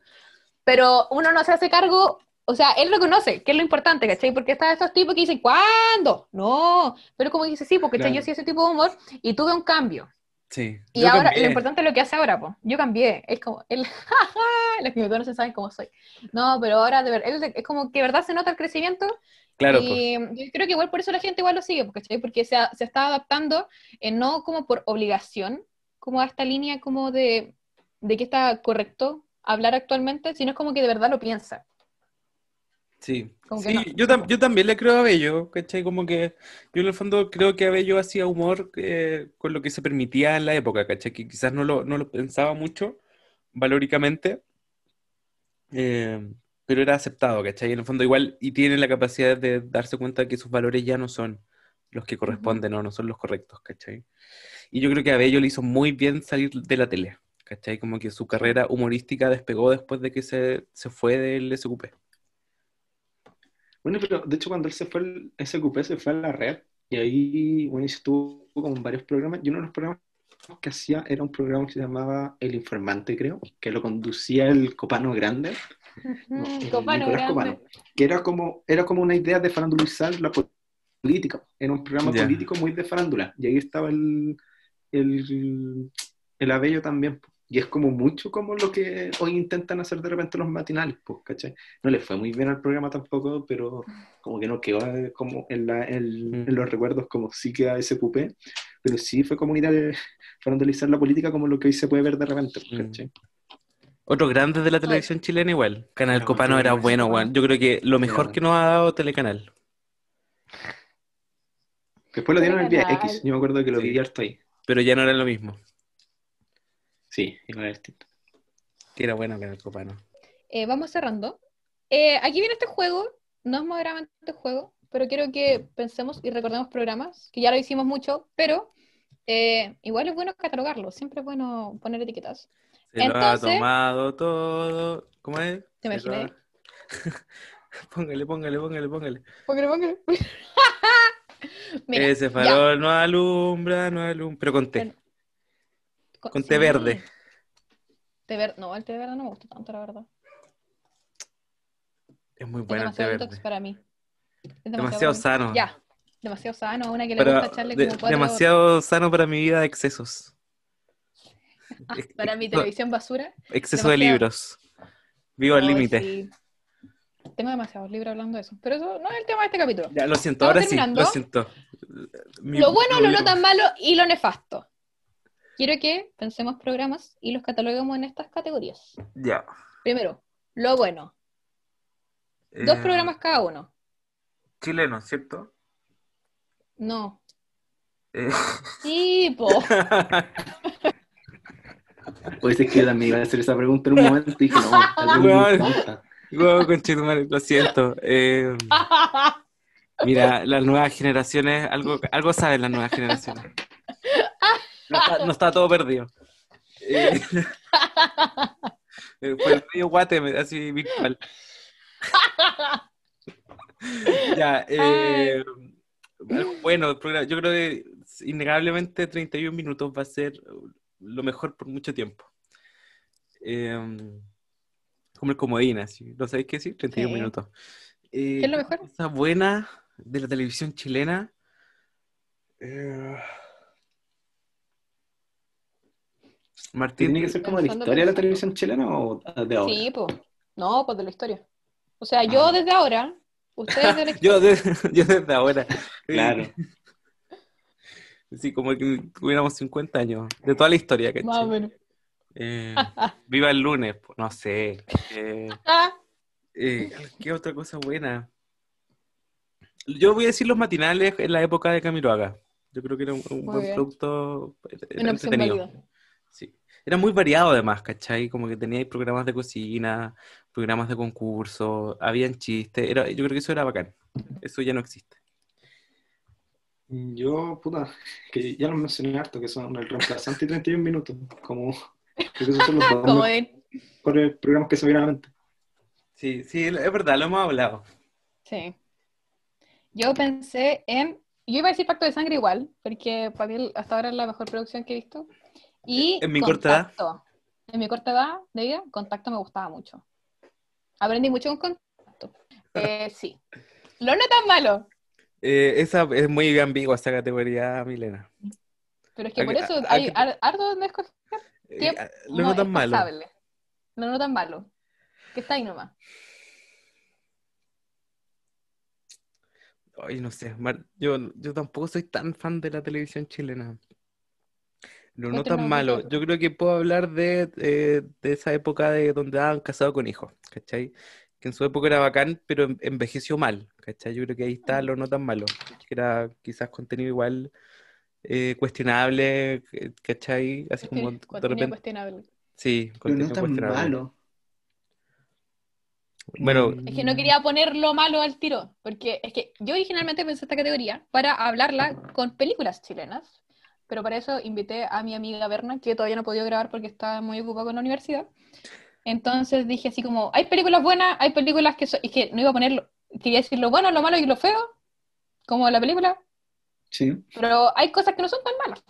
Pero uno no se hace cargo, o sea, él lo conoce, que es lo importante, ¿cachai? Porque están estos tipos que dicen, ¿cuándo? No, pero como dice, sí, porque Claro. yo sí ese tipo de humor y tuve un cambio. Sí. Y Yo ahora, cambié. lo importante es lo que hace ahora, pues. Yo cambié. Es como, él, los que me conocen saben cómo soy. No, pero ahora, de ver, él de- es como que de verdad se nota el crecimiento. Claro, pues. y yo creo que igual por eso la gente igual lo sigue, porque, ¿cachai? porque se, ha- se está adaptando, eh, no como por obligación, como a esta línea como de, de que está correcto hablar actualmente, sino es como que de verdad lo piensa. Sí, sí, no. yo, tam- yo también le creo a Bello, ¿cachai? Como que yo en el fondo creo que Abello hacía humor eh, con lo que se permitía en la época, ¿cachai? Que quizás no lo, no lo pensaba mucho valóricamente, eh, pero era aceptado, ¿cachai? En el fondo igual, y tiene la capacidad de darse cuenta de que sus valores ya no son los que corresponden o no son los correctos, ¿cachai? Y yo creo que a Abello le hizo muy bien salir de la tele, ¿cachai? Como que su carrera humorística despegó después de que se, se fue del SQP. Bueno, pero de hecho cuando él se fue al SQP se fue a la red y ahí, bueno, estuvo como en varios programas y uno de los programas que hacía era un programa que se llamaba El Informante, creo, que lo conducía el Copano Grande, no, Copano Nicolás. Copano, que era como, era como una idea de farandulizar la po- política, era un programa Ya. político muy de farándula y ahí estaba el, el, el Abello también. Y es como mucho como lo que hoy intentan hacer de repente los matinales, pues, ¿cachai? No le fue muy bien al programa tampoco, pero como que no quedó eh, como en, la- en- Mm. en los recuerdos como sí queda SQP, pero sí fue como ir a farandulizar la política como lo que hoy se puede ver de repente, pues, Mm. Otros grandes de la televisión chilena igual. Canal Era Copano era bueno, weón. Yo creo que lo mejor bueno. que nos ha dado Telecanal. Después lo dieron el día. X, yo me acuerdo que lo Sí. vi harto ahí. Pero ya no era lo mismo. Sí, igual era distinto. Que era bueno Canal Copano. Eh, vamos cerrando. Eh, aquí viene este juego, no es moderadamente este juego, pero quiero que pensemos y recordemos programas, que ya lo hicimos mucho, pero eh, igual es bueno catalogarlo, siempre es bueno poner etiquetas. Se lo ha Entonces- tomado todo. ¿Cómo es? ¿Te ha- póngale, póngale, póngale, póngale. Póngale, póngale. Mira, Ese ya. farol no alumbra, no alumbra. Pero con té. Bueno, Con té sí. verde. Té verde, no, el té verde no me gusta tanto, la verdad. Es muy bueno el té demasiado verde. detox para mí. Es Demasiado bueno. sano. Ya, demasiado sano, una que le Para- gusta echarle de- como cuatro... demasiado sano para mi vida de excesos. Ah, para mi televisión basura. Exceso de libros. Vivo al Ay, límite. sí. Tengo demasiados libros hablando de eso. Pero eso no es el tema de este capítulo. Ya, lo siento, ahora terminando. sí, lo siento. Mi lo bueno, lo no tan malo y lo nefasto. Quiero que pensemos programas y los cataloguemos en estas categorías. Ya. Primero, lo bueno. Dos Eh, programas cada uno. Chilenos, ¿cierto? No. Eh, Sí, po. Pues es que yo también iba a hacer esa pregunta en un momento y dije, no. Wow, conchetumare, lo siento. Eh, mira, las nuevas generaciones, algo, algo saben las nuevas generaciones. No está, no está todo perdido. Eh, eh, fue el medio guate, así virtual. Ya, eh, algo bueno, yo creo que innegablemente 31 minutos va a ser lo mejor por mucho tiempo. Eh, como el comodín, así. ¿Lo sabéis qué decir? 31 Sí. minutos. Eh, ¿Qué es lo mejor? Cosa buena de la televisión chilena. eh, Martín, ¿Tiene que ser como de la historia de la televisión chilena o de ahora? Sí, po. No, pues de la historia. O sea, yo desde ahora, ustedes de la historia. yo, de- yo desde ahora. Claro. Sí, como que tuviéramos 50 años de toda la historia, ¿cachai? Más o menos. Eh, viva el lunes, no sé. Eh, eh, ¿qué otra cosa buena? Yo voy a decir los matinales en la época de Camiroaga. Yo creo que era un, buen bien. producto entretenido. Sí. Era muy variado además, ¿cachai? Como que tenía ahí programas de cocina, programas de concurso, habían chistes. Era, yo creo que eso era bacán. Eso ya no existe. Yo, puta, que ya lo mencioné harto, que son el reemplazante y 31 minutos. Como, que esos son los dos Como de... mejores programas que se vienen a la mente. Sí, sí, es verdad, lo hemos hablado. Sí. Yo pensé en. Yo iba a decir Pacto de Sangre igual, porque para mí hasta ahora es la mejor producción que he visto. Y En mi corta edad. Contacto. En mi corta edad de vida, Contacto me gustaba mucho. Aprendí mucho con Contacto. Eh, sí. Lo no tan malo, Eh, esa es muy ambigua esa categoría, Milena. pero es que por eso aquí- hay har- harto donde escoger. Eh, Tiempo, lo no, tan es malo. pasable. Lo no tan malo. Que está ahí nomás. Ay, no sé, Mar- yo, yo tampoco soy tan fan de la televisión chilena. No Cuéntanos tan un malo. Yo creo que puedo hablar de, eh, de esa época de donde daban casado con hijos, ¿cachai? Que en su época era bacán, pero en- envejeció mal, ¿cachai? Yo creo que ahí está lo no tan malo, que era quizás contenido igual eh, cuestionable, eh, ¿cachai? Así como de Contenido repente, cuestionable. sí, Pero no contenido tan cuestionable. malo. Bueno, Mm, Es que no quería poner lo malo al tiro, porque es que yo originalmente pensé esta categoría para hablarla con películas chilenas, pero para eso invité a mi amiga Berna, que todavía no ha podido grabar porque está muy ocupada con la universidad. Entonces dije así como, hay películas buenas, hay películas que son, y que no iba a ponerlo, quería decir lo bueno, lo malo y lo feo, como la película, Sí. pero hay cosas que no son tan malas,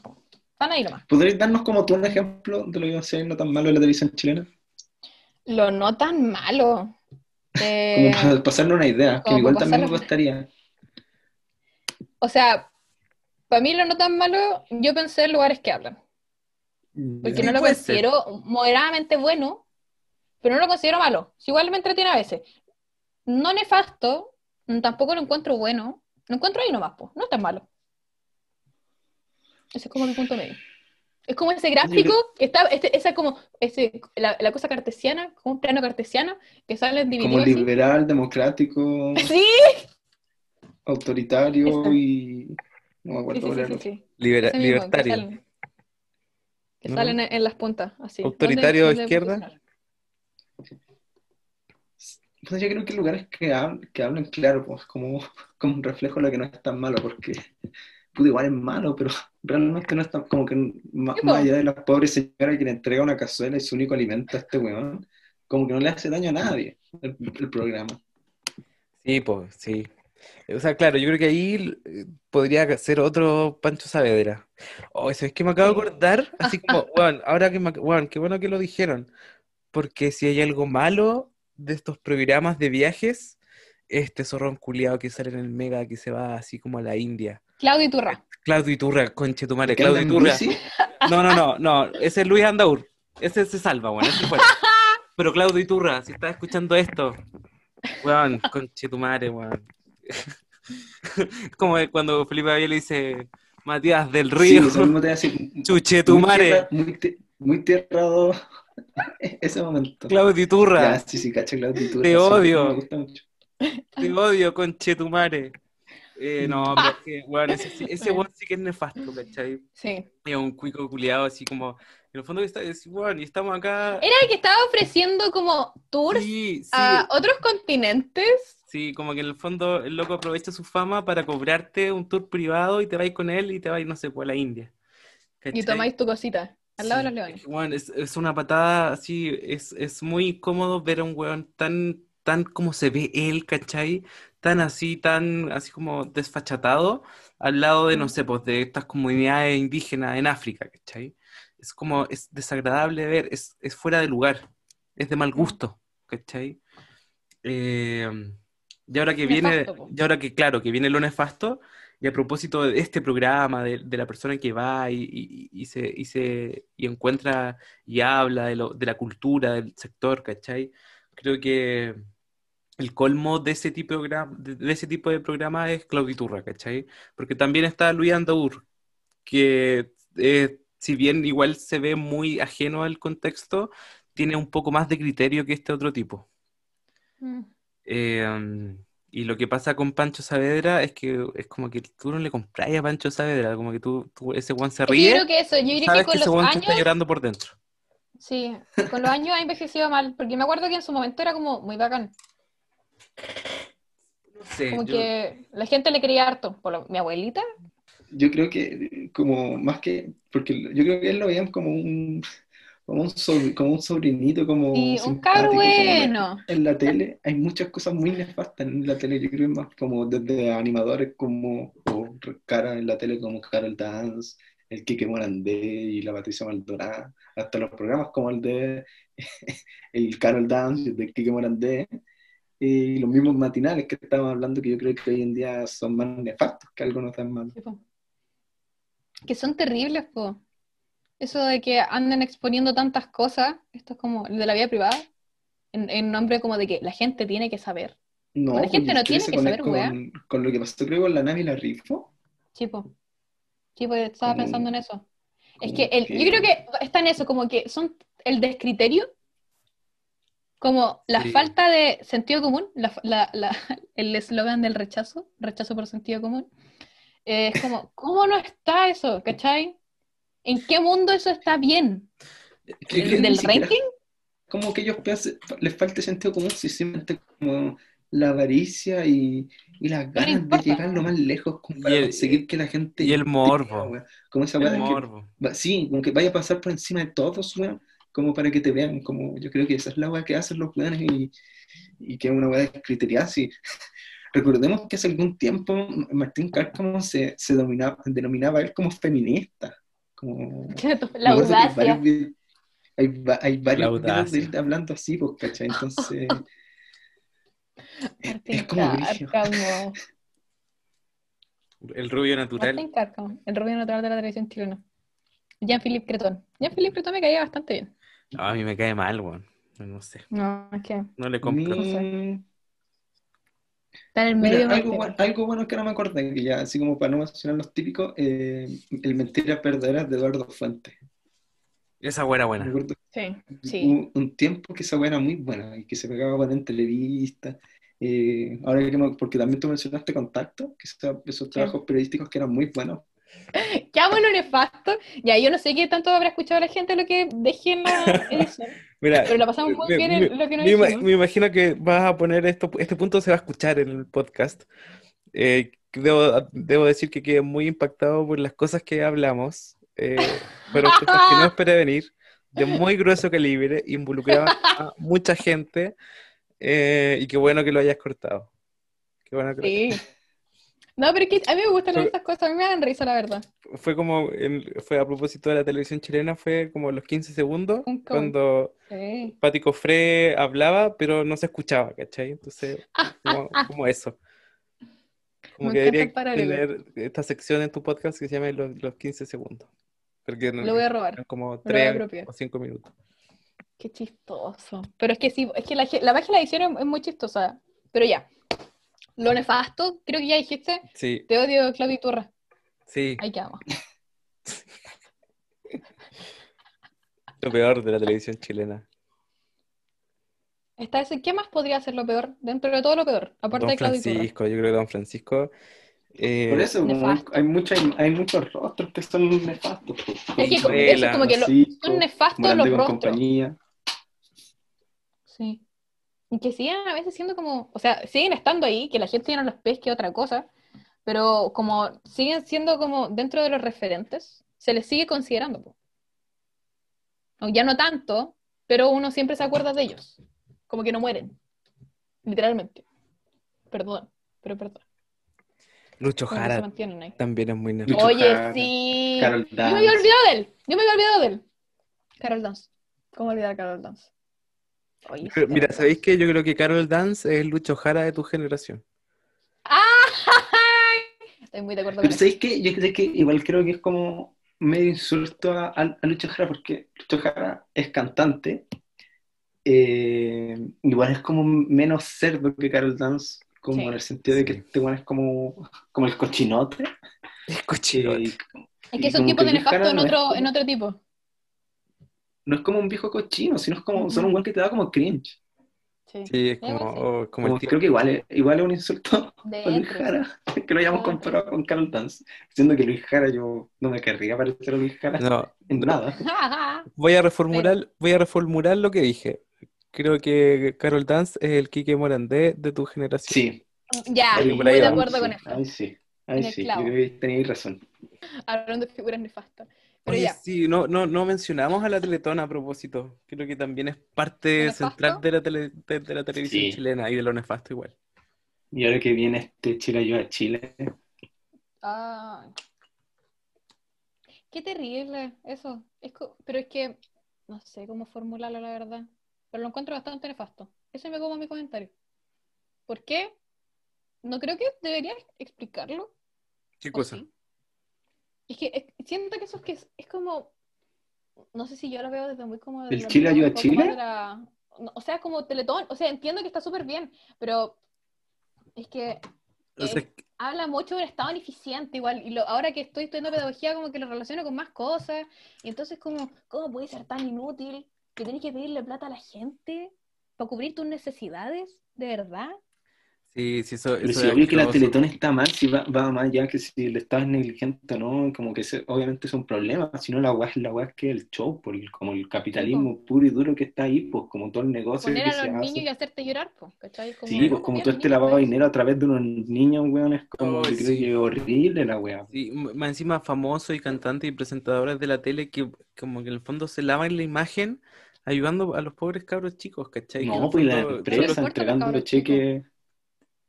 están ahí nomás. ¿Podrías darnos como tú un ejemplo de lo que iba a ser no tan malo de la televisión chilena? Lo no tan malo. Como Eh, para pasarnos una idea, que igual también me gustaría. o sea, para mí lo no tan malo, yo pensé en lugares que hablan. Porque Sí, no lo considero moderadamente bueno, pero no lo considero malo. Si igual me entretiene a veces. No nefasto, tampoco lo encuentro bueno. Lo encuentro ahí nomás, po. no es tan malo. Ese es como mi punto medio. Es como ese gráfico que está, este- esa como, ese, la, la cosa cartesiana, como un plano cartesiano, que sale Como dividido así. liberal, democrático, Sí, autoritario y... No me acuerdo sí, cuál sí, era sí, libera- mismo, que libertario. salen, que ¿No? salen en, en las puntas, así. ¿Autoritario ¿Dónde- dónde izquierda? Pues yo creo que lugares que, hab- que hablen claro, pues como, como un reflejo de lo que no es tan malo, porque pudo igual es malo, pero realmente no es tan, como que más, allá de la pobre señora que le entrega una cazuela y su único alimento a este weón, como que no le hace daño a nadie el, el programa. Sí, pues, sí. O sea, claro, yo creo que ahí eh, podría ser otro Pancho Saavedra. Oh, eso es que me acabo de acordar, así como, weón, ahora que me, weón, qué bueno que lo dijeron, porque si hay algo malo de estos programas de viajes, este zorrón culiado que sale en el Mega que se va así como a la India. Claudio Iturra. Claudio Iturra, conche tu madre, Claudio Iturra. No, no, no, no, ese es Luis Andaur. Ese se salva, ese fue. Pero Claudio Iturra, si estás escuchando esto, weón, conche tu madre, weón. Como cuando Felipe Abel le dice Matías del sí, Río, te chuche tu madre, ti- muy tierrado ese momento. Claudio Ya, Iturra, sí, sí, cacho, Claudio Iturra, Te sí, odio. Me gusta mucho. te odio, conche tu madre. Eh, no, pero es que, weón, ese, sí- ese weón sí que es nefasto, ¿cachai? Sí. Es un cuico culiado así como, en el fondo que está, es, weón, y estamos acá. Era el que estaba ofreciendo como tours Sí, sí. a otros continentes. Sí, como que en el fondo el loco aprovecha su fama para cobrarte un tour privado y te vais con él y te vais, no sé, pues a la India. Y tomáis tu cosita al lado de Sí, los leones. weón, es, es una patada así, es, es muy cómodo ver a un weón tan, tan como se ve él, ¿cachai? Tan así, tan así como desfachatado al lado de, no sé, pues de estas comunidades indígenas en África, ¿cachai? Es como, es desagradable ver, es, es fuera de lugar, es de mal gusto, ¿cachai? Eh, y ahora que viene, Nefasto, po. y ahora que, claro, que viene lo nefasto, y a propósito de este programa, de, de la persona que va y, y- y se, y, se, y encuentra y habla de, lo- de la cultura del sector, ¿cachai? Creo que el colmo de ese tipo de, programa, de, ese tipo de programa es Claudio Iturra, ¿cachai? Porque también está Luis Andaur, que eh, si bien igual se ve muy ajeno al contexto, tiene un poco más de criterio que este otro tipo. Mm. Eh, y lo que pasa con Pancho Saavedra es que es como que tú no le compras a Pancho Saavedra, como que tú, tú- ese Juan se que ríe, yo creo que eso, yo creo que sabes con que ese los años, está llorando por dentro. sí, con los años ha envejecido mal, porque me acuerdo que en su momento era como muy bacán, No sé, como yo- que la gente le quería harto, por lo- mi abuelita, Yo creo que como más que, porque yo creo que él lo veían como un, como un, sobr- como un sobrinito, como y un como bueno. en la tele hay muchas cosas muy nefastas en la tele, yo creo más como desde animadores como o cara en la tele como Carol Dance, el Quique Morandé y la Patricia Maldorá, hasta los programas como el de el Carol Dance, el de Quique Morandé, y los mismos matinales que estábamos hablando que yo creo que hoy en día son más nefastos que algunos tan malos. Sí, po. Que son terribles, po. Eso de que anden exponiendo tantas cosas, esto es como de la vida privada, en, en nombre como de que la gente tiene que saber. No, La gente porque no tiene que saber, con, weá. con lo que pasó creo con la Nami y la Rifo. Chipo. Chipo, estaba Como- pensando en eso. Es que el, yo creo que está en eso, como que son el descriterio, como la Sí. falta de sentido común, la, la- la- el eslogan del rechazo, rechazo por sentido común. eh, es como, ¿cómo no está eso? ¿Cachai? ¿En qué mundo eso está bien? Que ¿El ni del siquiera- ranking? Como que ellos piensan- les falta sentido común si simplemente como la avaricia y, y las ganas de llegar lo más lejos como para el- conseguir que la gente y el morbo. Como esa El que morbo. va- sí, como que vaya a pasar por encima de todos, weón, como para que te vean, como yo creo que esa es la weá que hacen los weones y, y que es una weá descriteriada, sí. Recordemos que hace algún tiempo Martín Cárcamo se, se dominaba, denominaba a él como feminista. Como, La hay audacia. Hay, hay varios videos de él hablando así, pues, ¿cachai? Entonces, es, Martín es como. El rubio natural. Martín el rubio natural de la televisión chilena. Jean-Philippe Cretón. Jean-Philippe Cretón me caía bastante bien. No, a mí me cae mal, weón. No sé. No, es que No le compro. Mi- en Mira, algo, bueno, algo bueno que no me acordé, que ya, así como para no mencionar los típicos, eh, el Mentiras Verdaderas de Eduardo Fuentes. Esa buena buena. Sí, sí. un, un tiempo que esa weá era muy buena y que se pegaba bueno en televista. Eh, ahora que me- porque también tú mencionaste Contacto, que esa- esos trabajos periodísticos que eran muy buenos. ¿Qué amo lo nefasto? Ya, yo no sé qué tanto habrá escuchado la gente lo que dejé en la edición, Mira, pero la pasamos muy me, bien en lo que nos me dijimos. me imagino que vas a poner esto, este punto se va a escuchar en el podcast. Eh, debo, debo decir que quedé muy impactado por las cosas que hablamos. Eh, fueron cosas que no esperé venir, de muy grueso calibre, involucraban a mucha gente, eh, y qué bueno que lo hayas cortado. Qué bueno que lo- Sí. No, pero es que a mí me gustan Fue- estas cosas, a mí me dan risa, la verdad. Fue como, fue a propósito de la televisión chilena, fue como los 15 segundos, cuando Sí. Pati Cofré hablaba, pero no se escuchaba, ¿cachai? Entonces, como, como eso. Como Me que debería tener esta sección en tu podcast que se llame los, los 15 segundos. Porque no, Lo voy a robar. como voy a 3 apropiar. o 5 minutos. Qué chistoso. Pero es que sí, es que la, la magia de la edición es, es muy chistosa. Pero ya. Lo nefasto, creo que ya dijiste. Sí, Te odio, Claudio Iturra. sí, Ahí quedamos. lo peor de la televisión chilena. Está ese, ¿qué más podría ser lo peor? Dentro de todo lo peor, aparte Don de Claudio Iturra. Francisco, yo creo que Don Francisco. eh, Por eso, hay, nefasto. hay, mucha- hay muchos rostros que son nefastos. Es que eso, como que lo- son nefastos los rostros. compañía. Sí. Y que siguen a veces siendo como, o sea, siguen estando ahí, que la gente ya no los pesque otra cosa, pero como siguen siendo como dentro de los referentes, se les sigue considerando. po. O ya no tanto, pero uno siempre se acuerda de ellos. Como que no mueren. Literalmente. Perdón, pero perdón. Lucho Como Jara también es muy Lucho nefasto. Oye, Jara, sí. Carol Yo me había olvidado de él. Yo me había olvidado de él. Carol Dance. ¿Cómo olvidar a Carol Dance? Oye, mira, Carol ¿sabéis que Yo creo que Carol Dance es el Lucho Jara de tu generación. Estoy muy de acuerdo con Pero eso. ¿sabéis qué? Yo creo que igual creo que es como medio insulto a, a- a Lucho Jara, porque Lucho Jara es cantante. eh, igual es como menos cerdo que Carol Dance, como Sí. en el sentido de que este bueno es como, como el cochinote. Es cochinote. eh, Es que como tipos que de nefasto en no es otro, como- en otro tipo. No es como un viejo cochino, sino es como, son un buen que te da como cringe. Sí. Sí, es Igual como, sí. oh, como Como el tío. creo que igual es, igual es un insulto De a Luis. Jara, que lo hayamos comparado con Carol Dance. Siendo que Luis Jara yo no me querría parecer a Luis Jara No, en nada. voy a reformular, voy a reformular lo que dije. Creo que Carol Dance es el Quique Morandé de tu generación. Sí, ya, ahí de acuerdo sí, con eso. Ahí sí, ahí sí, tenéis razón. Hablando de figuras nefastas. Pero Oye, ya, sí, no, no, no mencionamos a la Teletón a propósito. Creo que también es parte central de la, tele- de, de la televisión Sí. chilena y de lo nefasto igual. Y ahora que viene este Chile yo a Chile, Ay. Qué terrible eso. Es pero es que no sé cómo formularlo, la verdad. Pero lo encuentro bastante nefasto. Ese me como mi comentario. ¿Por qué? No creo que debería explicarlo. ¿Qué ¿o cosa? sí? Es que es- siento que eso es que es, es como. No sé si yo lo veo desde muy como. ¿El Chile ayuda a Chile? la- no, o sea, como Teletón. O sea, entiendo que está súper bien, pero es que O sea, eh, habla mucho de un estado ineficiente igual, y lo, ahora que estoy estudiando pedagogía como que lo relaciono con más cosas, y entonces como, ¿cómo puede ser tan inútil que tienes que pedirle plata a la gente para cubrir tus necesidades? ¿De verdad? Sí, sí, eso, si obvio que la. Teletón está mal, si va, va más allá que si el Estado es negligente o no, como que obviamente es un problema, si no la weá es la weá que el show, por el- como el capitalismo puro y duro que está ahí, pues como todo el negocio Poner que a se los hace. niños y hacerte llorar, pues, ¿cachai? Como, Sí, pues ¿cómo como todo este lavado de dinero a través de unos niños, weón, es como, Oh, creo sí. que es horrible la weá. Sí, más encima famosos y cantantes y presentadores de la tele que como que en el fondo se lavan la imagen ayudando a los pobres cabros chicos, ¿cachai? No, pues la empresa entregando cabros cheques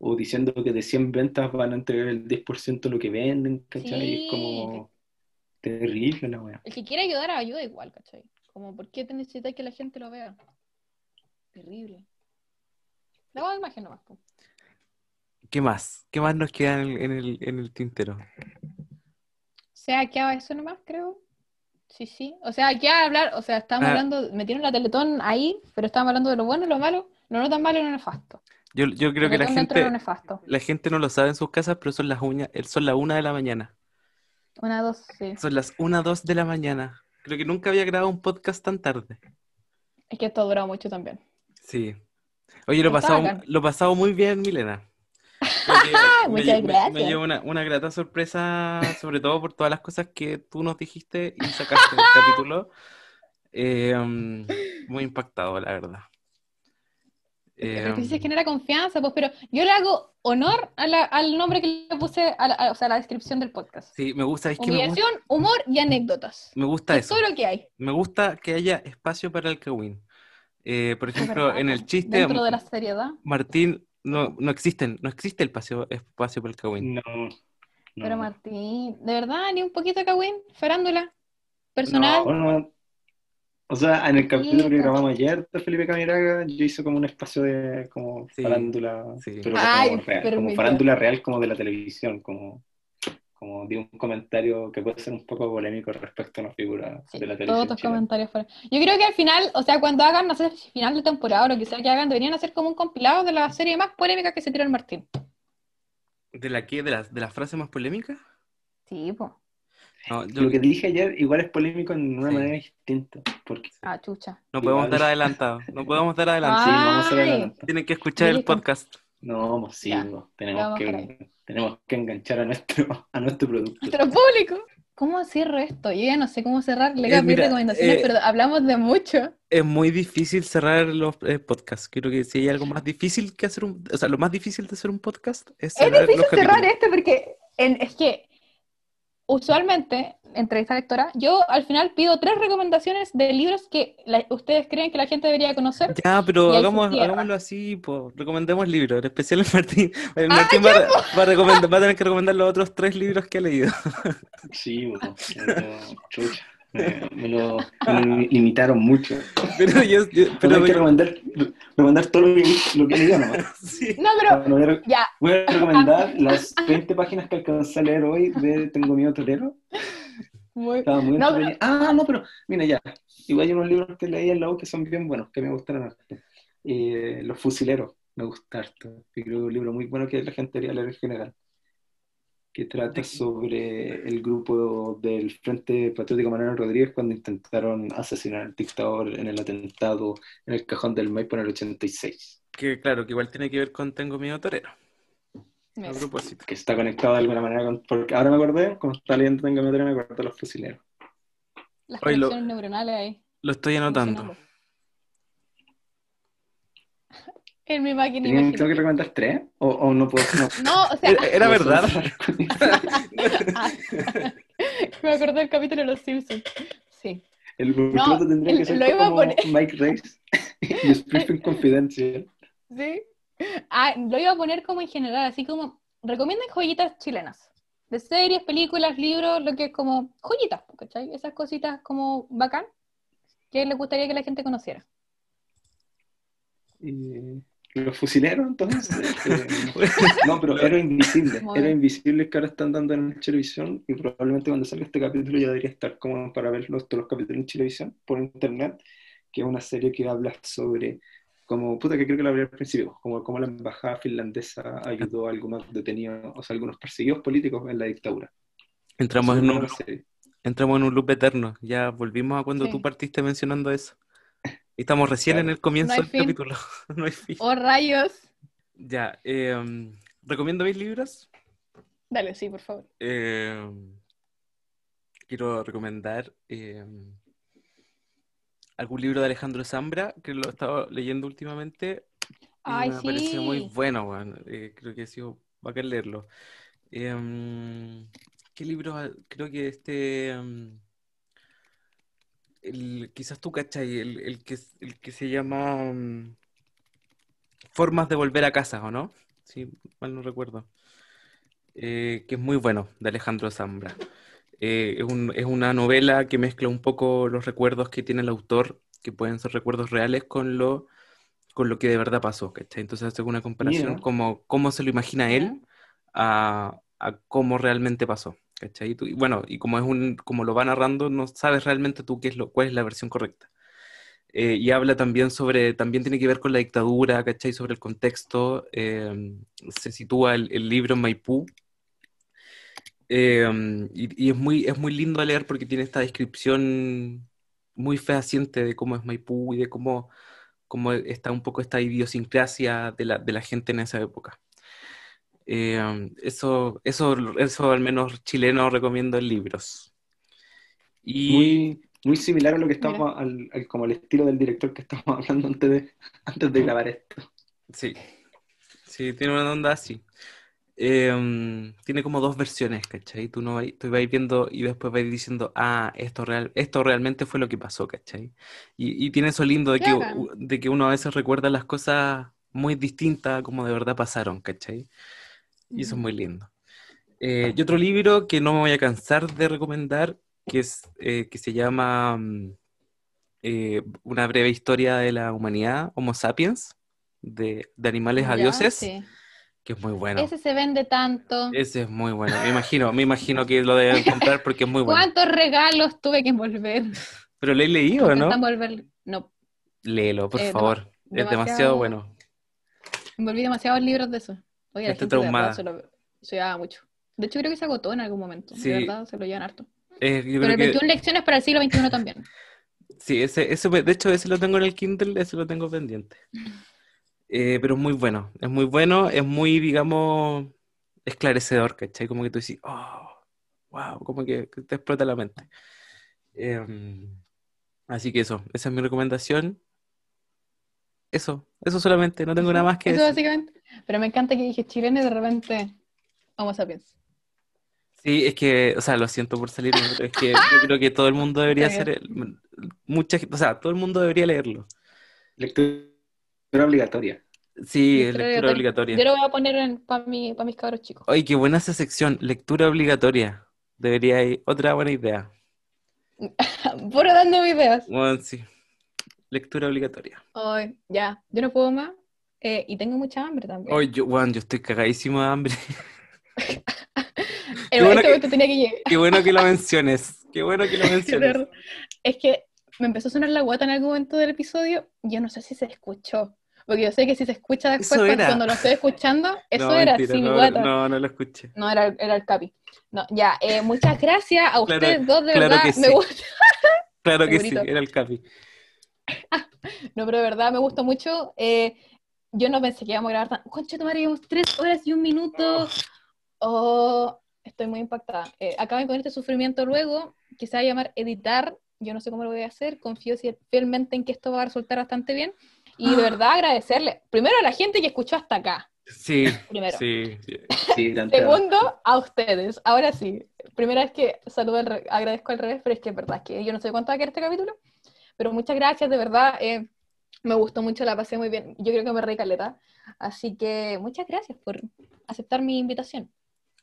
o diciendo que de 100 ventas van a entregar el 10% de lo que venden, ¿cachai? Sí. Es como terrible la weá. El que quiere ayudar, ayuda igual, ¿cachai? Como, ¿por qué te necesitas que la gente lo vea? Terrible. Lavado de imagen nomás, pues. ¿Qué más? ¿Qué más nos queda en el, en el, en el tintero? O sea, quedaba eso nomás, creo. Sí, sí. O sea, queda hablar, o sea, estábamos Ah. hablando, metieron la Teletón ahí, pero estábamos hablando de lo bueno y lo malo, lo no tan malo y lo nefasto. Yo, yo creo que la gente, la gente no lo sabe en sus casas, pero son las uñas, son las una de la mañana. Una, dos, sí. Son las una, dos de la mañana. Creo que nunca había grabado un podcast tan tarde. Es que esto ha durado mucho también. Sí. Oye, lo he pasado, lo pasado muy bien, Milena. Muchas me- gracias. me llevo una, una grata sorpresa, sobre todo por todas las cosas que tú nos dijiste y sacaste del capítulo. Eh, um, muy impactado, la verdad. Eh, Lo que dice es genera confianza, pues, pero yo le hago honor a la- al nombre que le puse, a la, a- o sea, a la descripción del podcast. sí, me gusta, es que me gusta, Humillación, humor y anécdotas. me gusta Es eso. todo lo que hay. Me gusta que haya espacio para el Kawin. Eh, por ejemplo, verdad, en el chiste, Dentro de la seriedad. Martín, no, no existen, no existe el espacio, espacio para el Kawin. No, no. Pero Martín, ¿de verdad? ¿Ni un poquito de Kawin? ¿Farándula? ¿Personal? No, no. O sea, en el capítulo que grabamos ayer de Felipe Camiraga, yo hice como un espacio de como Sí, farándula, sí. pero Ay, como, real, como farándula real como de la televisión, como, como di un comentario que puede ser un poco polémico respecto a una figura Sí, de la todos televisión tus chilena. comentarios fueron. Yo creo que al final, o sea, cuando hagan, no sé si final de temporada o lo que sea que hagan, deberían hacer como un compilado de la serie más polémica que se tiró el Martín. ¿De la qué? ¿De la, de la frase más polémica? Sí, pues. No, yo- Lo que dije ayer igual es polémico en una Sí. manera distinta, porque Ah, chucha. no podemos igual. dar adelantado. No podemos dar adelante. sí, vamos a. Tienen que escuchar el podcast. No, pues sí, ya tenemos, vamos que, tenemos que enganchar a nuestro, a nuestro producto. Nuestro público. ¿Cómo cierro esto? Yo ya no sé cómo cerrar. Le Eh, mira, recomendaciones, eh, pero hablamos de mucho. Es muy difícil cerrar los eh, podcasts. Creo que si hay algo más difícil que hacer un... O sea, lo más difícil de hacer un podcast es Es cerrar difícil los cerrar capítulos. este porque en- es que usualmente, entrevista lectora, yo al final pido tres recomendaciones de libros que la- ustedes creen que la gente debería conocer. Ya, pero hagamos, hagámoslo así, pues, recomendemos libros, en especial el Martín. El Martín va, a- va a recomendar- va a tener que recomendar los otros tres libros que ha leído. Sí, bueno, chucha, me, me lo, me lo limitaron mucho. Pero yo, yo- Pero pero hay que recomendar, recomendar todo lo que, lo que nomás. sí. No, pero Bueno, voy, a, ya, voy a recomendar las 20 páginas que alcancé a leer hoy de Tengo miedo torero. muy- Estaba muy No. Ah, no, pero mira ya. Igual hay unos libros que leí en la U que son bien buenos, que me gustaron. Eh, Los fusileros, me gusta harto. Y creo que es un libro muy bueno que la gente debería leer en general. Que trata sobre el grupo del Frente Patriótico Manuel Rodríguez cuando intentaron asesinar al dictador en el atentado en el cajón del Maipo en el 86. Que claro, que igual tiene que ver con Tengo miedo torero. A propósito. Que está conectado de alguna manera con... Porque ahora me acordé, como está leyendo Tengo Miedo Torero, me acordé de los fusileros. Las Oye, lo- conexiones neuronales ahí. Lo estoy anotando. funcionando. En mi máquina ¿Tengo tengo que imaginaria. recomendar tres? ¿O, o no puedo? No. No, o sea, Era, era verdad. me acordé del capítulo de Los Simpsons. Sí. El burloto tendría el- que ser lo iba a como poner. Mike Race y Springfield Confidential. ¿Sí? Ah, lo iba a poner como en general, así como recomienden joyitas chilenas. De series, películas, libros, lo que es como joyitas, ¿cachai? Esas cositas como bacán que les gustaría que la gente conociera. Y los fusileros, entonces. eh, no, pero Héroe Invisible. Bien. Invisible que ahora están dando en televisión y probablemente cuando salga este capítulo ya debería estar como para ver los, todos los capítulos en televisión por internet, que es una serie que habla sobre como, puta, que creo que lo hablé al principio, como cómo la embajada finlandesa ayudó a algunos detenidos, o sea, algunos perseguidos políticos en la dictadura. Entramos en un, serie. entramos en un loop eterno. Ya volvimos a cuando Sí. tú partiste mencionando eso. Y estamos recién Claro. en el comienzo No del fin. capítulo. no hay fin. ¡Oh, rayos! Ya, eh, recomiendo mis libros. Dale, sí, por favor. Eh, quiero recomendar eh, algún libro de Alejandro Zambra, que lo he estado leyendo últimamente. y Ay, me pareció muy sí. bueno, weón. Eh, creo que ha sido bacán leerlo. Em, ¿qué libro? ha- Creo que este... em, el- quizás tú, ¿cachai? El, el que, el que se llama em, Formas de volver a casa, ¿o no? Sí, mal no recuerdo. Eh, que es muy bueno, de Alejandro Zambra. Eh, es un- es una novela que mezcla un poco los recuerdos que tiene el autor, que pueden ser recuerdos reales, con lo, con lo que de verdad pasó, ¿cachai? Entonces hace una comparación como cómo se lo imagina él a, a cómo realmente pasó, ¿cachai? Y tú- y bueno, y como es un, como lo va narrando, no sabes realmente tú qué es lo, cuál es la versión correcta. Eh, y habla también sobre, también tiene que ver con la dictadura, ¿cachai? Sobre el contexto. eh, se sitúa el, el libro Maipú. eh, y y es, muy, es muy lindo de leer porque tiene esta descripción muy fehaciente de cómo es Maipú y de cómo, cómo está un poco esta idiosincrasia de la, de la gente en esa época. Eh, eso, eso, eso al menos chileno recomiendo en libros. Y Muy, muy similar a lo que estamos, al, al- como el estilo del director que estábamos hablando antes de, antes de grabar esto. sí, sí, tiene una onda así. Eh, tiene como dos versiones, ¿cachai? Tú, no tú vais viendo y después vais diciendo, ah, esto, real, esto realmente fue lo que pasó, ¿cachai? Y, y tiene eso lindo de que, de que uno a veces recuerda las cosas muy distintas como de verdad pasaron, ¿cachai? Y eso es muy lindo. Eh, y otro libro que no me voy a cansar de recomendar, que, es, eh, que se llama mm, eh, Una breve historia de la humanidad, Homo sapiens, de, de animales a dioses, sí. que es muy bueno. Ese se vende tanto. Ese es muy bueno. Me imagino, me imagino que lo deben comprar porque es muy bueno. ¿Cuántos regalos tuve que envolver? Pero lo he leído, ¿no? Envolver- No, Léelo, por favor. Es demasiado demasiado- bueno. envolví demasiados libros de eso. Oye, la gente de se lo se llevaba mucho. De hecho, creo que se agotó en algún momento. Sí. De verdad, se lo llevan harto. Eh, Pero el que 21 lecciones para el siglo XXI también. sí, ese, ese, de hecho, ese lo tengo en el Kindle, ese lo tengo pendiente. Eh, pero es muy bueno, es muy bueno, es muy, digamos, esclarecedor, ¿cachai? Como que tú dices, oh, wow, como que que te explota la mente. Em, así que eso, esa es mi recomendación. Eso, eso solamente, no tengo nada más que Eso decir. básicamente. Pero me encanta que dije chileno y de repente Homo sapiens. Sí, es que, o sea, lo siento por salirme, pero es que yo creo que todo el mundo debería hacer, el- mucha, gente- o sea, todo el mundo debería leerlo. Lectura obligatoria. Sí, Lectura lectura obligatoria. obligatoria. Yo lo voy a poner para mi, pa' mis cabros chicos. Oye, qué buena esa sección, lectura obligatoria. Debería ir, otra buena idea. Puro dando videos. Bueno, sí, lectura obligatoria. Ay, ya, yo no puedo más. Eh, y tengo mucha hambre también. Oye, yo, bueno, yo estoy cagadísimo de hambre. en bueno este que- tenía que llegar. Qué bueno que lo menciones. Qué bueno que lo menciones. Es que me empezó a sonar la guata en algún momento del episodio. Yo no sé si se escuchó. Porque yo sé que si se escucha después, cuando, lo estoy escuchando, eso No, era, mentira, mi no, guata. no, no lo escuché. No, era, era el Capi. No, ya, eh, muchas gracias a Claro, ustedes dos, de claro verdad. que Me sí. gusta. Claro que sí, era el Capi. No, pero de verdad me gustó mucho. Eh, yo no pensé que íbamos a grabar tan. Concha, tu madre, llevamos tres horas y un minuto. Oh, estoy muy impactada. Eh, acaben con este sufrimiento luego, que se va a llamar editar. Yo no sé cómo lo voy a hacer. Confío fielmente en que esto va a resultar bastante bien. Y de verdad agradecerle, primero a la gente que escuchó hasta acá. Sí, Primero. sí. Sí. Segundo, a ustedes. Ahora sí, primera vez que saludo, al re- agradezco al revés, pero es que es verdad que yo no sé cuánto va a quedar este capítulo, pero muchas gracias, de verdad, eh, me gustó mucho, la pasé muy bien, yo creo que me reí caleta, así que muchas gracias por aceptar mi invitación.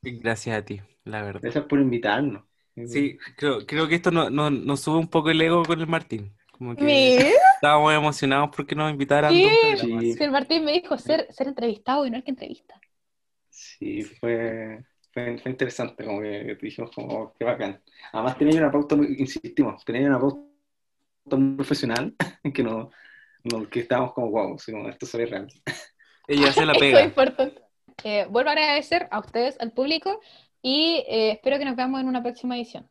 Gracias a ti, la verdad. Gracias por invitarnos. Sí, creo, creo que esto nos no, nos sube un poco el ego con el Martín. Como que Mira, estábamos emocionados porque nos invitaran. Sí. Sí. el Martín me dijo ser, ser entrevistado y no el que entrevista. Sí, fue, fue, fue interesante, como que dijimos como, qué bacán. Además tenía una pauta, muy, insistimos, tenía una pauta muy profesional, que no, no- que estábamos como, wow, como, esto se real. Ella se la Eso es pega. importante. Eh, vuelvo a agradecer a ustedes, al público, y eh, espero que nos veamos en una próxima edición.